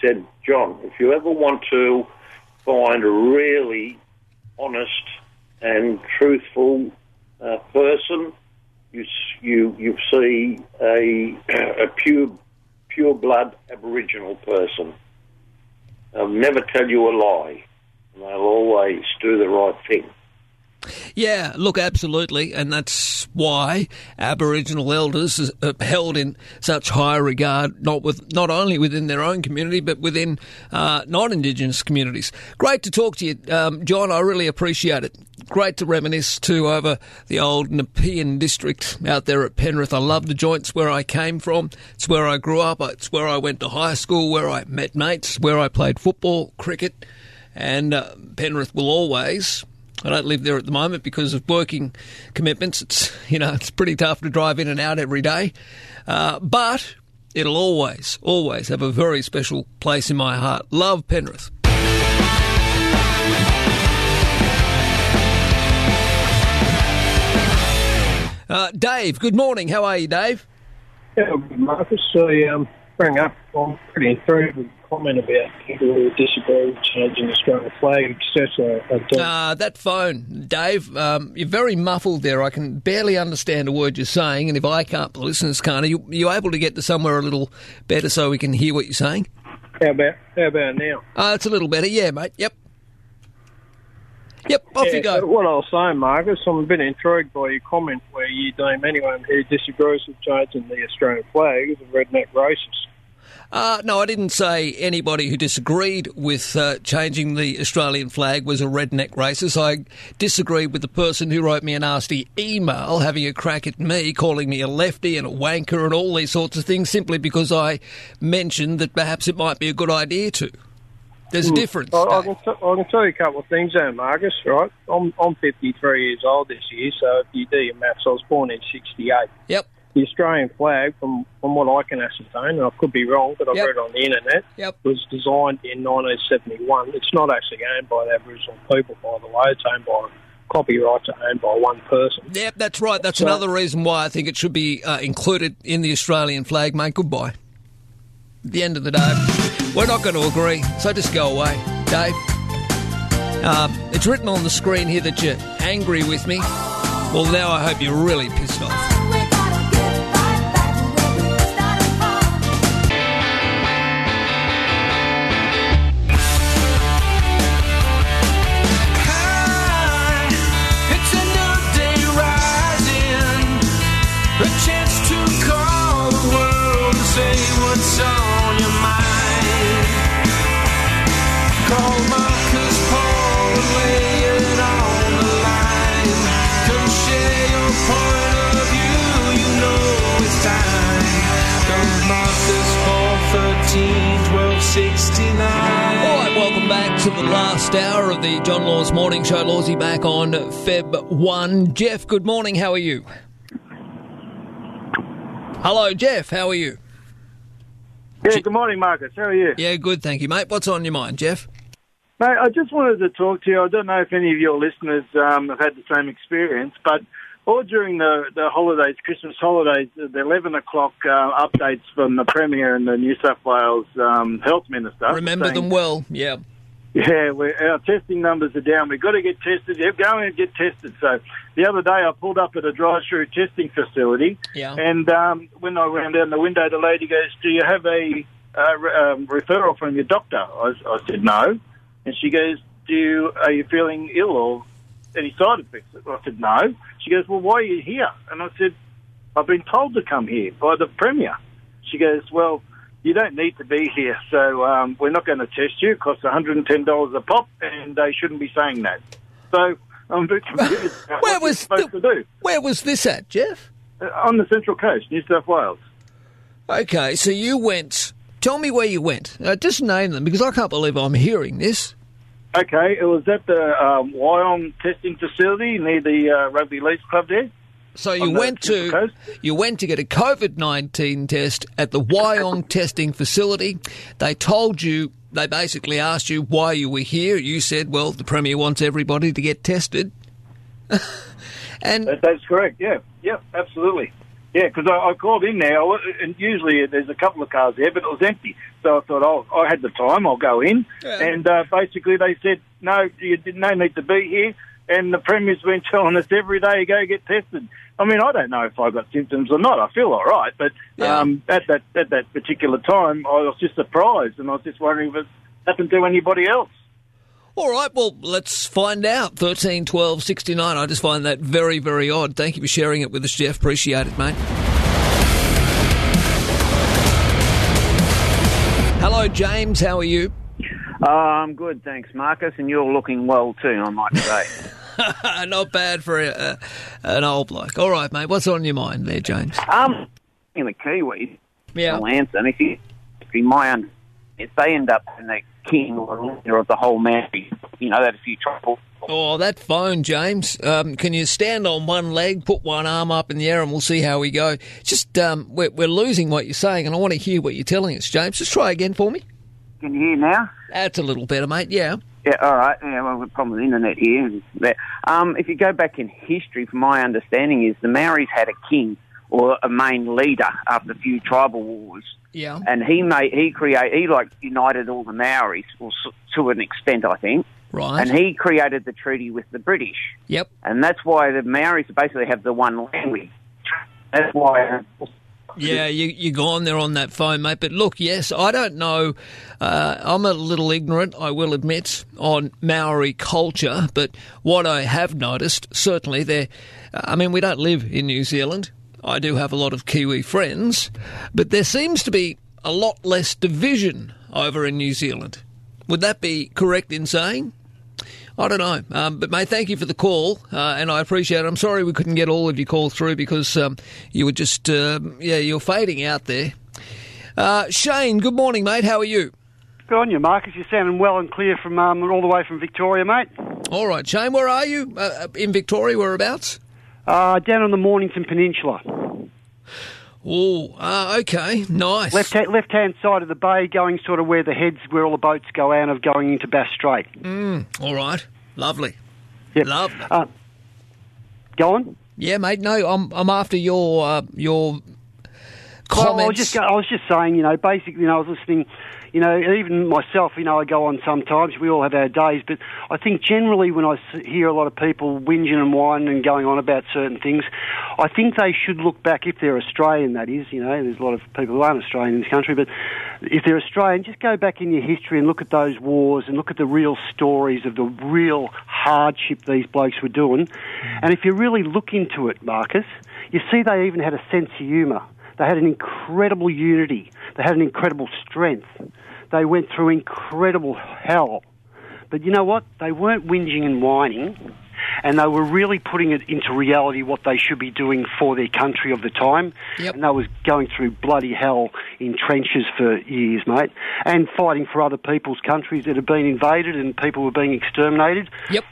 Said, "John, if you ever want to find a really honest and truthful uh, person, you you you see a a pure pure blood Aboriginal person. They'll never tell you a lie. And they'll always do the right thing." Yeah, look, absolutely, and that's why Aboriginal elders are held in such high regard, not with not only within their own community, but within uh, non-Indigenous communities. Great to talk to you, um, John. I really appreciate it. Great to reminisce too over the old Nepean district out there at Penrith. I love the joints where I came from. It's where I grew up. It's where I went to high school, where I met mates, where I played football, cricket, and uh, Penrith will always. I don't live there at the moment because of working commitments. It's you know it's pretty tough to drive in and out every day, uh, but it'll always, always have a very special place in my heart. Love Penrith. Uh, Dave, good morning. How are you, Dave? Yeah, Marcus, I um, rang up. I'm pretty the comment about people who disagree with changing the Australian flag, etc. Uh, that phone, Dave, um, you're very muffled there. I can barely understand a word you're saying, and if I can't, the listeners can't. Are you, you able to get to somewhere a little better so we can hear what you're saying? How about how about now? Uh, it's a little better, yeah, mate. Yep. Yep, off Yeah, you go. What I was saying, Marcus, I'm a bit intrigued by your comment where you deem anyone who disagrees with changing the Australian flag as a redneck racist. Uh, no, I didn't say anybody who disagreed with uh, changing the Australian flag was a redneck racist. I disagreed with the person who wrote me a nasty email having a crack at me, calling me a lefty and a wanker and all these sorts of things simply because I mentioned that perhaps it might be a good idea to. There's a Hmm. difference. I, I, can t- I can tell you a couple of things there, Marcus, right? I'm, I'm 53 years old this year, so if you do your maths, I was born in 68. Yep. The Australian flag, from, from what I can ascertain, and I could be wrong, but I've Yep. read on the internet, Yep. was designed in 1971. It's not actually owned by the Aboriginal people, by the way. It's owned by, copyrights are owned by one person. Yep, that's right. That's So- another reason why I think it should be uh, included in the Australian flag, mate. Goodbye. At the end of the day, we're not going to agree, so just go away, Dave. Uh, it's written on the screen here that you're angry with me. Well, now I hope you're really pissed off. Last hour of the John Laws Morning Show. Lawsie back on Feb 1. Jeff, good morning. How are you? Hello, Jeff. How are you? Yeah, good morning, Marcus. How are you? Yeah, good, thank you, mate. What's on your mind, Jeff? Mate, I just wanted to talk to you. I don't know if any of your listeners um, have had the same experience, but all during the, the holidays, Christmas holidays, the 11 o'clock uh, updates from the Premier and the New South Wales um, Health Minister. Remember saying, them well. Yeah. Yeah, we our testing numbers are down. We've got to get tested. Go and get tested. So the other day I pulled up at a drive-through testing facility, Yeah. and um, when I ran down the window, the lady goes, "Do you have a uh, um, referral from your doctor?" I, I said no, and she goes, "Do you are you feeling ill or any side effects?" I said no. She goes, "Well, why are you here?" And I said, "I've been told to come here by the premier." She goes, "Well." You don't need to be here, so um, we're not going to test you. It costs $110 a pop, and they shouldn't be saying that. So I'm a bit confused. Where was supposed to do Where was this at, Jeff? Uh, on the Central Coast, New South Wales. Okay, so you went. Tell me where you went. Uh, just name them because I can't believe I'm hearing this. Okay, it was at the um, Wyong testing facility near the uh, Rugby League Club there. So you went to Coast. you went to get a COVID nineteen test at the Wyong testing facility. They told you they basically asked you why you were here. You said, "Well, the premier wants everybody to get tested." and That, that's correct. Yeah, yeah, absolutely. Yeah, because I, I called in there, and usually there's a couple of cars there, but it was empty. So I thought, oh, I had the time, I'll go in. And uh, basically they said, no, you did no need to be here. And the Premier's been telling us every day, go get tested. I mean, I don't know if I've got symptoms or not. I feel all right, but um, at that at that particular time, I was just surprised, and I was just wondering if it happened to anybody else. All right, well, let's find out. 13, 12, 69. I just find that very, very odd. Thank you for sharing it with us, Jeff. Appreciate it, mate. Hello, James. How are you? Uh, I'm good, thanks, Marcus, and you're looking well too, I might say. Not bad for a, uh, an old bloke. All right, mate. What's on your mind there, James? um, in the Kiwis, Yeah. Lanson, if you, if my un- if they end up in the king or leader of the whole Mary, you know, that a few trouble. Oh, that phone, James. Um, can you stand on one leg, put one arm up in the air, and we'll see how we go? Just, um, we're, we're losing what you're saying, and I want to hear what you're telling us, James. Just try again for me. Can you hear now? That's a little better, mate. Yeah. Yeah, all right. Yeah, well, got problem with the internet here. and Um, if you go back in history, from my understanding, is the Maoris had a king or a main leader after a few tribal wars, Yeah. and he made he create he like united all the Maoris, or to an extent, I think. Right. And he created the treaty with the British. Yep. And that's why the Maoris basically have the one language. That's why Yeah, you, you're gone there on that phone, mate. But look, yes, I don't know. Uh, I'm a little ignorant, I will admit, on Maori culture. But what I have noticed, certainly, there. I mean, we don't live in New Zealand. I do have a lot of Kiwi friends, but there seems to be a lot less division over in New Zealand. Would that be correct in saying? I don't know. Um, but, mate, thank you for the call, uh, and I appreciate it. I'm sorry we couldn't get all of your calls through because um, you were just, um yeah, you're fading out there. Uh, Shane, good morning, mate. How are you? Good on you, Marcus. You're sounding well and clear from um, all the way from Victoria, mate. All right, Shane, where are you? Uh, in Victoria, whereabouts? Uh, down on the Mornington Peninsula. Oh, uh, okay, nice. Left ha- left hand side of the bay, going sort of where the heads, where all the boats go out of, going into Bass Strait. Mm, all right, lovely. Yep. Lovely. Uh, go on. Yeah, mate. No, I'm I'm after your uh, your Well, I was just I was just saying, you know, basically, you know, I was listening, you know, even myself, you know, I go on sometimes. We all have our days, but I think generally when I hear a lot of people whinging and whining and going on about certain things, I think they should look back if they're Australian. That is, you know, there's a lot of people who aren't Australian in this country, but if they're Australian, just go back in your history and look at those wars and look at the real stories of the real hardship these blokes were doing. And if you really look into it, Marcus, you see they even had a sense of humour. They had an incredible unity. They had an incredible strength. They went through incredible hell. But you know what? They weren't whinging and whining, and they were really putting it into reality what they should be doing for their country of the time. And they was going through bloody hell in trenches for years, mate, and fighting for other people's countries that had been invaded and people were being exterminated. Yep.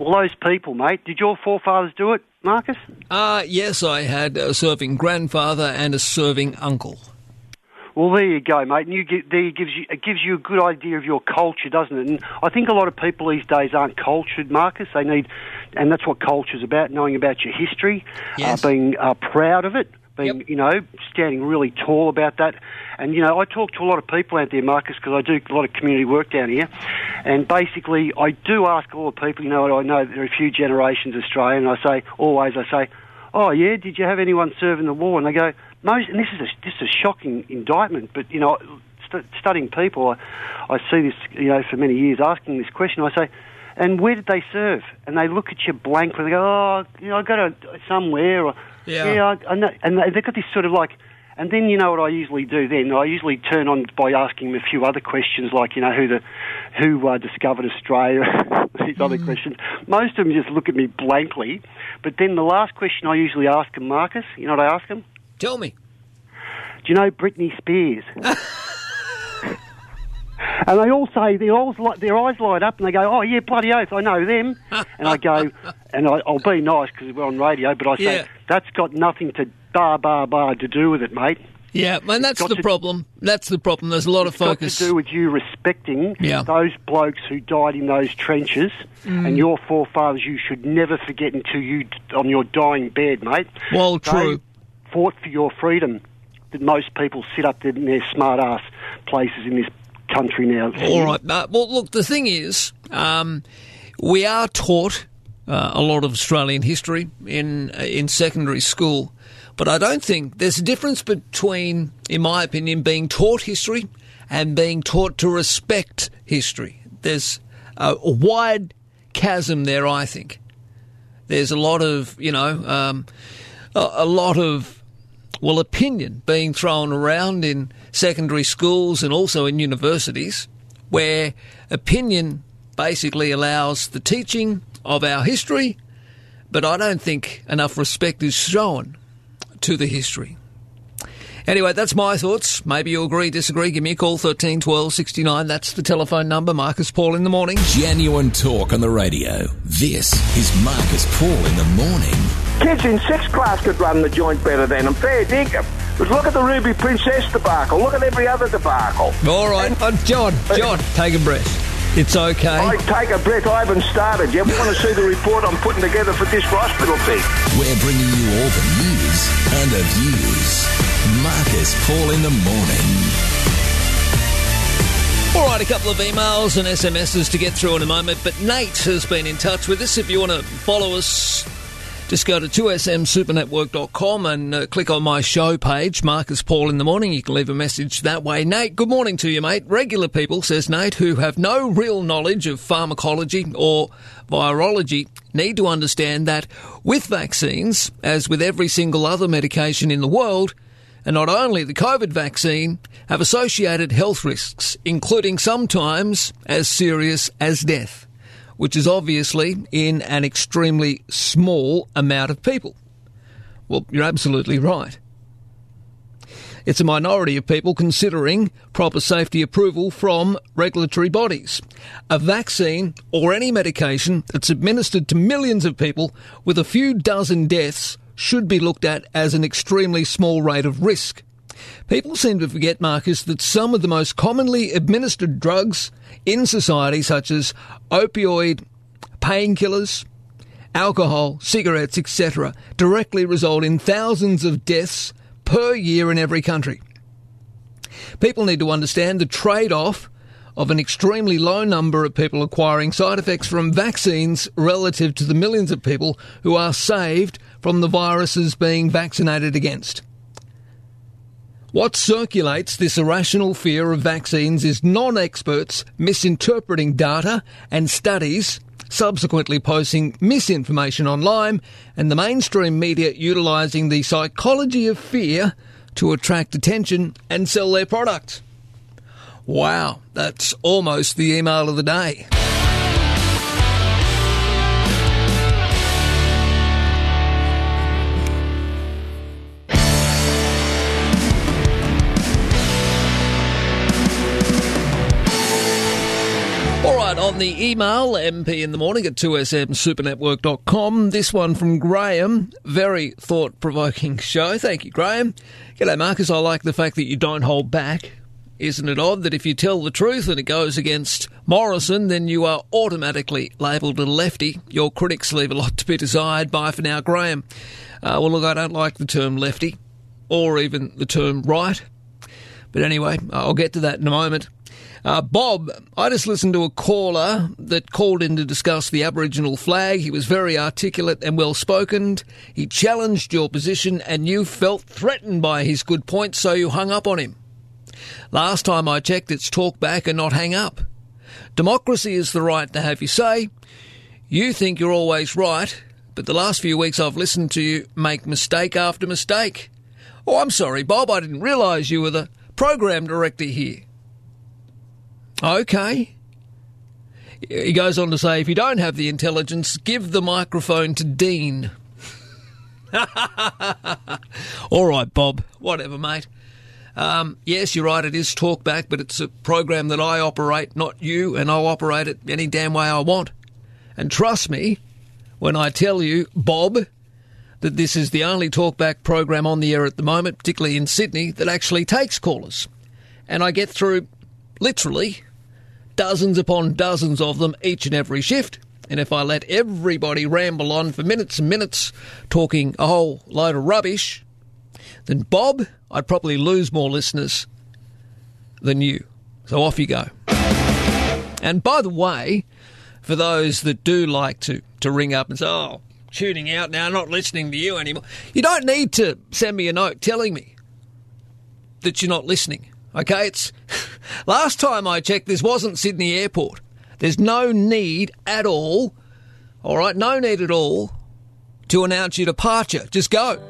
All those people, mate. Did your forefathers do it, Marcus? Uh, yes, I had a serving grandfather and a serving uncle. Well, there you go, mate. And you get, there gives you it gives you a good idea of your culture, doesn't it? And I think a lot of people these days aren't cultured, Marcus. They need, and that's what culture's about: knowing about your history, Yes. uh, being uh, proud of it, being you know standing really tall about that. And you know, I talk to a lot of people out there, Marcus, because I do a lot of community work down here. And basically, I do ask all the people. You know, I know there are a few generations Australian. And I say always, I say, "Oh yeah, did you have anyone serve in the war?" And they go, "Most." And this is a, this is a shocking indictment, but you know, st- studying people, I, I see this. You know, for many years, asking this question, I say. And where did they serve? And they look at you blankly. They go, "Oh, you know, I got to somewhere." Or, Yeah. I, I know. And they- they've got this sort of like, and then you know what I usually do. Then I usually turn on by asking them a few other questions, like you know who the who uh, discovered Australia, these other questions. Most of them just look at me blankly. But then the last question I usually ask them, Marcus, you know what I ask them? Tell me. Do you know Britney Spears? and they all say their eyes, li- their eyes light up, and they go, "Oh yeah, bloody oath, I know them." and I go, and I, I'll be nice because we're on radio, but I say Yeah. that's got nothing to bar bar bar to do with it, mate. Yeah, and that's the to- problem. That's the problem. There's a lot of It's got focus. to do with you respecting Yeah. those blokes who died in those trenches, Mm. and your forefathers. You should never forget until you on your dying bed, mate. Well, They true. fought for your freedom. That most people sit up in their smart ass places in this country now. All right. Uh, well, look, the thing is, um, we are taught uh, a lot of Australian history in uh, in secondary school, but I don't think there's a difference between, in my opinion, being taught history and being taught to respect history. There's a, a wide chasm there. I think there's a lot of you know um, a, a lot of well, opinion being thrown around in secondary schools and also in universities, where opinion basically allows the teaching of our history, but I don't think enough respect is shown to the history. Anyway, that's my thoughts. Maybe you agree, disagree. Give me a call, 13 12 69. That's the telephone number. Marcus Paul in the morning. Genuine talk on the radio. This is Marcus Paul in the morning. Kids in sixth class could run the joint better than them. Fair dinkum. But look at the Ruby Princess debacle. Look at every other debacle. All right. Uh, John, John, take a breath. It's okay. I take a breath. I haven't started. You want to see the report I'm putting together for this hospital thing? We're bringing you all the news and the views. Marcus Paul in the morning. All right, a couple of emails and SMSs to get through in a moment, but Nate has been in touch with us. If you want to follow us Just go to 2smsupernetwork.com and uh, click on my show page, Marcus Paul in the morning. You can leave a message that way. Nate, good morning to you, mate. Regular people, says Nate, who have no real knowledge of pharmacology or virology need to understand that with vaccines, as with every single other medication in the world, and not only the COVID vaccine, have associated health risks, including sometimes as serious as death which is obviously in an extremely small amount of people. Well, you're absolutely right. It's a minority of people considering proper safety approval from regulatory bodies. A vaccine or any medication that's administered to millions of people with a few dozen deaths should be looked at as an extremely small rate of risk. People seem to forget, Marcus, that some of the most commonly administered drugs in society, such as opioid, painkillers, alcohol, cigarettes, etc., directly result in thousands of deaths per year in every country. People need to understand the trade off of an extremely low number of people acquiring side effects from vaccines relative to the millions of people who are saved from the viruses being vaccinated against. What circulates this irrational fear of vaccines is non experts misinterpreting data and studies, subsequently posting misinformation online, and the mainstream media utilising the psychology of fear to attract attention and sell their product. Wow, that's almost the email of the day. The email, MP in the morning at 2smsupernetwork.com. This one from Graham. Very thought provoking show. Thank you, Graham. G'day, Marcus. I like the fact that you don't hold back. Isn't it odd that if you tell the truth and it goes against Morrison, then you are automatically labelled a lefty? Your critics leave a lot to be desired. Bye for now, Graham. Uh, well, look, I don't like the term lefty or even the term right. But anyway, I'll get to that in a moment. Uh, Bob, I just listened to a caller that called in to discuss the Aboriginal flag. He was very articulate and well spoken. He challenged your position, and you felt threatened by his good points, so you hung up on him. Last time I checked, it's talk back and not hang up. Democracy is the right to have your say. You think you're always right, but the last few weeks I've listened to you make mistake after mistake. Oh, I'm sorry, Bob, I didn't realise you were the program director here. Okay. He goes on to say, if you don't have the intelligence, give the microphone to Dean. All right, Bob. Whatever, mate. Um, yes, you're right. It is talkback, but it's a program that I operate, not you, and I'll operate it any damn way I want. And trust me when I tell you, Bob, that this is the only talkback program on the air at the moment, particularly in Sydney, that actually takes callers. And I get through literally dozens upon dozens of them each and every shift. And if I let everybody ramble on for minutes and minutes talking a whole load of rubbish, then Bob, I'd probably lose more listeners than you. So off you go. And by the way, for those that do like to, to ring up and say, oh, tuning out now, not listening to you anymore, you don't need to send me a note telling me that you're not listening. Okay, it's last time I checked, this wasn't Sydney Airport. There's no need at all, all right, no need at all to announce your departure. Just go.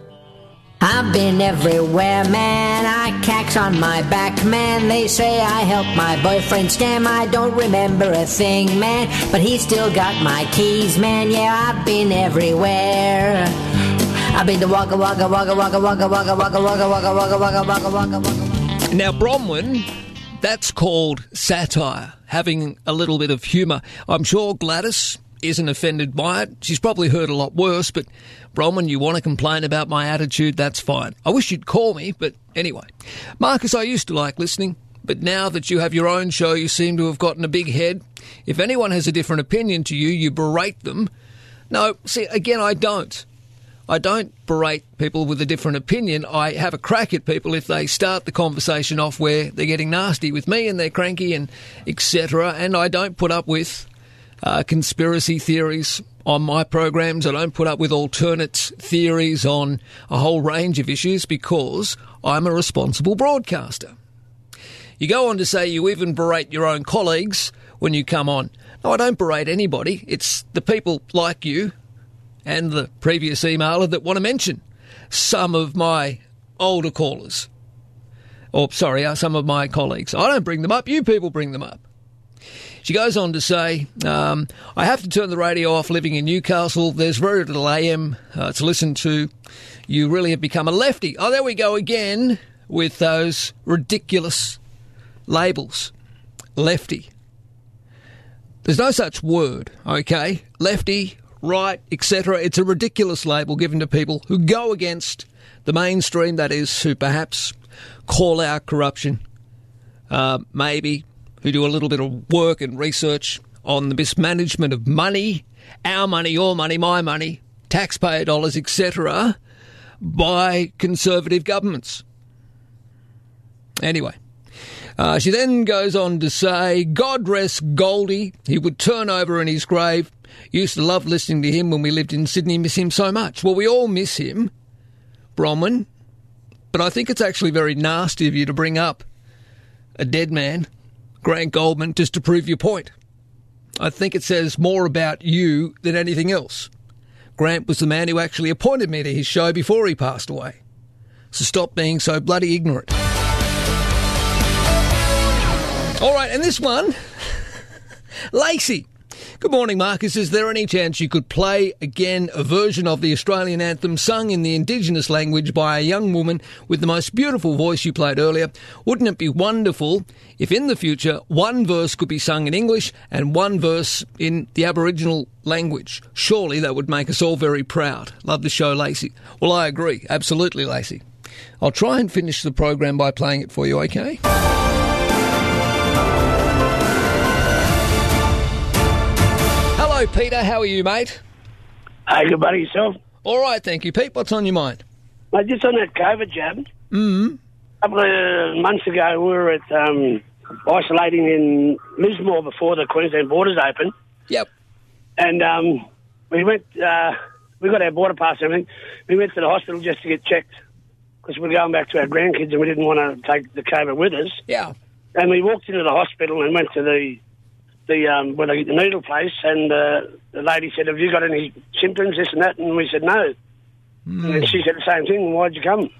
I've been everywhere, man. I cax on my back, man. They say I helped my boyfriend scam. I don't remember a thing, man. But he still got my keys, man. Yeah, I've been everywhere. I've been to Wagga Wagga Wagga Wagga Wagga Wagga Wagga Wagga Wagga Wagga Wagga Wagga Wagga Wagga Now, Bronwyn, that's called satire, having a little bit of humour. I'm sure Gladys isn't offended by it. She's probably heard a lot worse, but Bronwyn, you want to complain about my attitude, that's fine. I wish you'd call me, but anyway. Marcus, I used to like listening, but now that you have your own show, you seem to have gotten a big head. If anyone has a different opinion to you, you berate them. No, see, again, I don't. I don't berate people with a different opinion. I have a crack at people if they start the conversation off where they're getting nasty with me and they're cranky and etc. And I don't put up with uh, conspiracy theories on my programs. I don't put up with alternate theories on a whole range of issues because I'm a responsible broadcaster. You go on to say you even berate your own colleagues when you come on. No, I don't berate anybody. It's the people like you and the previous emailer that want to mention some of my older callers. Or, sorry, uh, some of my colleagues. I don't bring them up, you people bring them up. She goes on to say, um, I have to turn the radio off living in Newcastle. There's very little AM uh, to listen to. You really have become a lefty. Oh, there we go again with those ridiculous labels. Lefty. There's no such word, okay? Lefty, right, etc. It's a ridiculous label given to people who go against the mainstream, that is, who perhaps call out corruption, uh, maybe, who do a little bit of work and research on the mismanagement of money, our money, your money, my money, taxpayer dollars, etc., by conservative governments. Anyway. Uh, she then goes on to say, God rest Goldie. He would turn over in his grave. Used to love listening to him when we lived in Sydney, miss him so much. Well, we all miss him, Bronwyn, but I think it's actually very nasty of you to bring up a dead man, Grant Goldman, just to prove your point. I think it says more about you than anything else. Grant was the man who actually appointed me to his show before he passed away. So stop being so bloody ignorant. All right, and this one, Lacey. Good morning, Marcus. Is there any chance you could play again a version of the Australian anthem sung in the Indigenous language by a young woman with the most beautiful voice you played earlier? Wouldn't it be wonderful if in the future one verse could be sung in English and one verse in the Aboriginal language? Surely that would make us all very proud. Love the show, Lacey. Well, I agree. Absolutely, Lacey. I'll try and finish the program by playing it for you, okay? Peter. How are you, mate? Hey, good buddy, yourself? All right, thank you, Pete. What's on your mind? Mate, just on that COVID jab, Mm. a couple of months ago we were at um, isolating in Lismore before the Queensland borders opened. Yep. And um, we went, uh, we got our border pass and everything. We went to the hospital just to get checked because we're going back to our grandkids and we didn't want to take the COVID with us. Yeah. And we walked into the hospital and went to the the um, get the needle place, and uh, the lady said, "Have you got any symptoms, this and that?" And we said, "No." And she said the same thing. Why'd you come?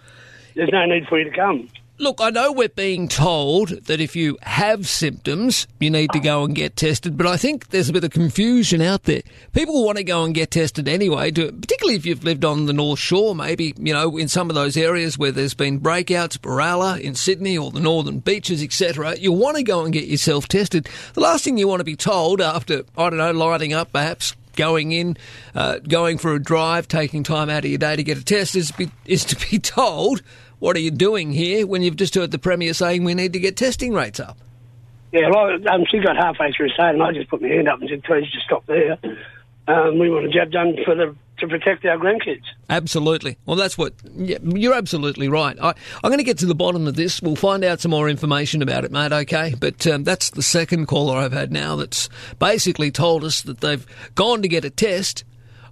There's no need for you to come. Look, I know we're being told that if you have symptoms, you need to go and get tested, but I think there's a bit of confusion out there. People want to go and get tested anyway, to, particularly if you've lived on the North Shore, maybe, you know, in some of those areas where there's been breakouts, Berala in Sydney or the northern beaches, etc. You want to go and get yourself tested. The last thing you want to be told after, I don't know, lining up perhaps, going in, uh, going for a drive, taking time out of your day to get a test is, be, is to be told, what are you doing here when you've just heard the Premier saying we need to get testing rates up? Yeah, well, um, she got halfway through saying, and I just put my hand up and said, "Please just stop there." Um, we want a jab done for the to protect our grandkids. Absolutely. Well, that's what yeah, you're absolutely right. I, I'm going to get to the bottom of this. We'll find out some more information about it, mate. Okay, but um, that's the second caller I've had now that's basically told us that they've gone to get a test,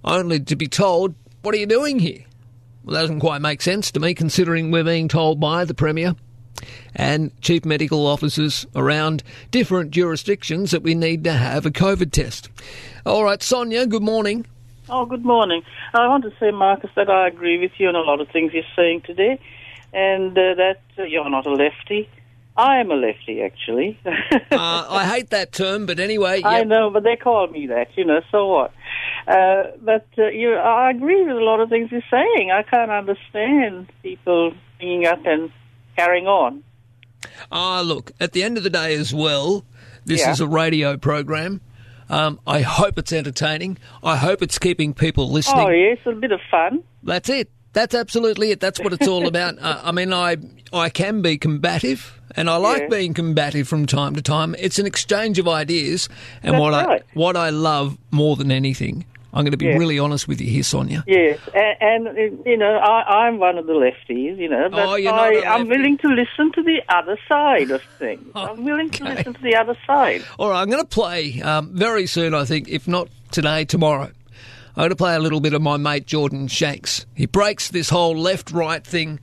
only to be told, "What are you doing here?" Well, that doesn't quite make sense to me, considering we're being told by the Premier and chief medical officers around different jurisdictions that we need to have a COVID test. All right, Sonia, good morning. Oh, good morning. I want to say, Marcus, that I agree with you on a lot of things you're saying today, and uh, that uh, you're not a lefty. I am a lefty, actually. uh, I hate that term, but anyway. I know, but they call me that, you know, so what? Uh, but uh, you, I agree with a lot of things you're saying. I can't understand people bringing up and carrying on. Ah, look, at the end of the day as well, this Yeah. is a radio program. Um, I hope it's entertaining. I hope it's keeping people listening. Oh, yes, a bit of fun. That's it. That's absolutely it. That's what it's all about. uh, I mean, I I can be combative, and I like Yeah. being combative from time to time. It's an exchange of ideas, and That's what right. I what I love more than anything. I'm going to be Yeah. really honest with you here, Sonia. Yes, and, and you know, I, I'm one of the lefties, you know, but Oh, you're not I, a I'm willing to listen to the other side of things. I'm willing to listen to the other side. All right, I'm going to play um, very soon, I think, if not today, tomorrow. I'm going to play a little bit of my mate Jordan Shanks. He breaks this whole left right thing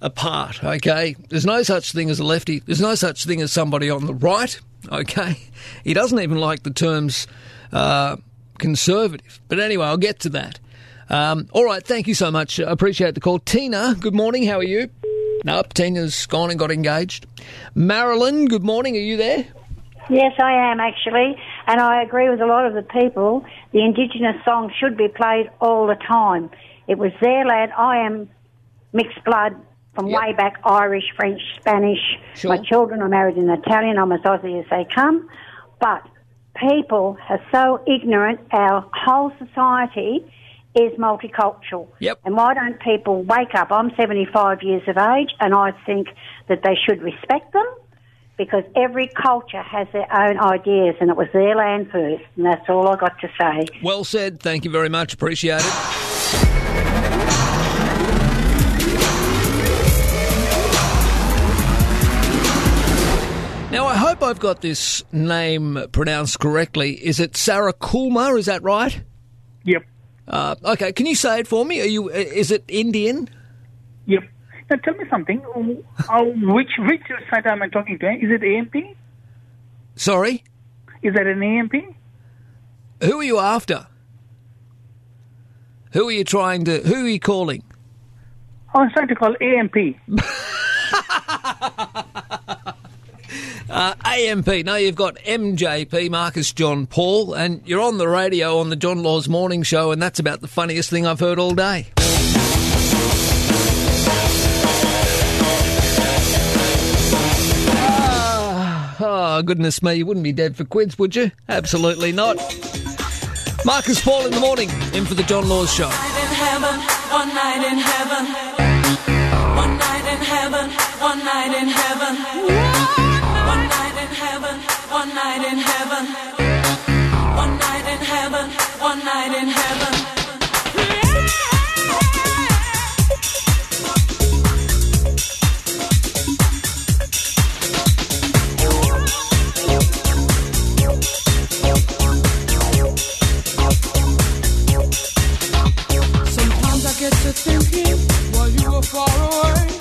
apart, okay? There's no such thing as a lefty, there's no such thing as somebody on the right, okay? He doesn't even like the terms uh, conservative. But anyway, I'll get to that. Um, all right, thank you so much. I appreciate the call. Tina, good morning. How are you? Nope, Tina's gone and got engaged. Marilyn, good morning. Are you there? Yes, I am actually, and I agree with a lot of the people. The Indigenous song should be played all the time. It was their land. I am mixed blood from way back Irish, French, Spanish. My children are married in Italian. I'm as Aussie as they come. But people are so ignorant. Our whole society is multicultural. Yep. And why don't people wake up? I'm 75 years of age, and I think that they should respect them because every culture has their own ideas, and it was their land first, and that's all I got to say. Well said. Thank you very much. Appreciate it. Now, I hope I've got this name pronounced correctly. Is it Sarah Kulma? Is that right? Yep. Uh, okay, can you say it for me? Are you? Is it Indian? Yep. Now tell me something. Uh, which which side am I talking to? Is it AMP? Sorry, Is that an AMP? who are you after? Who are you trying to? Who are you calling? I was trying to call AMP. Uh, AMP. now you've got MJP, Marcus John Paul, and you're on the radio on the John Laws Morning Show, and that's about the funniest thing I've heard all day. Oh, goodness me, you wouldn't be dead for quids, would you? Absolutely not. Marcus Paul in the morning, in for the John Laws Show. one night in heaven. One night in heaven, one night in heaven. Night in heaven. One night in heaven, one night in heaven. Sometimes I get to thinking while you far away,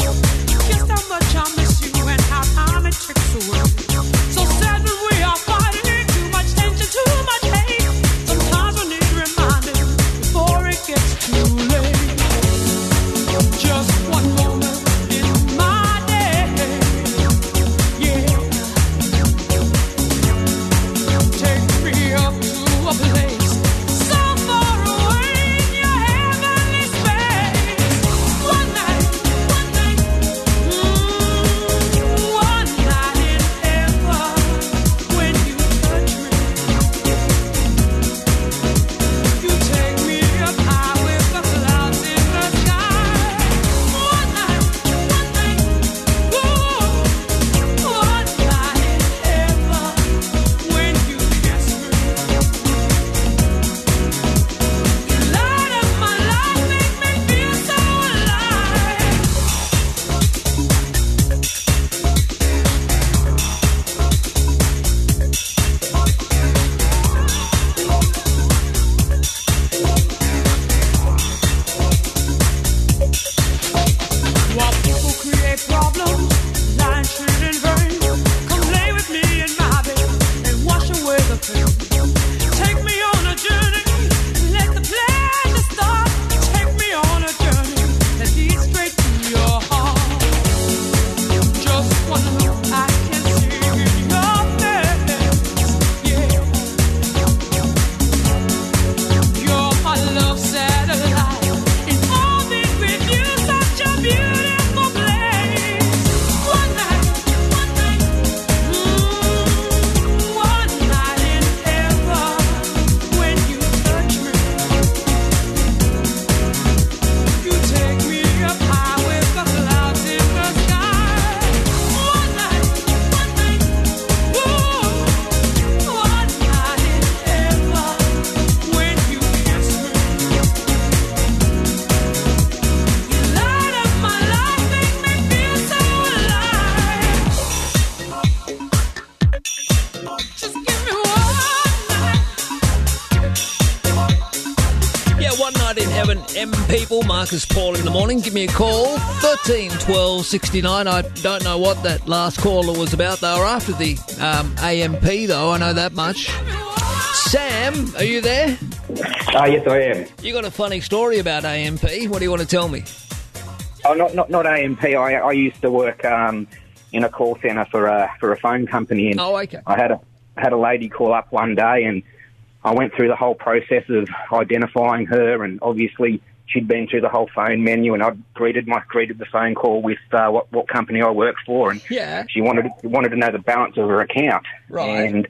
morning. Give me a call, 13 12 69. I don't know what that last caller was about. They were after the um, AMP, though, I know that much. Sam, are you there? Ah, yes, I am. You got a funny story about AMP. What do you want to tell me? Oh, not not not AMP. I I used to work um, in a call centre for a for a phone company, and Oh, okay. I had a had a lady call up one day, and I went through the whole process of identifying her, and obviously she'd been through the whole phone menu, and I'd greeted my greeted the phone call with uh, what what company I work for, and Yeah. she wanted wanted to know the balance of her account, Right. and.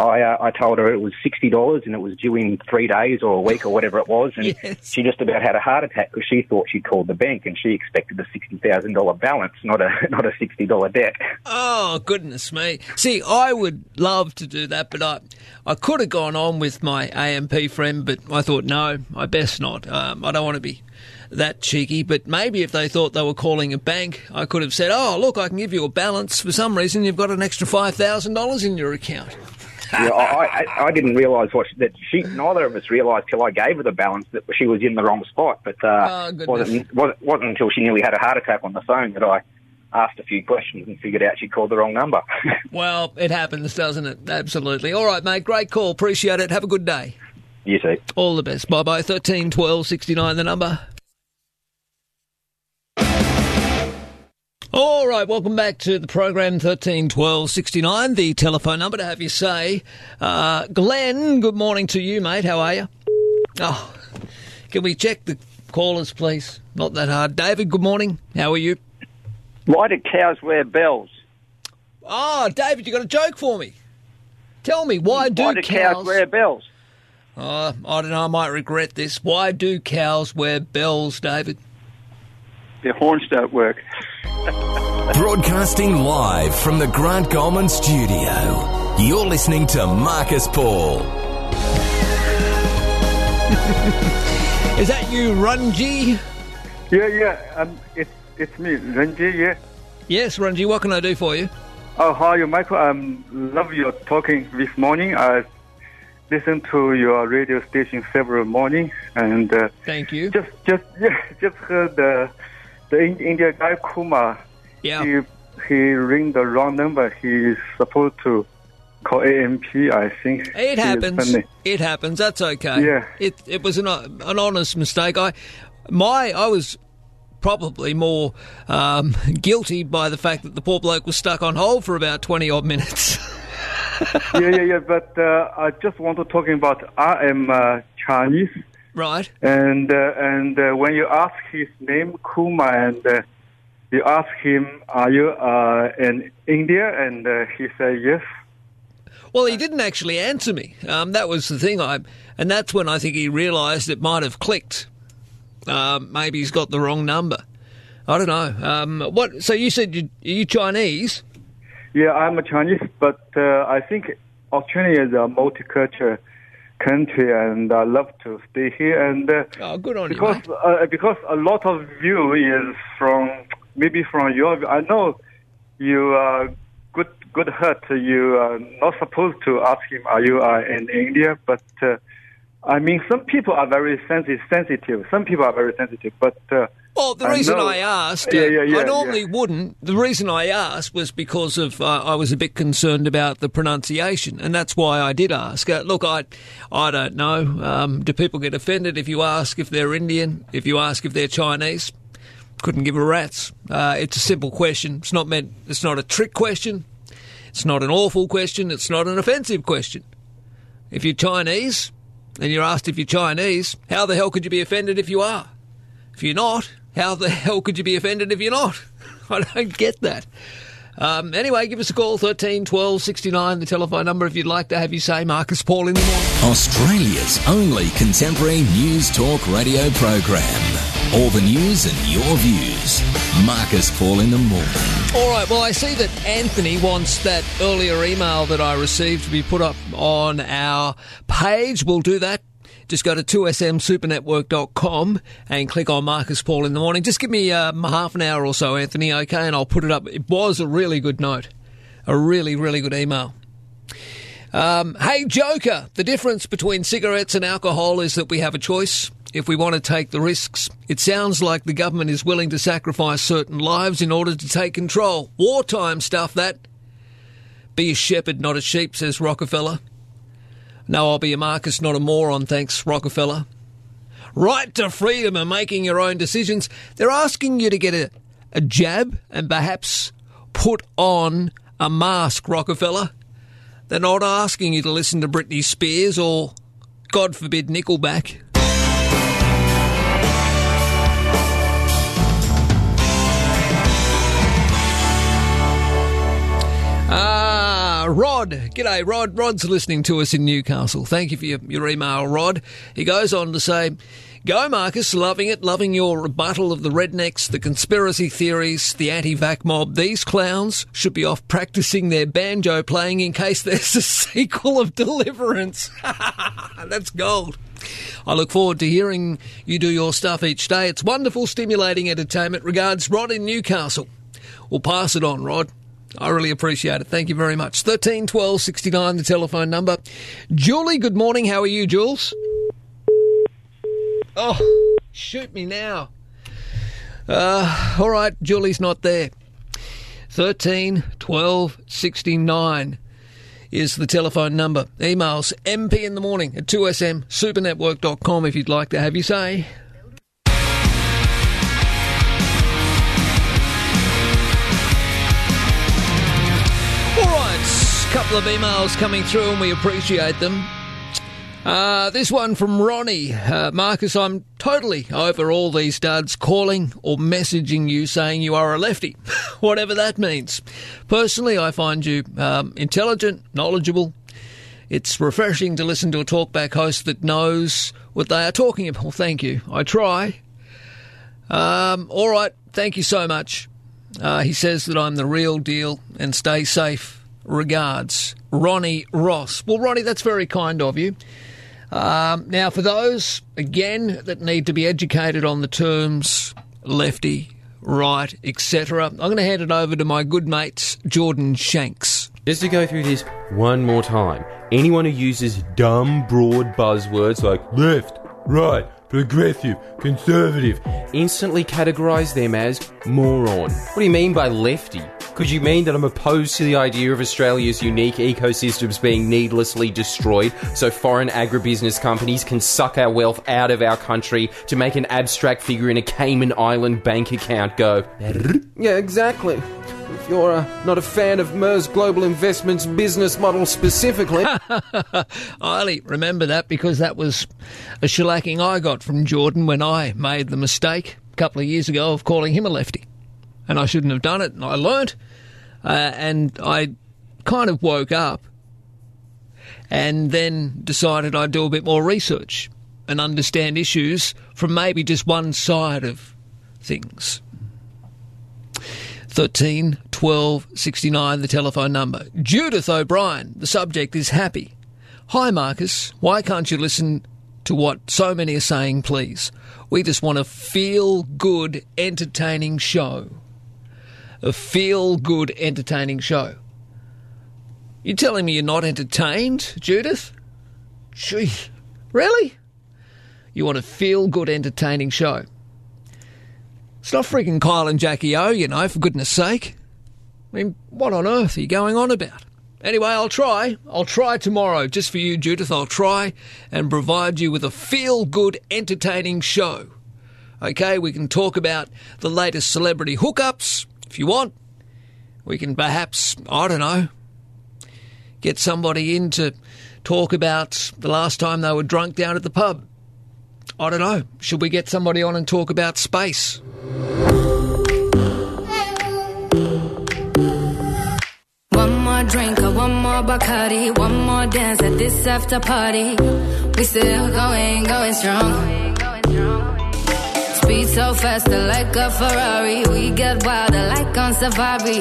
I, uh, I told her it was sixty dollars and it was due in three days or a week or whatever it was, and she just about had a heart attack because she thought she'd called the bank and she expected a sixty thousand dollar balance, not a not a sixty dollar debt. Oh, goodness me. See, I would love to do that, but I, I could have gone on with my AMP friend, but I thought, no, I best not. Um, I don't want to be that cheeky, but maybe if they thought they were calling a bank, I could have said, oh, look, I can give you a balance. For some reason, you've got an extra $5,000 in your account. Yeah, I, I, I didn't realise what she, that she. Neither of us realised till I gave her the balance that she was in the wrong spot. But Oh, uh, goodness. wasn't, wasn't wasn't until she nearly had a heart attack on the phone that I asked a few questions and figured out she called the wrong number. Well, it happens, doesn't it? Absolutely. All right, mate. Great call. Appreciate it. Have a good day. you see. All the best. Bye bye. 13 12 69, the number. All right, welcome back to the program 13 12 69, the telephone number to have you say. Uh, Glenn, good morning to you, mate. How are you? Oh, can we check the callers, please? Not that hard. David, good morning. How are you? Why do cows wear bells? Oh, David, you got a joke for me? Tell me, why do, Why do cows wear bells? Uh, I don't know, I might regret this. Why do cows wear bells, David? Their horns don't work. Broadcasting live from the Grant Goldman studio. You're listening to Marcus Paul. Is that you, Runji? Yeah, yeah. Um, it's it's me, Runji. Yeah. Yes, Runji. What can I do for you? Oh, how are you, Michael? Um, love your talking this morning. I listened to your radio station several mornings, and uh, Thank you. just just yeah, just heard the the Indian guy Kumar. Yeah. He he ring the wrong number. He's supposed to call AMP. I think It happens. It happens. That's okay. Yeah. It it was an an honest mistake. I my I was probably more um, guilty by the fact that the poor bloke was stuck on hold for about twenty odd minutes. yeah, yeah, yeah. But uh, I just want to talking about I am uh, Chinese. Right. And uh, and uh, when you ask his name Kuma and uh, you ask him, "Are you uh, in India?" and uh, he said yes. Well, he didn't actually answer me. Um, that was the thing. I and that's when I think he realised it might have clicked. Um, maybe he's got the wrong number. I don't know. Um, what? So you said you, are you Chinese? Yeah, I'm a Chinese, but uh, I think Australia is a multicultural country, and I love to stay here. And uh, oh, good on because you, uh, because a lot of you is from maybe from your. I know you are good good heart. You are not supposed to ask him, "Are you uh, in India?" But uh, I mean, some people are very sensitive. Sensitive. Some people are very sensitive, but. Uh, Well, the reason I asked, uh, yeah, yeah, yeah, I normally wouldn't. The reason I asked was because of uh, I was a bit concerned about the pronunciation, and that's why I did ask. Uh, look, I, I don't know. Um, do people get offended if you ask if they're Indian? If you ask if they're Chinese? Couldn't give a rat's. Uh, it's a simple question. It's not meant. It's not a trick question. It's not an awful question. It's not an offensive question. If you're Chinese and you're asked if you're Chinese, how the hell could you be offended if you are? If you're not, how the hell could you be offended if you're not? I don't get that. Um, anyway, give us a call, 13 12 69, the telephone number if you'd like to have you say Marcus Paul in the morning. Australia's only contemporary news talk radio program. All the news and your views. Marcus Paul in the morning. All right, well, I see that Anthony wants that earlier email that I received to be put up on our page. We'll do that. Just go to 2smsupernetwork.com and click on Marcus Paul in the morning. Just give me um, half an hour or so, Anthony, okay? And I'll put it up. It was a really good note, a really, really good email. Um, hey, Joker, the difference between cigarettes and alcohol is that we have a choice. if we want to take the risks. It sounds like the government is willing to sacrifice certain lives in order to take control. Wartime stuff, that. Be a shepherd, not a sheep, says Rockefeller. No, I'll be a Marcus, not a moron, thanks, Rockefeller. Right to freedom and making your own decisions. They're asking you to get a, a jab and perhaps put on a mask, Rockefeller. They're not asking you to listen to Britney Spears or, God forbid, Nickelback. Rod. G'day, Rod. Rod's listening to us in Newcastle. Thank you for your, your email, Rod. He goes on to say, Go, Marcus, loving it, loving your rebuttal of the rednecks, the conspiracy theories, the anti vac mob. These clowns should be off practicing their banjo playing in case there's a sequel of Deliverance. That's gold. I look forward to hearing you do your stuff each day. It's wonderful, stimulating entertainment. Regards, Rod in Newcastle. We'll pass it on, Rod. I really appreciate it. Thank you very much. 13 12 69, the telephone number. Julie, good morning. How are you, Jules? Oh, shoot me now. Uh, all right, Julie's not there. 13 12 69 is the telephone number. Emails mp in the morning at 2sm supernetwork.com if you'd like to have your say. Couple of emails coming through and we appreciate them. Uh, this one from Ronnie. Uh, Marcus, I'm totally over all these duds calling or messaging you saying you are a lefty, whatever that means. Personally, I find you um, intelligent, knowledgeable. It's refreshing to listen to a talkback host that knows what they are talking about. Well, thank you. I try. Um, all right, thank you so much. Uh, he says that I'm the real deal and stay safe. Regards, Ronnie Ross. Well, Ronnie, that's very kind of you. Um, now, for those, again, that need to be educated on the terms lefty, right, etc., I'm going to hand it over to my good mates, Jordan Shanks. Just to go through this one more time, anyone who uses dumb, broad buzzwords like left, right, progressive, conservative, instantly categorise them as moron. What do you mean by lefty? Could you mean that I'm opposed to the idea of Australia's unique ecosystems being needlessly destroyed so foreign agribusiness companies can suck our wealth out of our country to make an abstract figure in a Cayman Island bank account go? Yeah, exactly. If you're uh, not a fan of MERS Global Investments business model specifically. I remember that because that was a shellacking I got from Jordan when I made the mistake a couple of years ago of calling him a lefty. And I shouldn't have done it, and I learnt. Uh, and I kind of woke up and then decided I'd do a bit more research and understand issues from maybe just one side of things. 13 12 69, the telephone number. Judith O'Brien, the subject is happy. Hi, Marcus. Why can't you listen to what so many are saying, please? We just want a feel good, entertaining show. A feel good, entertaining show. You're telling me you're not entertained, Judith? Gee, really? You want a feel good, entertaining show? It's not freaking Kyle and Jackie O, you know, for goodness sake. I mean, what on earth are you going on about? Anyway, I'll try. I'll try tomorrow, just for you, Judith. I'll try and provide you with a feel good, entertaining show. Okay, we can talk about the latest celebrity hookups if you want. We can perhaps, I don't know, get somebody in to talk about the last time they were drunk down at the pub. I don't know. Should we get somebody on and talk about space? One more drink one more Bacardi, one more dance at this after party. We still going, going strong. Speed so faster like a Ferrari. We get wilder like on safari.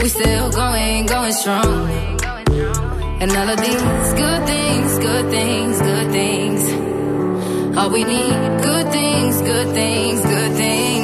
We still going, going strong. And all of these good things, good things, good things. All we need, good things, good things, good things.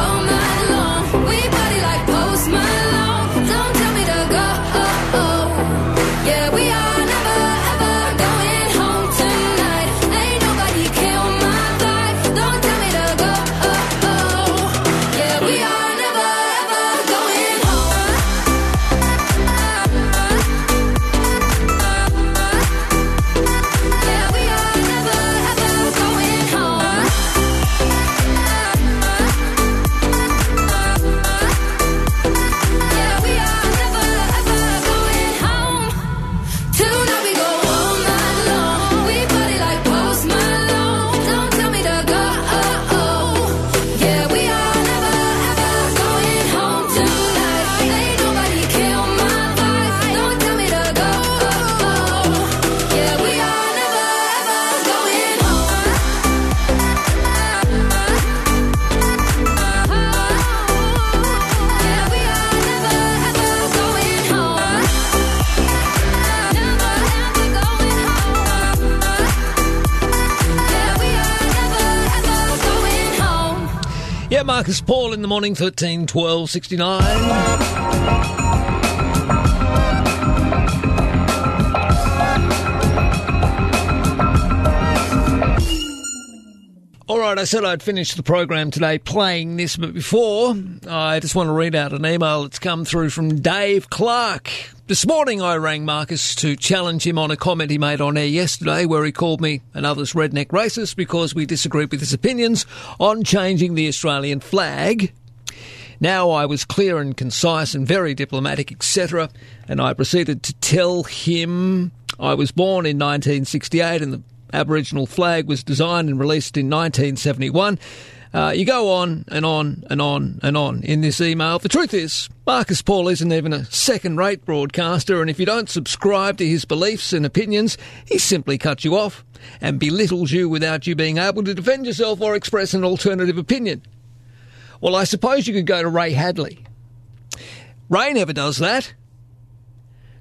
Marcus Paul in the morning, 13 12 69. All right, I said I'd finish the program today playing this, but before, I just want to read out an email that's come through from Dave Clark. This morning I rang Marcus to challenge him on a comment he made on air yesterday where he called me and others redneck racist because we disagreed with his opinions on changing the Australian flag. Now I was clear and concise and very diplomatic, etc., and I proceeded to tell him I was born in 1968 and the Aboriginal flag was designed and released in 1971. Uh, you go on and on and on and on in this email. The truth is, Marcus Paul isn't even a second rate broadcaster, and if you don't subscribe to his beliefs and opinions, he simply cuts you off and belittles you without you being able to defend yourself or express an alternative opinion. Well, I suppose you could go to Ray Hadley. Ray never does that.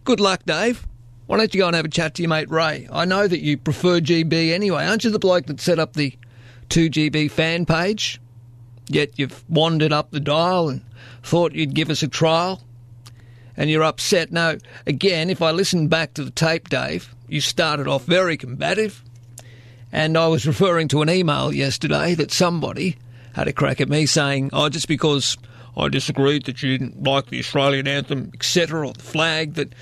Good luck, Dave. Why don't you go and have a chat to your mate Ray? I know that you prefer GB anyway. Aren't you the bloke that set up the 2GB fan page? Yet you've wandered up the dial and thought you'd give us a trial? And you're upset. No, again, if I listen back to the tape, Dave, you started off very combative. And I was referring to an email yesterday that somebody had a crack at me saying, oh, just because I disagreed that you didn't like the Australian anthem, etc., or the flag, that,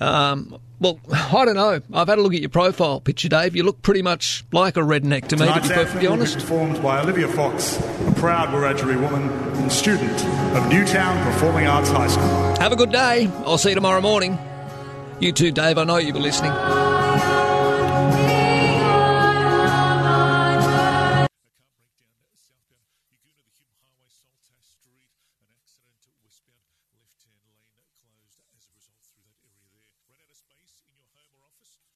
um, well, I don't know. I've had a look at your profile picture, Dave. You look pretty much like a redneck to me, to be perfectly honest. performed by Olivia Fox, a proud Wiradjuri woman and student of Newtown Performing Arts High School. Have a good day. I'll see you tomorrow morning. You too, Dave. I know you were listening.